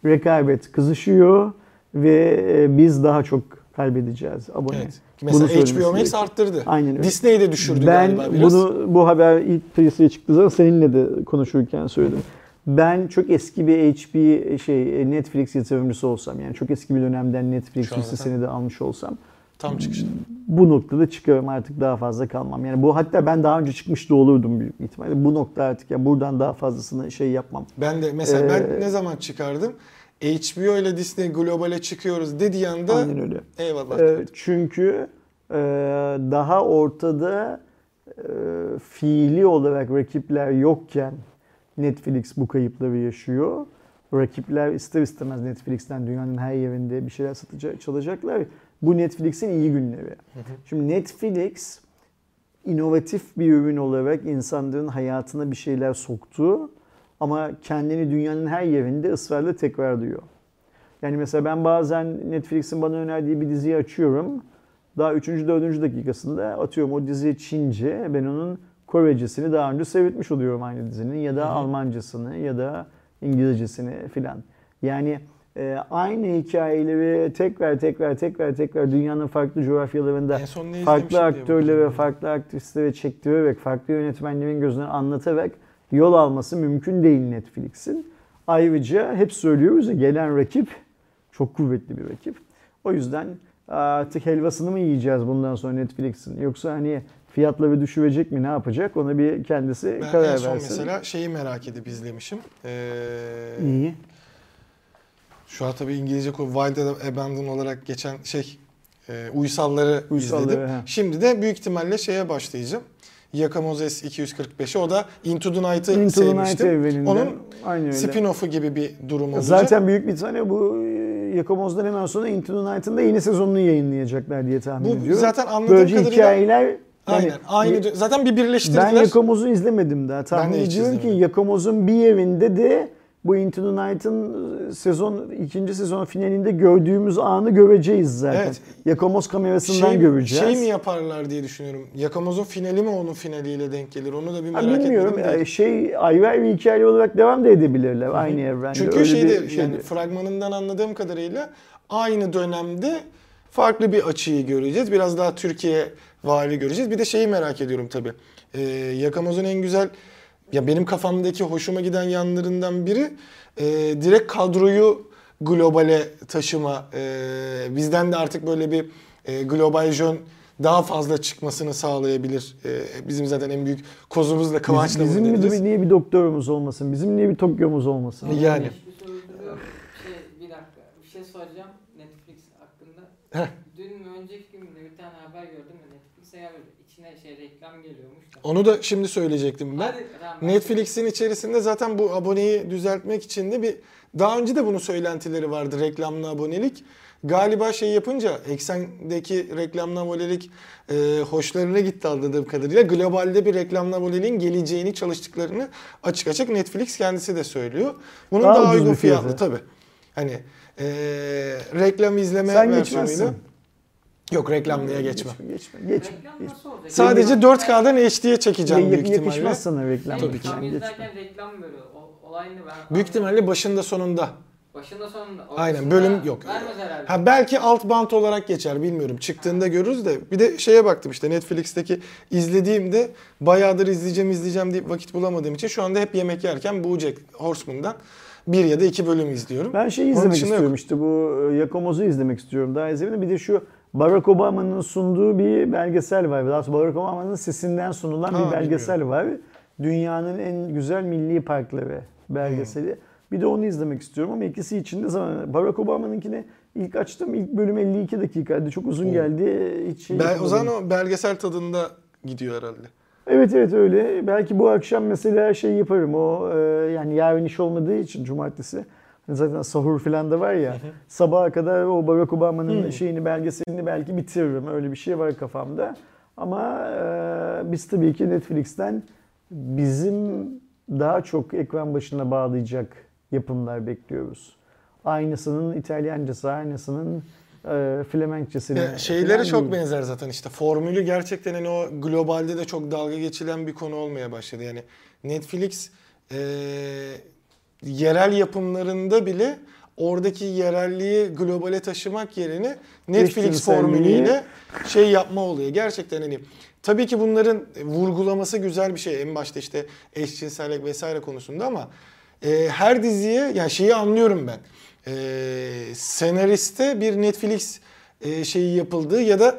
Rekabet kızışıyor ve e, biz daha çok kaybedeceğiz abone. Evet. Mesela HBO Max arttırdı. Aynen öyle. De düşürdü ben galiba biraz. bunu bu haber ilk piyasaya çıktığı zaman seninle de konuşurken söyledim. Ben çok eski bir HP şey Netflix yatırımcısı olsam yani çok eski bir dönemden Netflix listesini de almış olsam tam çıkışında. Bu noktada çıkıyorum artık daha fazla kalmam. Yani bu hatta ben daha önce çıkmış da olurdum büyük ihtimalle. Bu nokta artık yani buradan daha fazlasını şey yapmam. Ben de mesela ee, ben ne zaman çıkardım? HBO ile Disney globale çıkıyoruz dediği anda Aynen öyle. eyvallah. Ee, çünkü e, daha ortada e, fiili olarak rakipler yokken Netflix bu kayıpları yaşıyor. Rakipler ister istemez Netflix'ten dünyanın her yerinde bir şeyler satacak, çalacaklar. Bu Netflix'in iyi günleri. Hı hı. Şimdi Netflix inovatif bir ürün olarak insanların hayatına bir şeyler soktu ama kendini dünyanın her yerinde ısrarla tekrarlıyor. Yani mesela ben bazen Netflix'in bana önerdiği bir diziyi açıyorum. Daha 3. 4. dakikasında atıyorum o dizi Çince. Ben onun Korecesini daha önce seyretmiş oluyorum aynı dizinin. Ya da Hı hı. Almancasını ya da İngilizcesini filan. Yani e, aynı hikayeleri tekrar tekrar tekrar tekrar dünyanın farklı coğrafyalarında farklı aktörlere, farklı aktrislere çektirerek, farklı yönetmenlerin gözüne anlatarak yol alması mümkün değil Netflix'in. Ayrıca hep söylüyoruz ya gelen rakip çok kuvvetli bir rakip. O yüzden artık helvasını mı yiyeceğiz bundan sonra Netflix'in? Yoksa hani fiyatları düşürecek mi ne yapacak ona bir kendisi Ben karar en son versin. mesela şeyi merak edip izlemişim. Ee, İyi. Şu an tabii İngilizce Wild Abandon olarak geçen şey e, uysalları, Uysalları, izledim. he. Şimdi de büyük ihtimalle şeye başlayacağım. Yakamozo S245'i o da Into the Night'ı Into the Night sevmiştim. Onun Aynı spin-off'u gibi bir durum olacak. Zaten büyük bir tane bu e, Yakamoz'dan hemen sonra Into the Night'ın da yeni sezonunu yayınlayacaklar diye tahmin Bu ediyorum. zaten anladığım Böylece kadarıyla- hikayeler yani Aynen. Aynı dö- zaten bir birleştirdiler. ben Yakamoz'u izlemedim daha. Tahmin ediyorum ki. Yakamoz'un bir yerinde de bu Into the Night'ın sezon ikinci sezon finalinde gördüğümüz anı göreceğiz zaten. Evet. Yakamoz kamerasından şey, göreceğiz. şey mi yaparlar diye düşünüyorum. Yakamoz'un finali mi onun finaliyle denk gelir? Onu da bir Ha, merak bilmiyorum. etmedim değil. Yani Şey ayrı ayrı hikaye olarak devam da edebilirler aynı evrende. Çünkü Öyle şeyde bir şey yani de- fragmanından anladığım kadarıyla aynı dönemde farklı bir açıyı göreceğiz. Biraz daha Türkiye vali göreceğiz. Bir de şeyi merak ediyorum tabii. Ee, Yakamoz'un en güzel ya benim kafamdaki hoşuma giden yanlarından biri e, direkt kadroyu globale taşıma. E, bizden de artık böyle bir e, global jön daha fazla çıkmasını sağlayabilir. E, bizim zaten en büyük kozumuzla Kıvanç'la Bizim bunu mi deneyeceğiz. niye bir doktorumuz olmasın? Bizim niye bir Tokyo'muz olmasın? Yani. Yani. Bir. Şey, bir dakika. Bir şey soracağım Netflix hakkında. Heh. Dün mü önceki gün mü bir tane haber gördüm de Netflix'e ya böyle içine şey reklam geliyormuş da. Onu da şimdi söyleyecektim ben. Netflix'in içerisinde zaten bu aboneyi düzeltmek için de bir daha önce de bunun söylentileri vardı reklamlı abonelik. Galiba şey yapınca eksendeki reklamlı abonelik e, hoşlarına gitti anladığım kadarıyla. Globalde bir reklamlı aboneliğin geleceğini çalıştıklarını açık açık Netflix kendisi de söylüyor. Bunun Daha daha, uygun fiyatlı tabii. Hani e, reklam izleme Sen versiyonuyla. geçmezsin. Yok reklamlıya geçmem. Geçme, geçme, geçme. Reklam geçme. nasıl olacak? Sadece 4K'dan HD'ye çekeceğim büyük ihtimalle. yakışmaz sana reklam. Tabii ki. Geçme. izlerken reklam böyle. O, olay ne ben Büyük ihtimalle başında sonunda. Başında sonunda. Aynen, bölüm yok. Vermez herhalde. Ha belki alt bant olarak geçer bilmiyorum. Çıktığında görürüz de. Bir de şeye baktım işte Netflix'teki izlediğimde bayağıdır izleyeceğim izleyeceğim deyip vakit bulamadığım için şu anda hep yemek yerken BoJack Horseman'dan bir ya da iki bölüm izliyorum. Ben şeyi Onun izlemek dışında istiyorum yok. işte bu e, Yakamoz'u izlemek istiyorum daha izlemedim. Bir de şu Barack Obama'nın sunduğu bir belgesel var. Daha doğrusu Barack Obama'nın sesinden sunulan Ha, bir belgesel var. Dünyanın en güzel milli parkları belgeseli. Hmm. Bir de onu izlemek istiyorum ama ikisi için de zaman. Barack Obama'nınkini ilk açtım. ilk bölüm 52 dakikaydı. Çok uzun Oo. geldi. Hiç şey Ben, o zaman o belgesel tadında gidiyor herhalde. Evet evet öyle. Belki bu akşam mesela şey yaparım. O e, yani yarın iş olmadığı için cumartesi. Zaten sahur falan da var ya. Sabaha kadar o Barack Obama'nın şeyini belgeselini belki bitiririm. Öyle bir şey var kafamda. Ama e, biz tabii ki Netflix'ten bizim daha çok ekran başına bağlayacak yapımlar bekliyoruz. Aynısının İtalyancası, aynısının e, Flemenkçesini. Ya şeylere çok değil. benzer zaten işte. Formülü gerçekten hani o globalde de çok dalga geçilen bir konu olmaya başladı. Yani Netflix e, yerel yapımlarında bile oradaki yerelliği globale taşımak yerine Netflix formülüyle şey yapma oluyor. Gerçekten hani tabii ki bunların vurgulaması güzel bir şey. En başta işte eşcinsellik vesaire konusunda ama e, her diziye yani şeyi anlıyorum ben. E, senariste bir Netflix e, şeyi yapıldığı ya da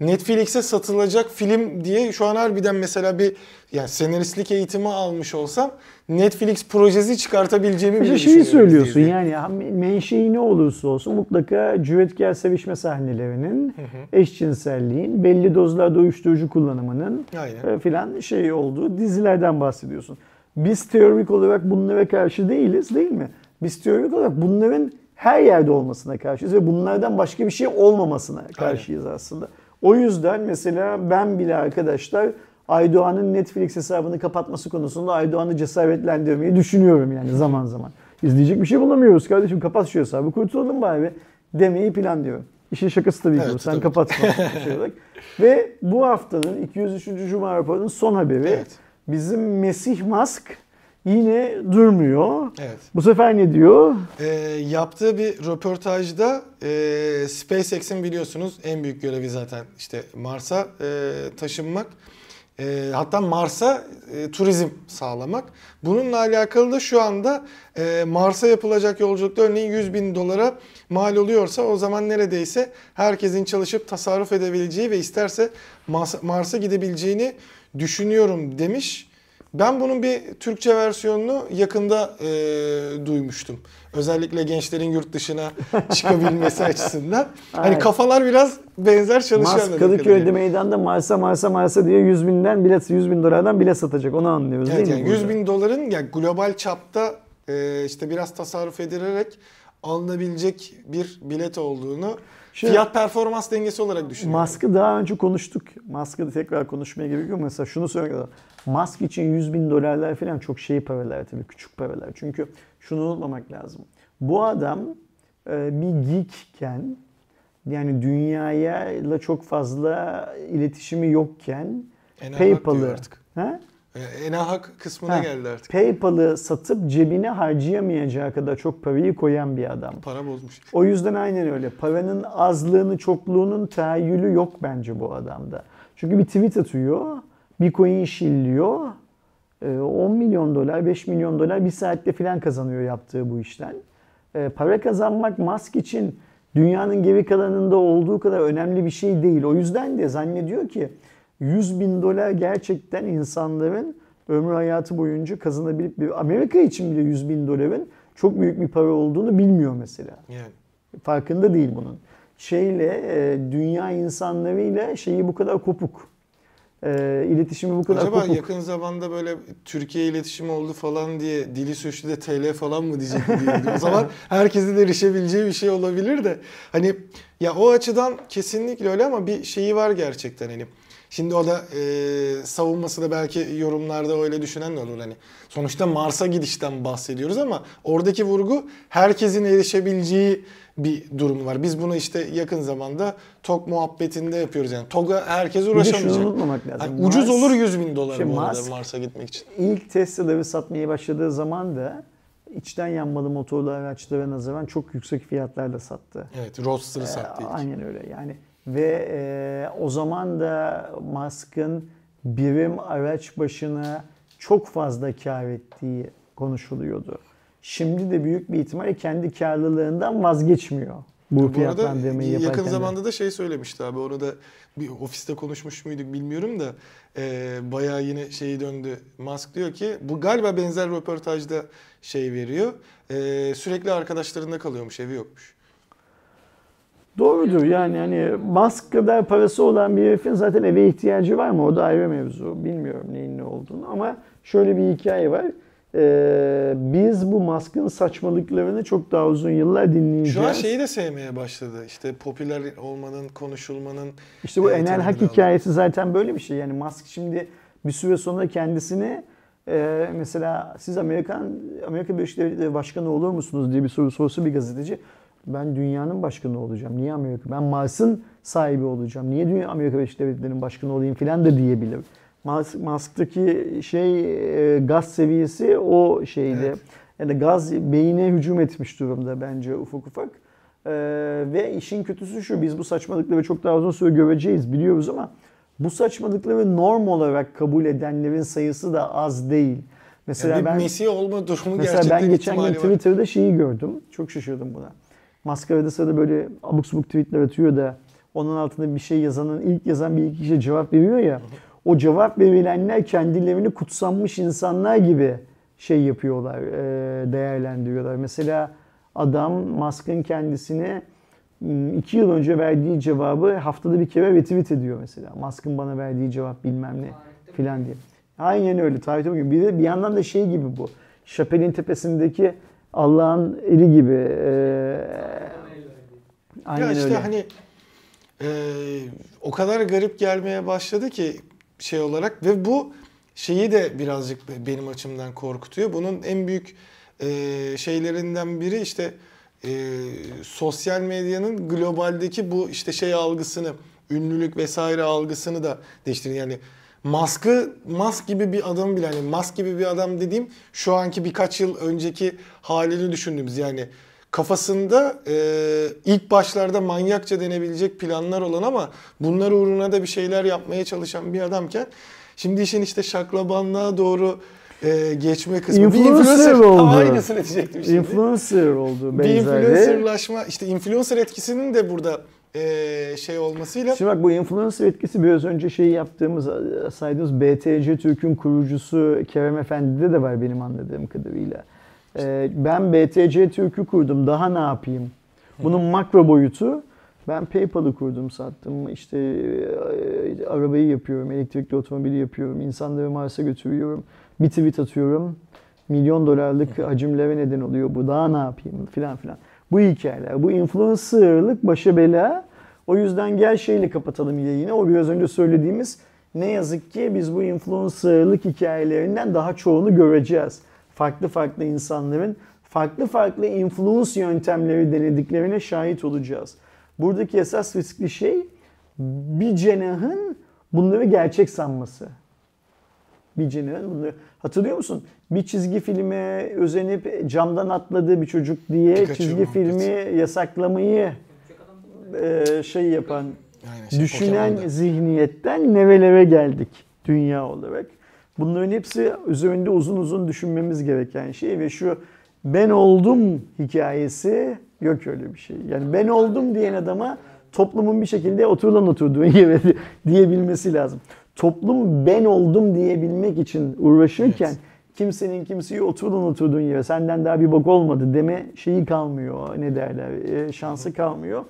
Netflix'e satılacak film diye şu an harbiden mesela bir yani senaristlik eğitimi almış olsam Netflix projesi çıkartabileceğimi bile şeyi söylüyorsun yani menşei ne olursa olsun mutlaka cüretkar sevişme sahnelerinin, eşcinselliğin, belli dozlarda uyuşturucu kullanımının Aynen. e, filan şey olduğu dizilerden bahsediyorsun. Biz teorik olarak bunlara karşı değiliz değil mi? Biz teorik olarak bunların her yerde olmasına karşıyız ve bunlardan başka bir şey olmamasına karşıyız aslında. O yüzden mesela ben bile arkadaşlar Aydoğan'ın Netflix hesabını kapatması konusunda Aydoğan'ı cesaretlendirmeyi düşünüyorum yani zaman zaman. İzleyecek bir şey bulamıyoruz kardeşim. Kapat şu hesabı kurtulalım bari demeyi planlıyorum. İşin şakası tabii ki Evet, bu. Sen kapatma. şey olarak. Ve bu haftanın 203. Cuma raporunun son haberi Evet. bizim Mesih Musk yine durmuyor. Evet. Bu sefer ne diyor? Ee, yaptığı bir röportajda e, SpaceX'in biliyorsunuz en büyük görevi zaten işte Mars'a e, taşınmak. E, hatta Mars'a e, turizm sağlamak. Bununla alakalı da şu anda e, Mars'a yapılacak yolculukta örneğin 100 bin dolara mal oluyorsa o zaman neredeyse herkesin çalışıp tasarruf edebileceği ve isterse Mars- Mars'a gidebileceğini düşünüyorum demiş. Ben bunun bir Türkçe versiyonunu yakında e, duymuştum. Özellikle gençlerin yurt dışına çıkabilmesi açısından. Hani Aynen. kafalar biraz benzer çalışıyor. Musk anladığım Kadıköy'de meydanda Mars'a Mars'a Mars'a diye 100 binden bilet 100 bin dolardan bilet satacak. Onu anlıyoruz Evet değil yani mi? 100 burada? bin doların ya global çapta e, işte biraz tasarruf edilerek alınabilecek bir bilet olduğunu Şimdi- fiyat performans dengesi olarak düşünüyorum. Musk'ı daha önce konuştuk. Musk'ı da tekrar konuşmaya gerek yok. Mesela şunu söyleyeyim. Musk için 100 bin dolarlar falan çok şey paralar tabii. Küçük paralar. Çünkü şunu unutmamak lazım. Bu adam e, bir geekken yani dünyayla çok fazla iletişimi yokken PayPal'ı artık. ha? E, En hak kısmına Ha. geldi artık. PayPal'ı satıp cebine harcayamayacağı kadar çok parayı koyan bir adam. Para bozmuş. O yüzden aynen öyle. Paranın azlığını, çokluğunun tahayyülü yok bence bu adamda. Çünkü bir tweet atıyor, bir coin şilliyor. e, 10 milyon dolar, 5 milyon dolar bir saatte falan kazanıyor yaptığı bu işten. E, Para kazanmak Musk için dünyanın geri kalanında olduğu kadar önemli bir şey değil. O yüzden de zannediyor ki 100 bin dolar gerçekten insanların ömrü hayatı boyunca kazanabilip bir Amerika için bile 100 bin doların çok büyük bir para olduğunu bilmiyor mesela. Yani. Farkında değil bunun. Şeyle e, dünya insanlarıyla şeyi bu kadar kopuk. E, iletişimi bu kadar Acaba kopuk. yakın zamanda böyle Türkiye iletişimi oldu falan diye dili sürçtü de TL falan mı diyecek diye. o zaman herkesin erişebileceği bir şey olabilir de. Hani ya o açıdan kesinlikle öyle ama bir şeyi var gerçekten hani. Şimdi o da e, savunması da belki yorumlarda öyle düşünen de olur hani. Sonuçta Mars'a gidişten bahsediyoruz ama oradaki vurgu herkesin erişebileceği bir durum var. Biz bunu işte yakın zamanda TOG muhabbetinde yapıyoruz yani. TOG'a herkes Bir de şunu uğraşamayacak. unutmamak lazım. Ucuz Mars- olur 100 bin dolar bu arada Musk- Mars'a gitmek için. İlk Tesla'ları satmaya başladığı zaman da içten yanmalı motorlu araçlara nazaran çok yüksek fiyatlarla sattı. Evet Roadster'ı Ee, sattı ilk. Aynen öyle yani. Ve e, o zaman da Musk'ın birim araç başına çok fazla kar ettiği konuşuluyordu. Şimdi de büyük bir ihtimalle kendi karlılığından vazgeçmiyor. Bu, Bu arada fiyatlandırmayı yaparken. yakın zamanda da şey söylemişti abi orada bir ofiste konuşmuş muyduk bilmiyorum da e, bayağı yine şeyi döndü. Musk diyor ki bu galiba benzer röportajda şey veriyor. E, sürekli arkadaşlarında kalıyormuş evi yokmuş. Doğrudur yani hani Musk kadar parası olan bir herifin zaten eve ihtiyacı var mı? O da ayrı mevzu. Bilmiyorum neyin ne olduğunu ama şöyle bir hikaye var. Ee, biz bu Musk'ın saçmalıklarını çok daha uzun yıllar dinleyeceğiz. Şu an şeyi de sevmeye başladı. İşte popüler olmanın, konuşulmanın. İşte bu e, Enel Hak hikayesi zaten böyle bir şey. Yani Musk şimdi bir süre sonra kendisini e, mesela siz Amerikan Amerika Birleşik Devletleri Başkanı olur musunuz diye bir soru sorsa bir gazeteci ben dünyanın başkanı olacağım. Niye Amerika? Ben Mars'ın sahibi olacağım. Niye dünya Amerika Birleşik Devletleri'nin başkanı olayım filan da diyebilir. Musk, Musk'taki şey e, gaz seviyesi o şeyde. Evet. Yani gaz beyine hücum etmiş durumda bence ufak ufak. Ee, ve işin kötüsü şu, biz bu saçmalıkları çok daha uzun süre göreceğiz biliyoruz ama bu saçmalıkları norm olarak kabul edenlerin sayısı da az değil. Mesela Yani bir ben Mesih olma durumu mesela gerçekten ben geçen gün. Twitter'da şeyi gördüm. Çok şaşırdım buna. Maskarada sırada böyle abuk subuk tweetler atıyor da onun altında bir şey yazanın ilk yazan bir iki kişi cevap veriyor ya. O cevap verilenler kendilerini kutsanmış insanlar gibi şey yapıyorlar, e, değerlendiriyorlar. Mesela adam Musk'ın kendisine m, iki yıl önce verdiği cevabı haftada bir kere retweet ediyor mesela. Musk'ın bana verdiği cevap bilmem ne filan diye. Aynen öyle. Tarihte bugün. Bir, de bir yandan da şey gibi bu. Şapelin tepesindeki Allah'ın eli gibi. Ee, aynen ya işte öyle. hani e, o kadar garip gelmeye başladı ki şey olarak ve bu şeyi de birazcık benim açımdan korkutuyor. Bunun en büyük e, şeylerinden biri işte e, sosyal medyanın globaldeki bu işte şey algısını, ünlülük vesaire algısını da değiştirir. Yani Musk'ı Musk gibi bir adam bile hani Musk gibi bir adam dediğim şu anki birkaç yıl önceki halini düşündüğümüz yani kafasında e, ilk başlarda manyakça denebilecek planlar olan ama bunlar uğruna da bir şeyler yapmaya çalışan bir adamken şimdi işin işte şaklabanlığa doğru e, geçme kısmı. Influencer oldu. Tam aynısını diyecektim şimdi. Influencer oldu bir benzeri. influencerlaşma işte influencer etkisinin de burada e, şey olmasıyla Şimdi bak bu influencer etkisi biraz önce şey yaptığımız, saydığımız BTC Türk'ün kurucusu Kerem Efendi'de de var benim anladığım kadarıyla. Ee, ben BTC Türk'ü kurdum, daha ne yapayım? Bunun makro boyutu, ben PayPal'ı kurdum, sattım. İşte e, arabayı yapıyorum, elektrikli otomobili yapıyorum, insanları Mars'a götürüyorum, bir tweet atıyorum. Milyon dolarlık hacimlere neden oluyor bu, daha ne yapayım filan filan. Bu hikayeler, bu influencerlık başa bela. O yüzden gel şeyle kapatalım yayını. O biraz önce söylediğimiz ne yazık ki biz bu influencerlık hikayelerinden daha çoğunu göreceğiz. Farklı farklı insanların farklı farklı influence yöntemleri denediklerine şahit olacağız. Buradaki esas riskli şey bir cenahın bunları gerçek sanması. Bir cenahın bunları... Hatırlıyor musun? Bir çizgi filme özenip camdan atladığı bir çocuk diye Pikachu çizgi muhabbeti. filmi yasaklamayı e, şey yapan, Aynen şey, düşünen Pokemon'da. zihniyetten nerelere geldik dünya olarak. Bunların hepsi üzerinde uzun uzun düşünmemiz gereken şey ve şu ben oldum hikayesi yok öyle bir şey. Yani ben oldum diyen adama toplumun bir şekilde oturulan oturduğun yere diyebilmesi lazım. Toplum ben oldum diyebilmek için uğraşırken Evet. kimsenin kimseyi oturulan oturduğun yere senden daha bir bok olmadı deme şeyi kalmıyor. Ne derler? e, şansı kalmıyor.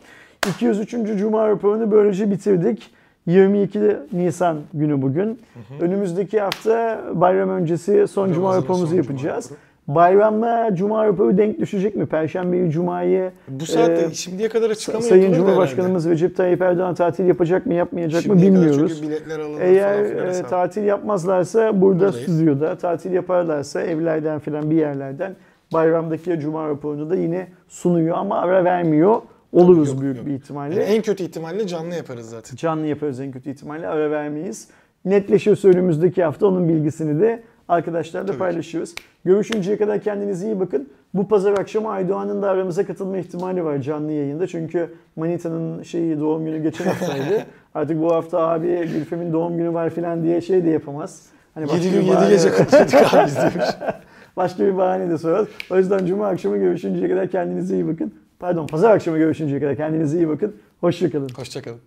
203. Cuma raporunu böylece bitirdik. 22 Nisan günü bugün. Önümüzdeki hafta bayram öncesi son Cuma raporumuzu yapacağız. Cuma Bayramla Cuma raporu denk düşecek mi? Perşembeyi Cuma'yı Bu saatte e, şimdiye kadar açıklama Sayın Cumhurbaşkanımız Recep Tayyip Erdoğan tatil yapacak mı yapmayacak mı Şimdiye kadar bilmiyoruz. Çünkü biletler alındı Eğer e, tatil yapmazlarsa burada Buradayız. stüdyoda, tatil yaparlarsa evlerden filan bir yerlerden bayramdaki Cuma raporunu da yine sunuyor ama ara vermiyor. Oluruz Yok, büyük yok. bir ihtimalle. Yani en kötü ihtimalle canlı yaparız zaten. Canlı yaparız en kötü ihtimalle ara vermeyiz. Netleşirse önümüzdeki hafta onun bilgisini de arkadaşlarla Tabii ki. paylaşırız. Görüşünceye kadar kendinize iyi bakın. Bu pazar akşamı Aydoğan'ın da aramıza katılma ihtimali var canlı yayında. Çünkü Manita'nın şeyi doğum günü geçen haftaydı. Artık bu hafta abi Gülfem'in doğum günü var falan diye şey de yapamaz. Hani başka 7 bir gün 7 bahane- gece kutladık abi biz demiş. Başka bir bahane de sorarız. O yüzden Cuma akşamı görüşünceye kadar kendinize iyi bakın. Pardon pazar akşamı görüşünceye kadar kendinize iyi bakın. Hoşçakalın. Hoşçakalın.